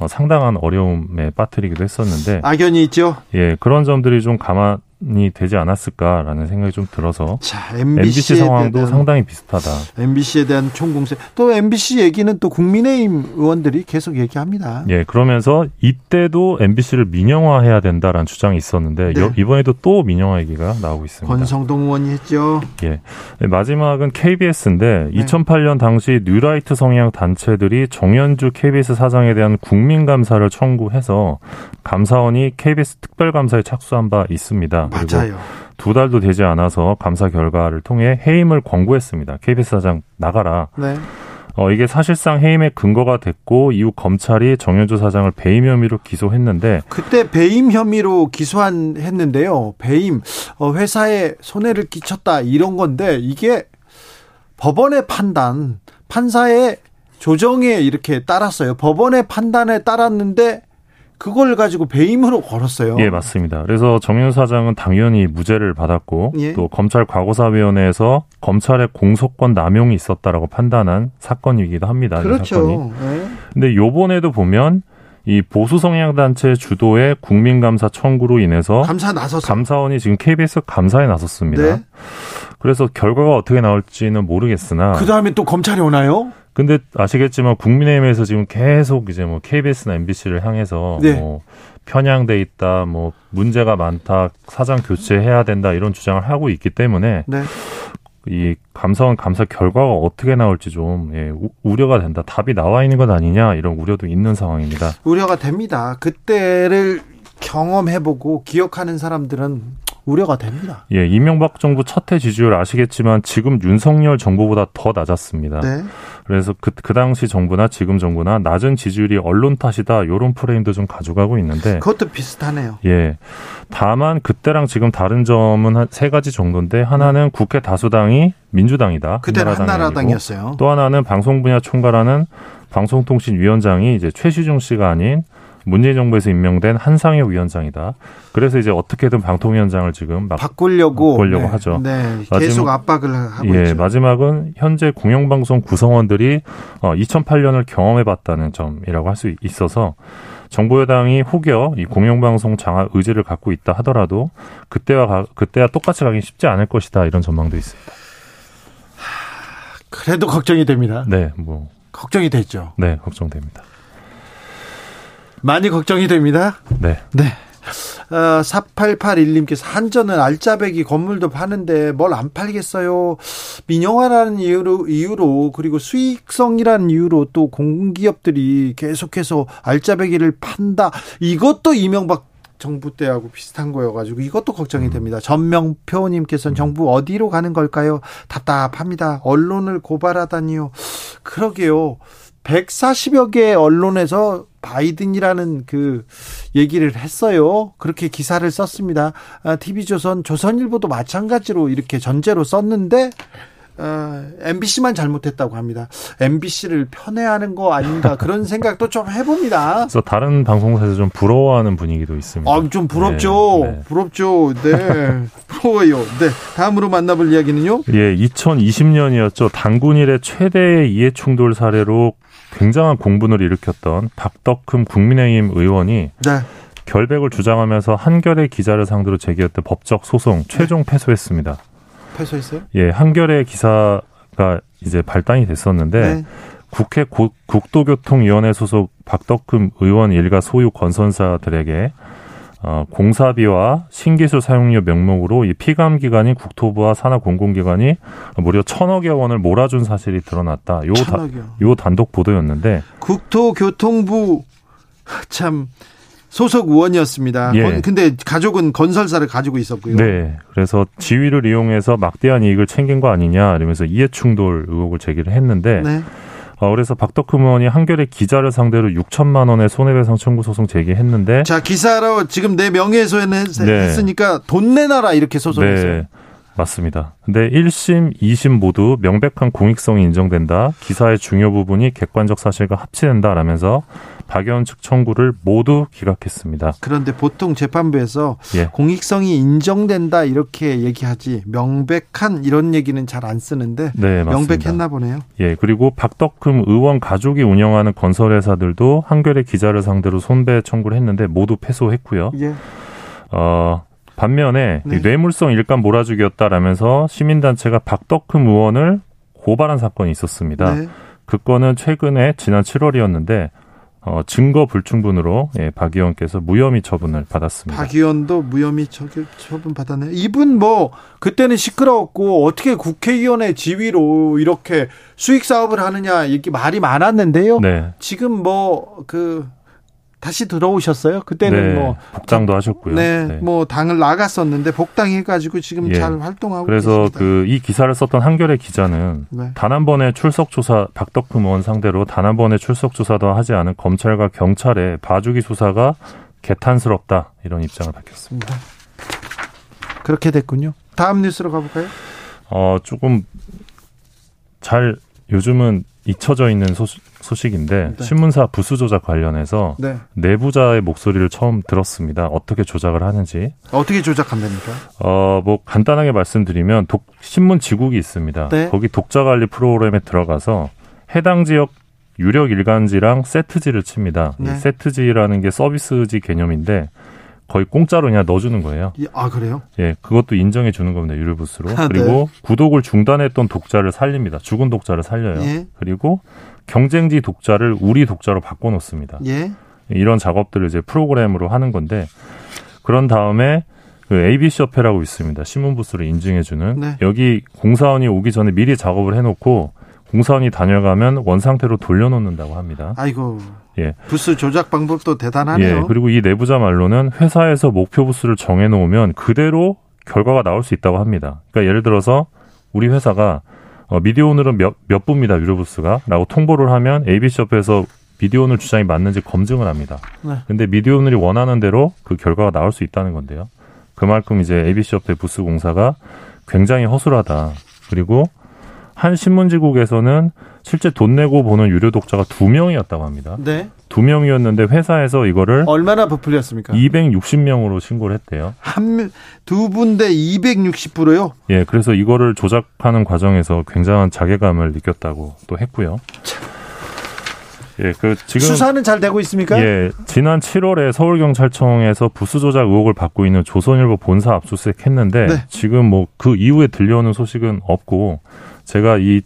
어, 상당한 어려움에 빠뜨리기도 했었는데 악연이 있죠. 예 그런 점들이 좀 감안 이 되지 않았을까라는 생각이 좀 들어서 자, MBC MBC에 상황도 대한 상당히 비슷하다. MBC에 대한 총공세. 또 MBC 얘기는 또 국민의힘 의원들이 계속 얘기합니다. 예, 그러면서 이때도 MBC를 민영화해야 된다라는 주장이 있었는데 네. 여- 이번에도 또 민영화 얘기가 나오고 있습니다. 권성동 의원이 했죠. 예. 네, 마지막은 KBS인데 네. 2008년 당시 뉴라이트 성향 단체들이 정현주 KBS 사장에 대한 국민 감사를 청구해서 감사원이 KBS 특별 감사에 착수한 바 있습니다. 맞아요. 두 달도 되지 않아서 감사 결과를 통해 해임을 권고했습니다. KBS 사장 나가라. 네. 어, 이게 사실상 해임의 근거가 됐고 이후 검찰이 정현주 사장을 배임 혐의로 기소했는데 그때 배임 혐의로 기소한 했는데요. 배임 어, 회사에 손해를 끼쳤다 이런 건데 이게 법원의 판단, 판사의 조정에 이렇게 따랐어요. 법원의 판단에 따랐는데 그걸 가지고 배임으로 걸었어요. 예, 맞습니다. 그래서 정윤 사장은 당연히 무죄를 받았고 예. 또 검찰 과거사위원회에서 검찰의 공소권 남용이 있었다라고 판단한 사건이기도 합니다. 그렇죠. 네. 근데 요번에도 보면 이 보수 성향 단체 주도의 국민 감사 청구로 인해서 감사 나섰어. 감사원이 지금 KBS 감사에 나섰습니다. 네. 그래서 결과가 어떻게 나올지는 모르겠으나 그 다음에 또 검찰이 오나요? 근데 아시겠지만 국민의힘에서 지금 계속 이제 뭐 KBS나 MBC를 향해서 네. 뭐 편향돼 있다, 뭐 문제가 많다, 사장 교체해야 된다 이런 주장을 하고 있기 때문에 네. 이 감사원 감사 결과가 어떻게 나올지 좀 예, 우- 우려가 된다. 답이 나와 있는 것 아니냐 이런 우려도 있는 상황입니다. 우려가 됩니다. 그때를 경험해보고 기억하는 사람들은 우려가 됩니다. 예, 이명박 정부 첫해 지지율 아시겠지만 지금 윤석열 정부보다 더 낮았습니다. 네. 그래서 그, 그 당시 정부나 지금 정부나 낮은 지지율이 언론 탓이다 이런 프레임도 좀 가져가고 있는데 그것도 비슷하네요. 예. 다만 그때랑 지금 다른 점은 한 세 가지 정도인데 하나는 국회 다수당이 민주당이다. 그때는 한나라당이 한나라당이었어요. 또 하나는 방송 분야 총괄하는 방송통신위원장이 이제 최시중 씨가 아닌 문재인 정부에서 임명된 한상혁 위원장이다. 그래서 이제 어떻게든 방통위원장을 지금 막 바꾸려고 바꾸려고 네. 하죠. 네. 마지막- 계속 압박을 하고 예, 있죠. 마지막은 현재 공영방송 구성원들이 어, 2008년을 경험해봤다는 점이라고 할 수 있어서 정부 여당이 혹여 이 공영방송 장악 의지를 갖고 있다 하더라도 그때와 가- 그때와 똑같이 가긴 쉽지 않을 것이다 이런 전망도 있습니다. 그래도 걱정이 됩니다. 네, 뭐, 걱정이 되죠. 네, 걱정됩니다. 많이 걱정이 됩니다. 네. 네. 어, 4881님께서 한전은 알짜배기 건물도 파는데 뭘 안 팔겠어요. 민영화라는 이유로, 이유로 그리고 수익성이라는 이유로 또 공기업들이 계속해서 알짜배기를 판다. 이것도 이명박 정부 때하고 비슷한 거여가지고 이것도 걱정이 됩니다. 전명표님께서는 정부 어디로 가는 걸까요? 답답합니다. 언론을 고발하다니요. 그러게요. 140여 개의 언론에서 바이든이라는 그 얘기를 했어요. 그렇게 기사를 썼습니다. 아, TV조선, 조선일보도 마찬가지로 이렇게 전제로 썼는데 어, MBC만 잘못했다고 합니다. MBC를 편애하는 거 아닌가 그런 생각도 좀 해봅니다. 그래서 다른 방송사에서 좀 부러워하는 분위기도 있습니다. 아, 좀 부럽죠. 네, 네. 부럽죠. 네. 부러워요. 네. 다음으로 만나볼 이야기는요? 예, 2020년이었죠. 단군 일의 최대의 이해충돌 사례로 굉장한 공분을 일으켰던 박덕흠 국민의힘 의원이 네. 결백을 주장하면서 한겨레 기자를 상대로 제기했던 법적 소송 최종 패소했습니다. 패소했어요? 예, 한겨레 기사가 이제 발단이 됐었는데 네. 국회 고- 국도교통위원회 소속 박덕흠 의원 일가 소유 건설사들에게 어, 공사비와 신기술 사용료 명목으로 이 피감 기관인 국토부와 산하 공공기관이 무려 천억여 원을 몰아준 사실이 드러났다. 요, 다. 요 단독 보도였는데 국토교통부 참 소속 의원이었습니다. 예. 건- 근데 가족은 건설사를 가지고 있었고요. 네. 그래서 지위를 이용해서 막대한 이익을 챙긴 거 아니냐 이러면서 이해충돌 의혹을 제기를 했는데 네. 어, 그래서 박덕흠 의원이 한겨레 기자를 상대로 6천만 원의 손해배상 청구 소송 제기했는데 자 기사로 지금 내 명예훼손 네. 했으니까 돈 내놔라 이렇게 소송했어요. 네. 맞습니다. 근데 1심, 2심 모두 명백한 공익성이 인정된다. 기사의 중요 부분이 객관적 사실과 합치된다라면서 박연 측 청구를 모두 기각했습니다. 그런데 보통 재판부에서 예. 공익성이 인정된다 이렇게 얘기하지 명백한 이런 얘기는 잘 안 쓰는데 네. 명백했나 보네요. 예, 그리고 박덕흠 의원 가족이 운영하는 건설회사들도 한겨레 기자를 상대로 손배 청구를 했는데 모두 패소했고요. 예. 어, 반면에 네. 이 뇌물성 일감 몰아주기였다라면서 시민단체가 박덕흠 의원을 고발한 사건이 있었습니다. 네. 그 건은 최근에 지난 7월이었는데 어, 증거 불충분으로 예, 박 의원께서 무혐의 처분을 받았습니다. 박 의원도 무혐의 처- 처분 받았네요. 이분 뭐 그때는 시끄러웠고 어떻게 국회의원의 지위로 이렇게 수익 사업을 하느냐 이렇게 말이 많았는데요. 네, 지금 뭐그 다시 들어오셨어요. 그때는 네, 뭐 복장도 하셨고요. 네, 네. 뭐 당을 나갔었는데 복당해가지고 지금 예. 잘 활동하고 그래서. 그 이 기사를 썼던 한겨레 기자는 네. 단한 번의 출석 조사 박덕흠 의원 상대로 단 한 번의 출석 조사도 하지 않은 검찰과 경찰의 봐주기 수사가 개탄스럽다 이런 입장을 밝혔습니다. 그렇게 됐군요. 다음 뉴스로 가볼까요? 어 조금 잘 요즘은 잊혀져 있는 소식, 소식인데 네. 신문사 부수 조작 관련해서 네. 내부자의 목소리를 처음 들었습니다. 어떻게 조작을 하는지. 어떻게 조작한답니까? 어, 뭐 간단하게 말씀드리면 독, 신문 지국이 있습니다. 네. 거기 독자 관리 프로그램에 들어가서 해당 지역 유력 일간지랑 세트지를 칩니다. 네. 이 세트지라는 게 서비스지 개념인데 거의 공짜로 그냥 넣어주는 거예요. 이- 아 그래요? 예, 그것도 인정해 주는 겁니다. 유료 부스로. 아, 그리고 구독을 중단했던 독자를 살립니다. 죽은 독자를 살려요. 예. 그리고 경쟁지 독자를 우리 독자로 바꿔놓습니다. 예. 이런 작업들을 이제 프로그램으로 하는 건데 그런 다음에 그 ABC 협회라고 있습니다. 신문 부스를 인증해주는 네. 여기 공사원이 오기 전에 미리 작업을 해놓고 공사원이 다녀가면 원 상태로 돌려놓는다고 합니다. 아이고 예. 부스 조작 방법도 대단하네요. 예, 그리고 이 내부자 말로는 회사에서 목표 부수를 정해놓으면 그대로 결과가 나올 수 있다고 합니다. 그러니까 예를 들어서 우리 회사가 어, 미디어 오늘은 몇, 몇 부입니다, 유료 부스가. 라고 통보를 하면 ABC협회에서 미디어 오늘 주장이 맞는지 검증을 합니다. 네. 근데 미디어 오늘이 원하는 대로 그 결과가 나올 수 있다는 건데요. 그만큼 이제 ABC협회 부스 공사가 굉장히 허술하다. 그리고 한 신문지국에서는 실제 돈 내고 보는 유료 독자가 두 명이었다고 합니다. 네. 두 명이었는데 회사에서 이거를 얼마나 부풀렸습니까? 260명으로 신고를 했대요. 한 두 분대 260%요. 예, 그래서 이거를 조작하는 과정에서 굉장한 자괴감을 느꼈다고 또 했고요. 예, 그 지금 수사는 잘 되고 있습니까? 예, 지난 7월에 서울경찰청에서 부수 조작 의혹을 받고 있는 조선일보 본사 압수수색했는데 네. 지금 뭐 그 이후에 들려오는 소식은 없고 제가 이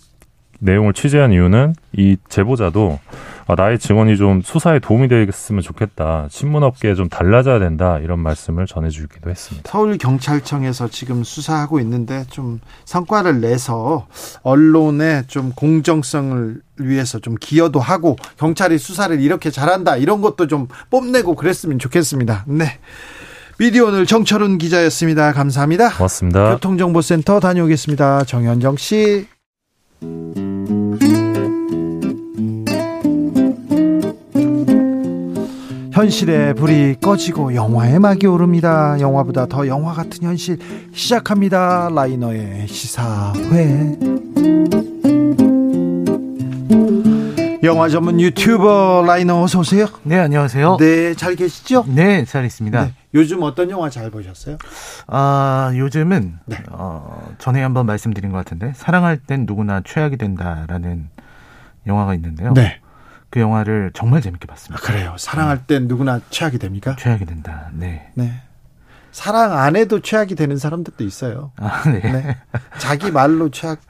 내용을 취재한 이유는 이 제보자도 아, 나의 증언이 좀 수사에 도움이 되겠으면 좋겠다. 신문업계에 좀 달라져야 된다. 이런 말씀을 전해주기도 했습니다. 서울 경찰청에서 지금 수사하고 있는데 좀 성과를 내서 언론의 좀 공정성을 위해서 좀 기여도 하고 경찰이 수사를 이렇게 잘한다 이런 것도 좀 뽐내고 그랬으면 좋겠습니다. 네. 미디어 오늘 정철훈 기자였습니다. 감사합니다. 고맙습니다. 교통정보센터 다녀오겠습니다. 정현정 씨. 현실의 불이 꺼지고 영화의 막이 오릅니다. 영화보다 더 영화 같은 현실 시작합니다. 라이너의 시사회. 영화 전문 유튜버 라이너 어서 오세요. 네, 안녕하세요. 네, 잘 계시죠? 네, 잘 있습니다. 네. 요즘 어떤 영화 잘 보셨어요? 아, 요즘은 네. 어, 전에 한번 말씀드린 것 같은데 사랑할 땐 누구나 최악이 된다라는 영화가 있는데요. 네. 그 영화를 정말 재밌게 아, 봤습니다. 그래요. 사랑할 땐 누구나 최악이 됩니까? 최악이 된다. 네. 네. 사랑 안 해도 최악이 되는 사람들도 있어요. 아, 네. 네. 자기 말로 최악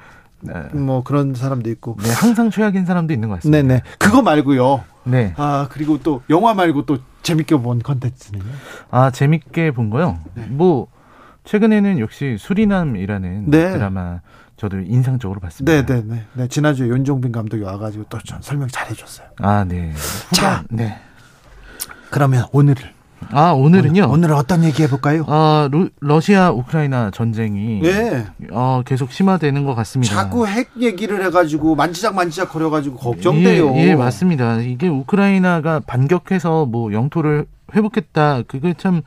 네. 뭐 그런 사람도 있고. 네, 항상 최악인 사람도 있는 것 같습니다. 네 네. 그거 말고요. 네. 아 그리고 또 영화 말고 또 재밌게 본 컨텐츠는요. 아, 재밌게 본 거요? 네. 뭐 최근에는 역시 수리남이라는 네. 드라마 저도 인상적으로 봤습니다. 네네 네. 네. 지난주에 윤종빈 감독이 와가지고 또전 설명 잘해줬어요. 아, 네. 자. 네. 그러면 오늘을 아, 오늘은요. 오늘, 은 어떤 얘기 해볼까요? 아, 루- 러시아 우크라이나 전쟁이 예. 어, 계속 심화되는 것 같습니다. 자꾸 핵 얘기를 해가지고 만지작 만지작 거려가지고 걱정돼요. 예, 예, 맞습니다. 이게 우크라이나가 반격해서 뭐 영토를 회복했다. 그게 참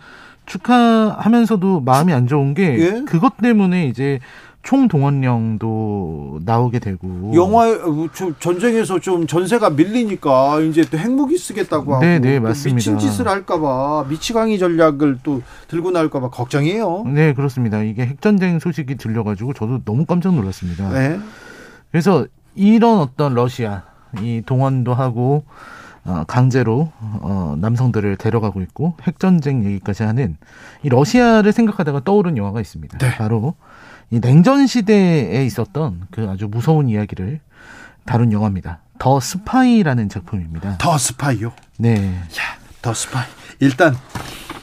축하하면서도 마음이 안 좋은 게 예? 그것 때문에 이제 총동원령도 나오게 되고 영화 전쟁에서 좀 전세가 밀리니까 이제 또 핵무기 쓰겠다고 하고 네, 네, 또 맞습니다. 미친 짓을 할까봐 미치광이 전략을 또 들고 나올까봐 걱정이에요. 네, 그렇습니다. 이게 핵전쟁 소식이 들려가지고 저도 너무 깜짝 놀랐습니다. 네. 그래서 이런 어떤 러시아 이 동원도 하고 어, 강제로 어, 남성들을 데려가고 있고 핵전쟁 얘기까지 하는 이 러시아를 생각하다가 떠오른 영화가 있습니다. 네. 바로 이 냉전 시대에 있었던 그 아주 무서운 이야기를 다룬 영화입니다. 더 스파이라는 작품입니다. 더 스파이요. 네. 더 스파이. 일단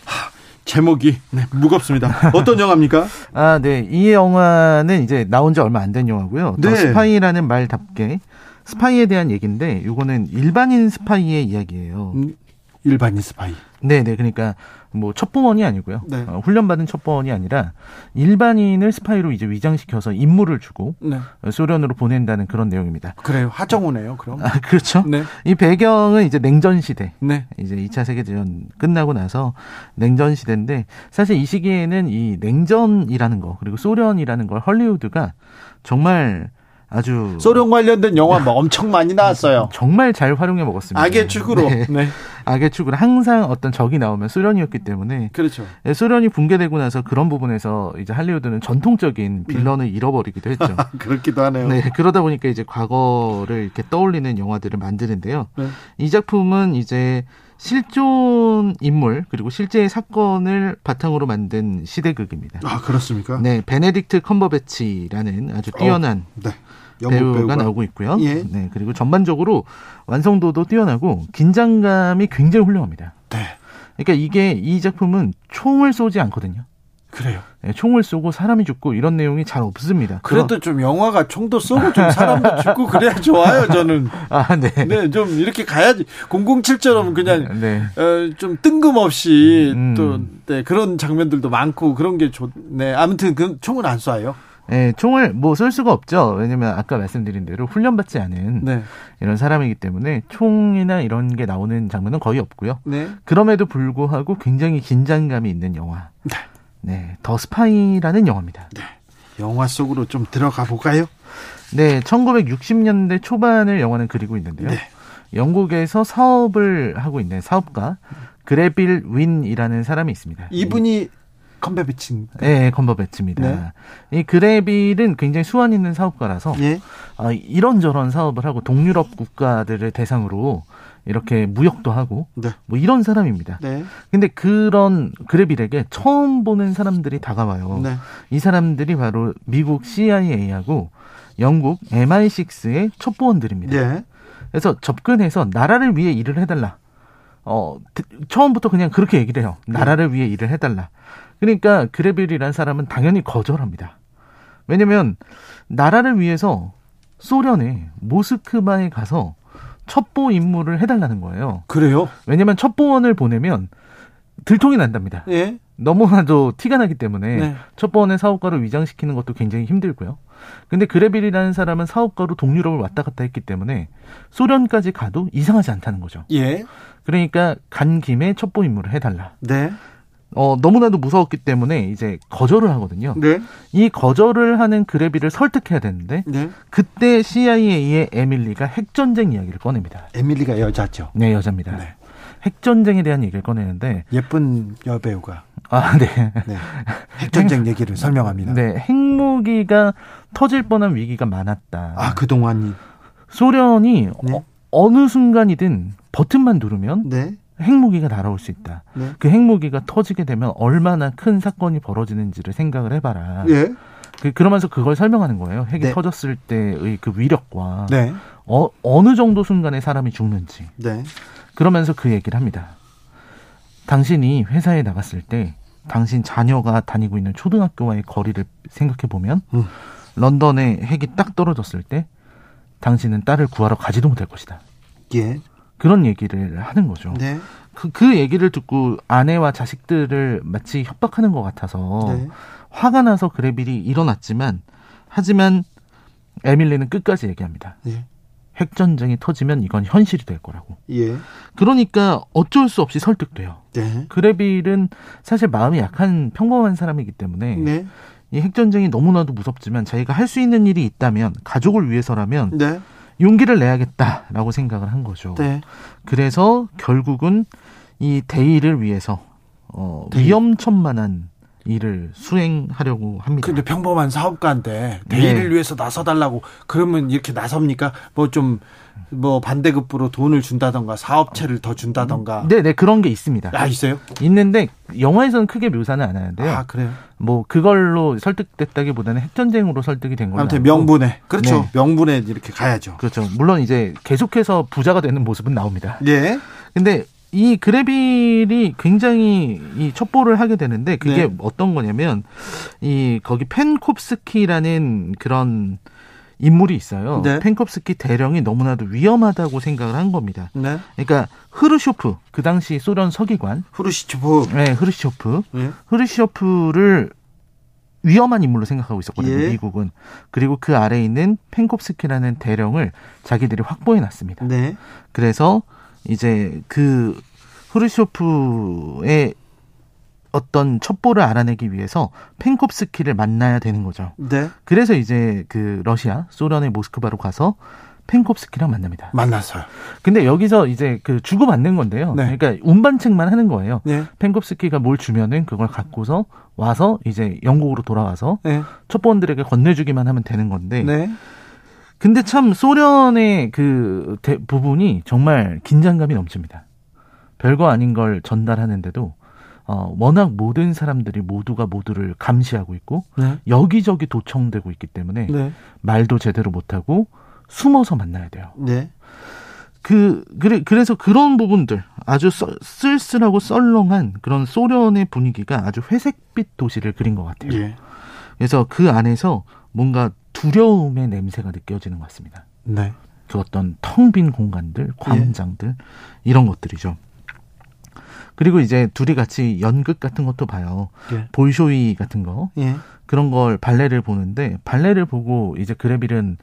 하, 제목이 네, 무겁습니다. 어떤 영화입니까? 아, 네. 이 영화는 이제 나온 지 얼마 안 된 영화고요. 더 네. 스파이라는 말답게 스파이에 대한 얘기인데 이거는 일반인 스파이의 이야기예요. 음, 일반인 스파이. 네, 네. 그러니까 뭐 첩보원이 아니고요. 네. 어, 훈련받은 첩보원이 아니라 일반인을 스파이로 이제 위장시켜서 임무를 주고 네. 소련으로 보낸다는 그런 내용입니다. 그래요. 하정우네요. 그럼. 아, 그렇죠. 네. 이 배경은 이제 냉전 시대. 네. 이제 2차 세계 대전 끝나고 나서 냉전 시대인데 사실 이 시기에는 이 냉전이라는 거 그리고 소련이라는 걸 헐리우드가 정말 아주 소련 관련된 영화 뭐 엄청 많이 나왔어요. 정말 잘 활용해 먹었습니다. 악의 축으로. 네. 네. 악의 축을 항상 어떤 적이 나오면 소련이었기 때문에 그렇죠. 예, 소련이 붕괴되고 나서 그런 부분에서 이제 할리우드는 전통적인 villain을 잃어버리기도 했죠. 그렇기도 하네요. 네, 그러다 보니까 이제 과거를 이렇게 떠올리는 영화들을 만드는데요. 네. 이 작품은 이제 실존 인물 그리고 실제 사건을 바탕으로 만든 시대극입니다. 아 그렇습니까? 네, 베네딕트 컴버배치라는 아주 뛰어난 네. 배우가, 나오고 있고요. 예. 네, 그리고 전반적으로 완성도도 뛰어나고 긴장감이 굉장히 훌륭합니다. 네. 그러니까 이게 이 작품은 총을 쏘지 않거든요. 그래요. 네, 총을 쏘고 사람이 죽고 이런 내용이 잘 없습니다. 그래도 좀 영화가 총도 쏘고 좀 사람도 죽고 그래야 좋아요. 저는. 아, 네. 네, 좀 이렇게 가야지. 007처럼 그냥 네. 어, 좀 뜬금없이 음. 또 네, 그런 장면들도 많고 그런 게 좋네. 아무튼 그 총은 안 쏴요. 네, 총을 뭐 쏠 수가 없죠. 왜냐면 아까 말씀드린 대로 훈련받지 않은 네. 이런 사람이기 때문에 총이나 이런 게 나오는 장면은 거의 없고요. 네. 그럼에도 불구하고 굉장히 긴장감이 있는 영화. 네, 더 스파이라는 영화입니다. 영화 속으로 좀 들어가 볼까요? 네, 1960년대 초반을 영화는 그리고 있는데요. 네. 영국에서 사업을 하고 있는 사업가 그레빌 윈이라는 사람이 있습니다. 이분이 컴버배친. 네, 컴버배치입니다. 네. 이 그레빌은 굉장히 수완 있는 사업가라서 예. 아, 이런저런 사업을 하고 동유럽 국가들을 대상으로 이렇게 무역도 하고 네. 뭐 이런 사람입니다. 네. 근데 그런 그레빌에게 처음 보는 사람들이 다가와요. 네. 이 사람들이 바로 미국 CIA하고 영국 MI6의 첩보원들입니다. 예. 그래서 접근해서 나라를 위해 일을 해달라. 어, 드- 처음부터 그냥 그렇게 얘기를 해요. 나라를 위해 일을 해달라. 그러니까 그레빌이라는 사람은 당연히 거절합니다. 왜냐면 나라를 위해서 소련의 모스크바에 가서 첩보 임무를 해달라는 거예요. 그래요? 왜냐면 첩보원을 보내면 들통이 난답니다. 예. 너무나도 티가 나기 때문에 네. 첩보원의 사업가를 위장시키는 것도 굉장히 힘들고요. 근데 그레빌이라는 사람은 사업가로 동유럽을 왔다 갔다 했기 때문에 소련까지 가도 이상하지 않다는 거죠. 예. 그러니까 간 김에 첩보 임무를 해달라. 네. 어, 너무나도 무서웠기 때문에 이제 거절을 하거든요. 네. 이 거절을 하는 그레빌을 설득해야 되는데 네. 그때 CIA의 에밀리가 핵전쟁 이야기를 꺼냅니다. 에밀리가 여자죠. 네, 여자입니다. 네. 핵전쟁에 대한 얘기를 꺼내는데 예쁜 여배우가 아, 네. 네. 핵전쟁 얘기를 설명합니다. 네, 핵무기가 터질 뻔한 위기가 많았다. 아, 그동안 소련이 네. 어, 느 순간이든 버튼만 누르면 네. 핵무기가 날아올 수 있다. 네. 그 핵무기가 터지게 되면 얼마나 큰 사건이 벌어지는지를 생각을 해봐라. 예. 그, 그러면서 그걸 설명하는 거예요. 핵이 네. 터졌을 때의 그 위력과 네. 어, 어느 정도 순간에 사람이 죽는지. 네. 그러면서 그 얘기를 합니다. 당신이 회사에 나갔을 때 당신 자녀가 다니고 있는 초등학교와의 거리를 생각해 보면 음. 런던에 핵이 딱 떨어졌을 때 당신은 딸을 구하러 가지도 못할 것이다. 예. 그런 얘기를 하는 거죠. 네. 그, 그 얘기를 듣고 아내와 자식들을 마치 협박하는 것 같아서 네. 화가 나서 그레빌이 일어났지만 하지만 에밀리는 끝까지 얘기합니다. 예. 핵전쟁이 터지면 이건 현실이 될 거라고. 예. 그러니까 어쩔 수 없이 설득돼요. 네. 그레빌은 사실 마음이 약한 평범한 사람이기 때문에 네. 이 핵전쟁이 너무나도 무섭지만 자기가 할 수 있는 일이 있다면 가족을 위해서라면 네. 용기를 내야겠다라고 생각을 한 거죠. 네. 그래서 결국은 이 대의를 위해서 어, 대의. 위험천만한 일을 수행하려고 합니다. 근데 평범한 사업가인데 대의를 네. 위해서 나서달라고 그러면 이렇게 나섭니까? 뭐좀뭐 반대급부로 돈을 준다던가 사업체를 더 준다던가. 네, 네 그런 게 있습니다. 아 있어요? 있는데 영화에서는 크게 묘사는 안 하는데요. 아 그래요? 뭐 그걸로 설득됐다기보다는 핵전쟁으로 설득이 된 거예요. 아무튼 명분에 그렇죠. 네. 명분에 이렇게 가야죠. 그렇죠. 물론 이제 계속해서 부자가 되는 모습은 나옵니다. 예. 근데 이 그레빌이 굉장히 이 첩보를 하게 되는데 그게 네. 어떤 거냐면 이 거기 펜콥스키라는 그런 인물이 있어요. 네. 펜콥스키 대령이 너무나도 위험하다고 생각을 한 겁니다. 네. 그러니까 흐르쇼프 그 당시 소련 서기관, 후르시초프. 네, 흐르쇼프, 예. 흐르쇼프를 위험한 인물로 생각하고 있었거든요. 예. 미국은 그리고 그 아래에 있는 펜콥스키라는 대령을 자기들이 확보해 놨습니다. 네. 그래서 이제 그 후르쇼프의 어떤 첩보를 알아내기 위해서 펜콥스키를 만나야 되는 거죠. 네. 그래서 이제 그 러시아, 소련의 모스크바로 가서 펜콥스키랑 만납니다. 만났어요. 근데 여기서 이제 그 주고 받는 건데요. 네. 그러니까 운반책만 하는 거예요. 네. 펜콥스키가 뭘 주면은 그걸 갖고서 와서 이제 영국으로 돌아와서 네. 첩보원들에게 건네주기만 하면 되는 건데. 네. 근데 참 소련의 그 대- 부분이 정말 긴장감이 넘칩니다. 별거 아닌 걸 전달하는데도 어, 워낙 모든 사람들이 모두가 모두를 감시하고 있고 네. 여기저기 도청되고 있기 때문에 네. 말도 제대로 못하고 숨어서 만나야 돼요. 네. 그 그래 그래서 그런 부분들 아주 썰- 쓸쓸하고 썰렁한 그런 소련의 분위기가 아주 회색빛 도시를 그린 것 같아요. 예. 그래서 그 안에서 뭔가 두려움의 냄새가 느껴지는 것 같습니다. 네. 그 어떤 텅 빈 공간들, 광장들 이런 것들이죠. 그리고 이제 둘이 같이 연극 같은 것도 봐요. 예. 볼쇼이 같은 거 예. 그런 걸 발레를 보는데 발레를 보고 이제 그레빌은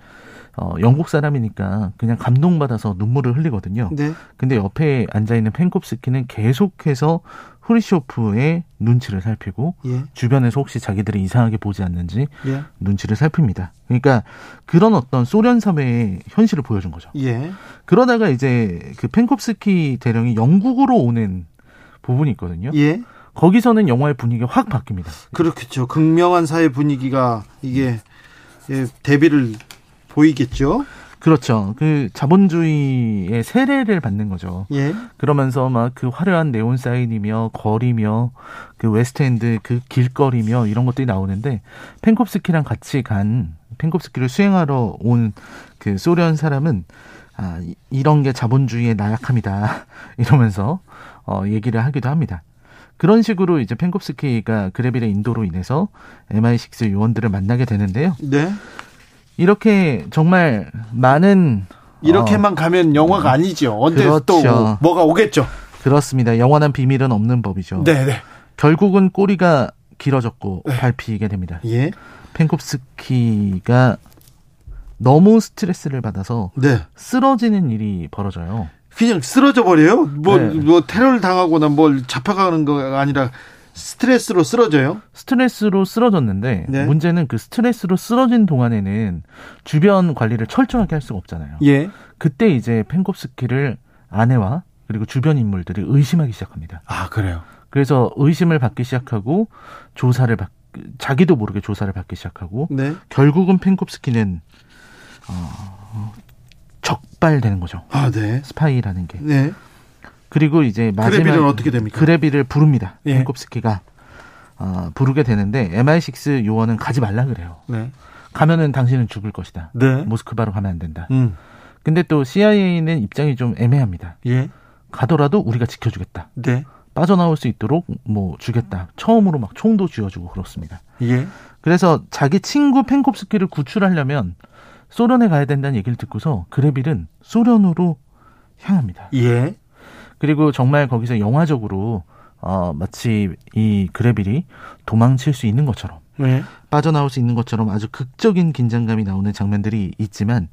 어, 영국 사람이니까 그냥 감동받아서 눈물을 흘리거든요. 네. 근데 옆에 앉아 있는 펜콥스키는 계속해서 후리쇼프의 눈치를 살피고 예. 주변에서 혹시 자기들이 이상하게 보지 않는지 예. 눈치를 살핍니다. 그러니까 그런 어떤 소련 사회의 현실을 보여준 거죠. 예. 그러다가 이제 그 펜콥스키 대령이 영국으로 오는 부분이 있거든요. 예. 거기서는 영화의 분위기가 확 바뀝니다. 그렇겠죠. 극명한 사회 분위기가 이게 예, 대비를 보이겠죠. 그렇죠. 그 자본주의의 세례를 받는 거죠. 예. 그러면서 막 그 화려한 네온 사인이며 거리며 그 웨스트엔드 그 길거리며 이런 것들이 나오는데 펜콥스키랑 같이 간 펜콥스키를 수행하러 온 그 소련 사람은 아 이- 이런 게 자본주의의 나약함이다 이러면서 어 얘기를 하기도 합니다. 그런 식으로 이제 펜콥스키가 그레빌의 인도로 인해서 MI6 요원들을 만나게 되는데요. 네. 이렇게 정말 많은 이렇게만 어, 가면 영화가 아니죠. 언제 또 그렇죠. 뭐가 오겠죠. 그렇습니다. 영원한 비밀은 없는 법이죠. 네, 네. 결국은 꼬리가 길어졌고 밟히게 됩니다. 예. 펜콥스키가 너무 스트레스를 받아서 네. 쓰러지는 일이 벌어져요. 그냥 쓰러져 버려요. 뭐, 네. 뭐 테러를 당하거나 뭘 잡혀가는 거가 아니라 스트레스로 쓰러져요. 스트레스로 쓰러졌는데 네. 문제는 그 스트레스로 쓰러진 동안에는 주변 관리를 철저하게 할 수가 없잖아요. 예. 그때 이제 펜콥스키를 아내와 그리고 주변 인물들이 의심하기 시작합니다. 아 그래요. 그래서 의심을 받기 시작하고 조사를 받 자기도 모르게 조사를 받기 시작하고 네. 결국은 펜콥스키는 어, 적발되는 거죠. 아 네. 스파이라는 게. 네. 그리고 이제 마지막 그레빌은 어떻게 됩니까? 그레빌을 부릅니다. 예. 펜콥스키가 어, 부르게 되는데 MI6 요원은 가지 말라 그래요. 네. 가면은 당신은 죽을 것이다. 네. 모스크바로 가면 안 된다. 음. 근데 또 CIA는 입장이 좀 애매합니다. 예. 가더라도 우리가 지켜주겠다. 네. 빠져나올 수 있도록 뭐 주겠다. 처음으로 막 총도 쥐어주고 그렇습니다. 예. 그래서 자기 친구 펜콥스키를 구출하려면 소련에 가야 된다는 얘기를 듣고서 그레빌은 소련으로 향합니다. 예. 그리고 정말 거기서 영화적으로 어, 마치 이 그레빌이 도망칠 수 있는 것처럼 네. 빠져나올 수 있는 것처럼 아주 극적인 긴장감이 나오는 장면들이 있지만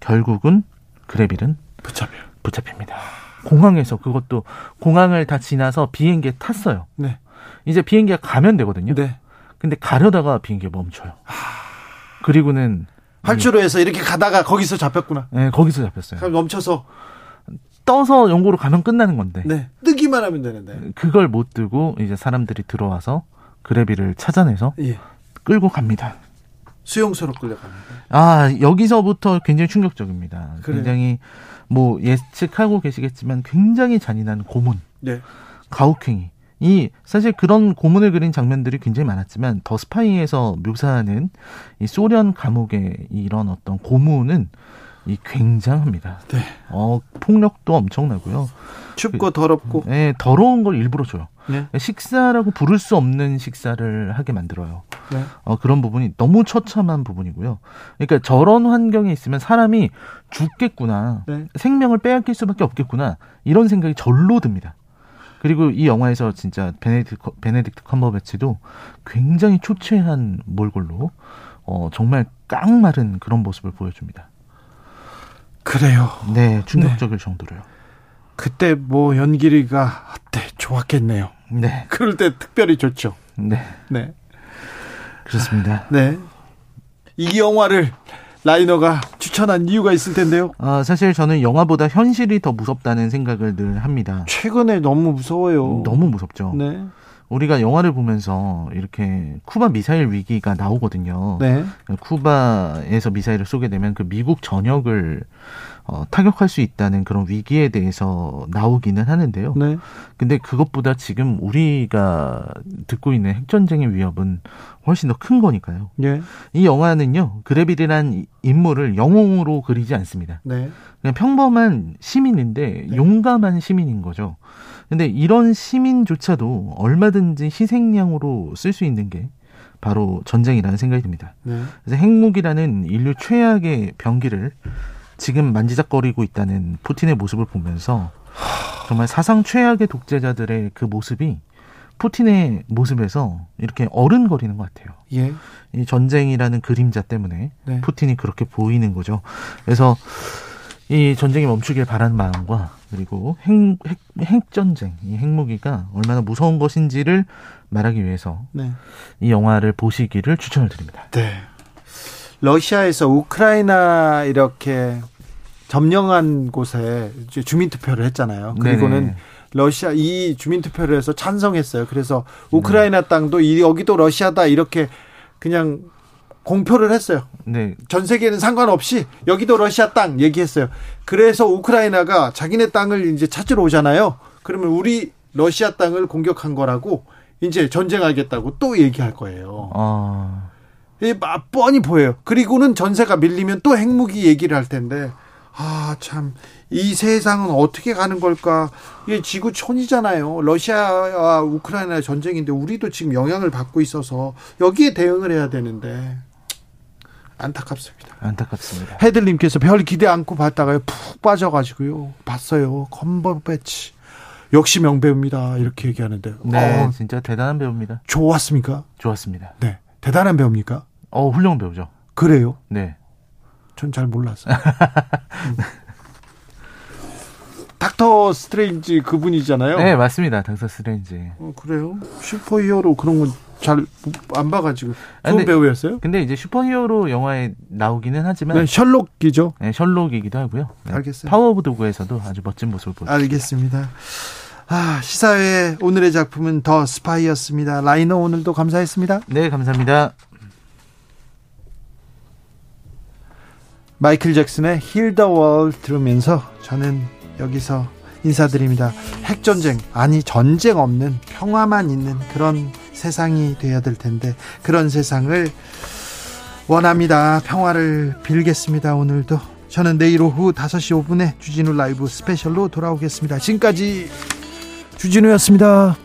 결국은 그레빌은 붙잡혀요. 붙잡힙니다. 공항에서 그것도 공항을 다 지나서 비행기에 탔어요. 네. 이제 비행기가 가면 되거든요. 네. 근데 가려다가 비행기가 멈춰요. 그리고는 활주로에서 이렇게 가다가 거기서 잡혔구나. 네, 거기서 잡혔어요. 멈춰서 떠서 영국으로 가면 끝나는 건데 네. 뜨기만 하면 되는데. 그걸 못 뜨고 이제 사람들이 들어와서 그레비를 찾아내서 예. 끌고 갑니다. 수용소로 끌려갑니다. 아 여기서부터 굉장히 충격적입니다. 그래요? 굉장히 뭐 예측하고 계시겠지만 굉장히 잔인한 고문, 네. 가혹행위. 이 사실 그런 고문을 그린 장면들이 굉장히 많았지만 더 스파이에서 묘사하는 이 소련 감옥의 이런 어떤 고문은 이 굉장합니다. 네. 어 폭력도 엄청나고요. 춥고 더럽고. 예, 더러운 걸 일부러 줘요. 네. 식사라고 부를 수 없는 식사를 하게 만들어요. 네. 어, 그런 부분이 너무 처참한 부분이고요. 그러니까 저런 환경에 있으면 사람이 죽겠구나. 네. 생명을 빼앗길 수밖에 없겠구나. 이런 생각이 절로 듭니다. 그리고 이 영화에서 진짜 베네딕트, 커- 베네딕트 컴버배치도 굉장히 초췌한 몰골로 어, 정말 깡마른 그런 모습을 보여줍니다. 그래요. 네, 충격적일 정도로요. 그때 뭐 연기리가 그때 좋았겠네요. 네, 그럴 때 특별히 좋죠. 네, 네. 그렇습니다. 네. 이 영화를 라이너가 추천 추천한 이유가 있을 텐데요. 아, 사실 저는 영화보다 현실이 더 무섭다는 생각을 늘 합니다. 최근에 너무 무서워요. 너무 무섭죠. 네. 우리가 영화를 보면서 이렇게 쿠바 미사일 위기가 나오거든요. 네. 쿠바에서 미사일을 쏘게 되면 그 미국 전역을 어, 타격할 수 있다는 그런 위기에 대해서 나오기는 하는데요. 네. 근데 그것보다 지금 우리가 듣고 있는 핵전쟁의 위협은 훨씬 더 큰 거니까요. 예. 이 영화는요, 그레빌이란 인물을 영웅으로 그리지 않습니다. 네. 그냥 평범한 시민인데 용감한 시민인 거죠. 근데 이런 시민조차도 얼마든지 희생양으로 쓸 수 있는 게 바로 전쟁이라는 생각이 듭니다. 네. 그래서 핵무기라는 인류 최악의 병기를 지금 만지작거리고 있다는 푸틴의 모습을 보면서 정말 사상 최악의 독재자들의 그 모습이 푸틴의 모습에서 이렇게 어른거리는 것 같아요. 예. 이 전쟁이라는 그림자 때문에 네. 푸틴이 그렇게 보이는 거죠. 그래서 이 전쟁이 멈추길 바라는 마음과 그리고 핵, 핵, 핵전쟁, 이 핵무기가 얼마나 무서운 것인지를 말하기 위해서 네. 이 영화를 보시기를 추천을 드립니다. 네. 러시아에서 우크라이나 이렇게 점령한 곳에 주민투표를 했잖아요. 그리고는 네네. 러시아 이 주민투표를 해서 찬성했어요. 그래서 우크라이나 땅도 이 여기도 러시아다 이렇게 그냥 공표를 했어요. 네. 전 세계는 상관없이 여기도 러시아 땅 얘기했어요. 그래서 우크라이나가 자기네 땅을 이제 찾으러 오잖아요. 그러면 우리 러시아 땅을 공격한 거라고 이제 전쟁하겠다고 또 얘기할 거예요. 아, 이막 뻔히 보여요. 그리고는 전세가 밀리면 또 핵무기 얘기를 할 텐데 아 참 이 세상은 어떻게 가는 걸까? 이게 지구촌이잖아요. 러시아와 우크라이나 전쟁인데 우리도 지금 영향을 받고 있어서 여기에 대응을 해야 되는데 안타깝습니다. 안타깝습니다. 헤들님께서 별 기대 않고 봤다가요 푹 빠져가지고요 봤어요 컴버배치 역시 명배우입니다 이렇게 얘기하는데 네, 어, 진짜 대단한 배우입니다. 좋았습니까? 좋았습니다. 네 대단한 배우입니까? 어, 훌륭한 배우죠. 그래요? 네. 전 잘 몰랐어요. 닥터 스트레인지 그분이잖아요. 네, 맞습니다. 닥터 스트레인지. 어, 그래요? 슈퍼히어로 그런 건 잘 안 봐가지고 아, 좋은 근데- 배우였어요? 근데 이제 슈퍼히어로 영화에 나오기는 하지만 네, 셜록이죠. 네, 셜록이기도 하고요. 네, 알겠어요. 파워 오브 도그에서도 아주 멋진 모습을 보여요. 알겠습니다. 아, 시사회 오늘의 작품은 더 스파이였습니다. 라이너 오늘도 감사했습니다. 네, 감사합니다. 마이클 잭슨의 Heal the World 들으면서 저는 여기서 인사드립니다. 핵전쟁, 아니 전쟁 없는 평화만 있는 그런 세상이 되어야 될 텐데 그런 세상을 원합니다. 평화를 빌겠습니다. 오늘도. 저는 내일 오후 5시 5분에 주진우 라이브 스페셜로 돌아오겠습니다. 지금까지 주진우였습니다.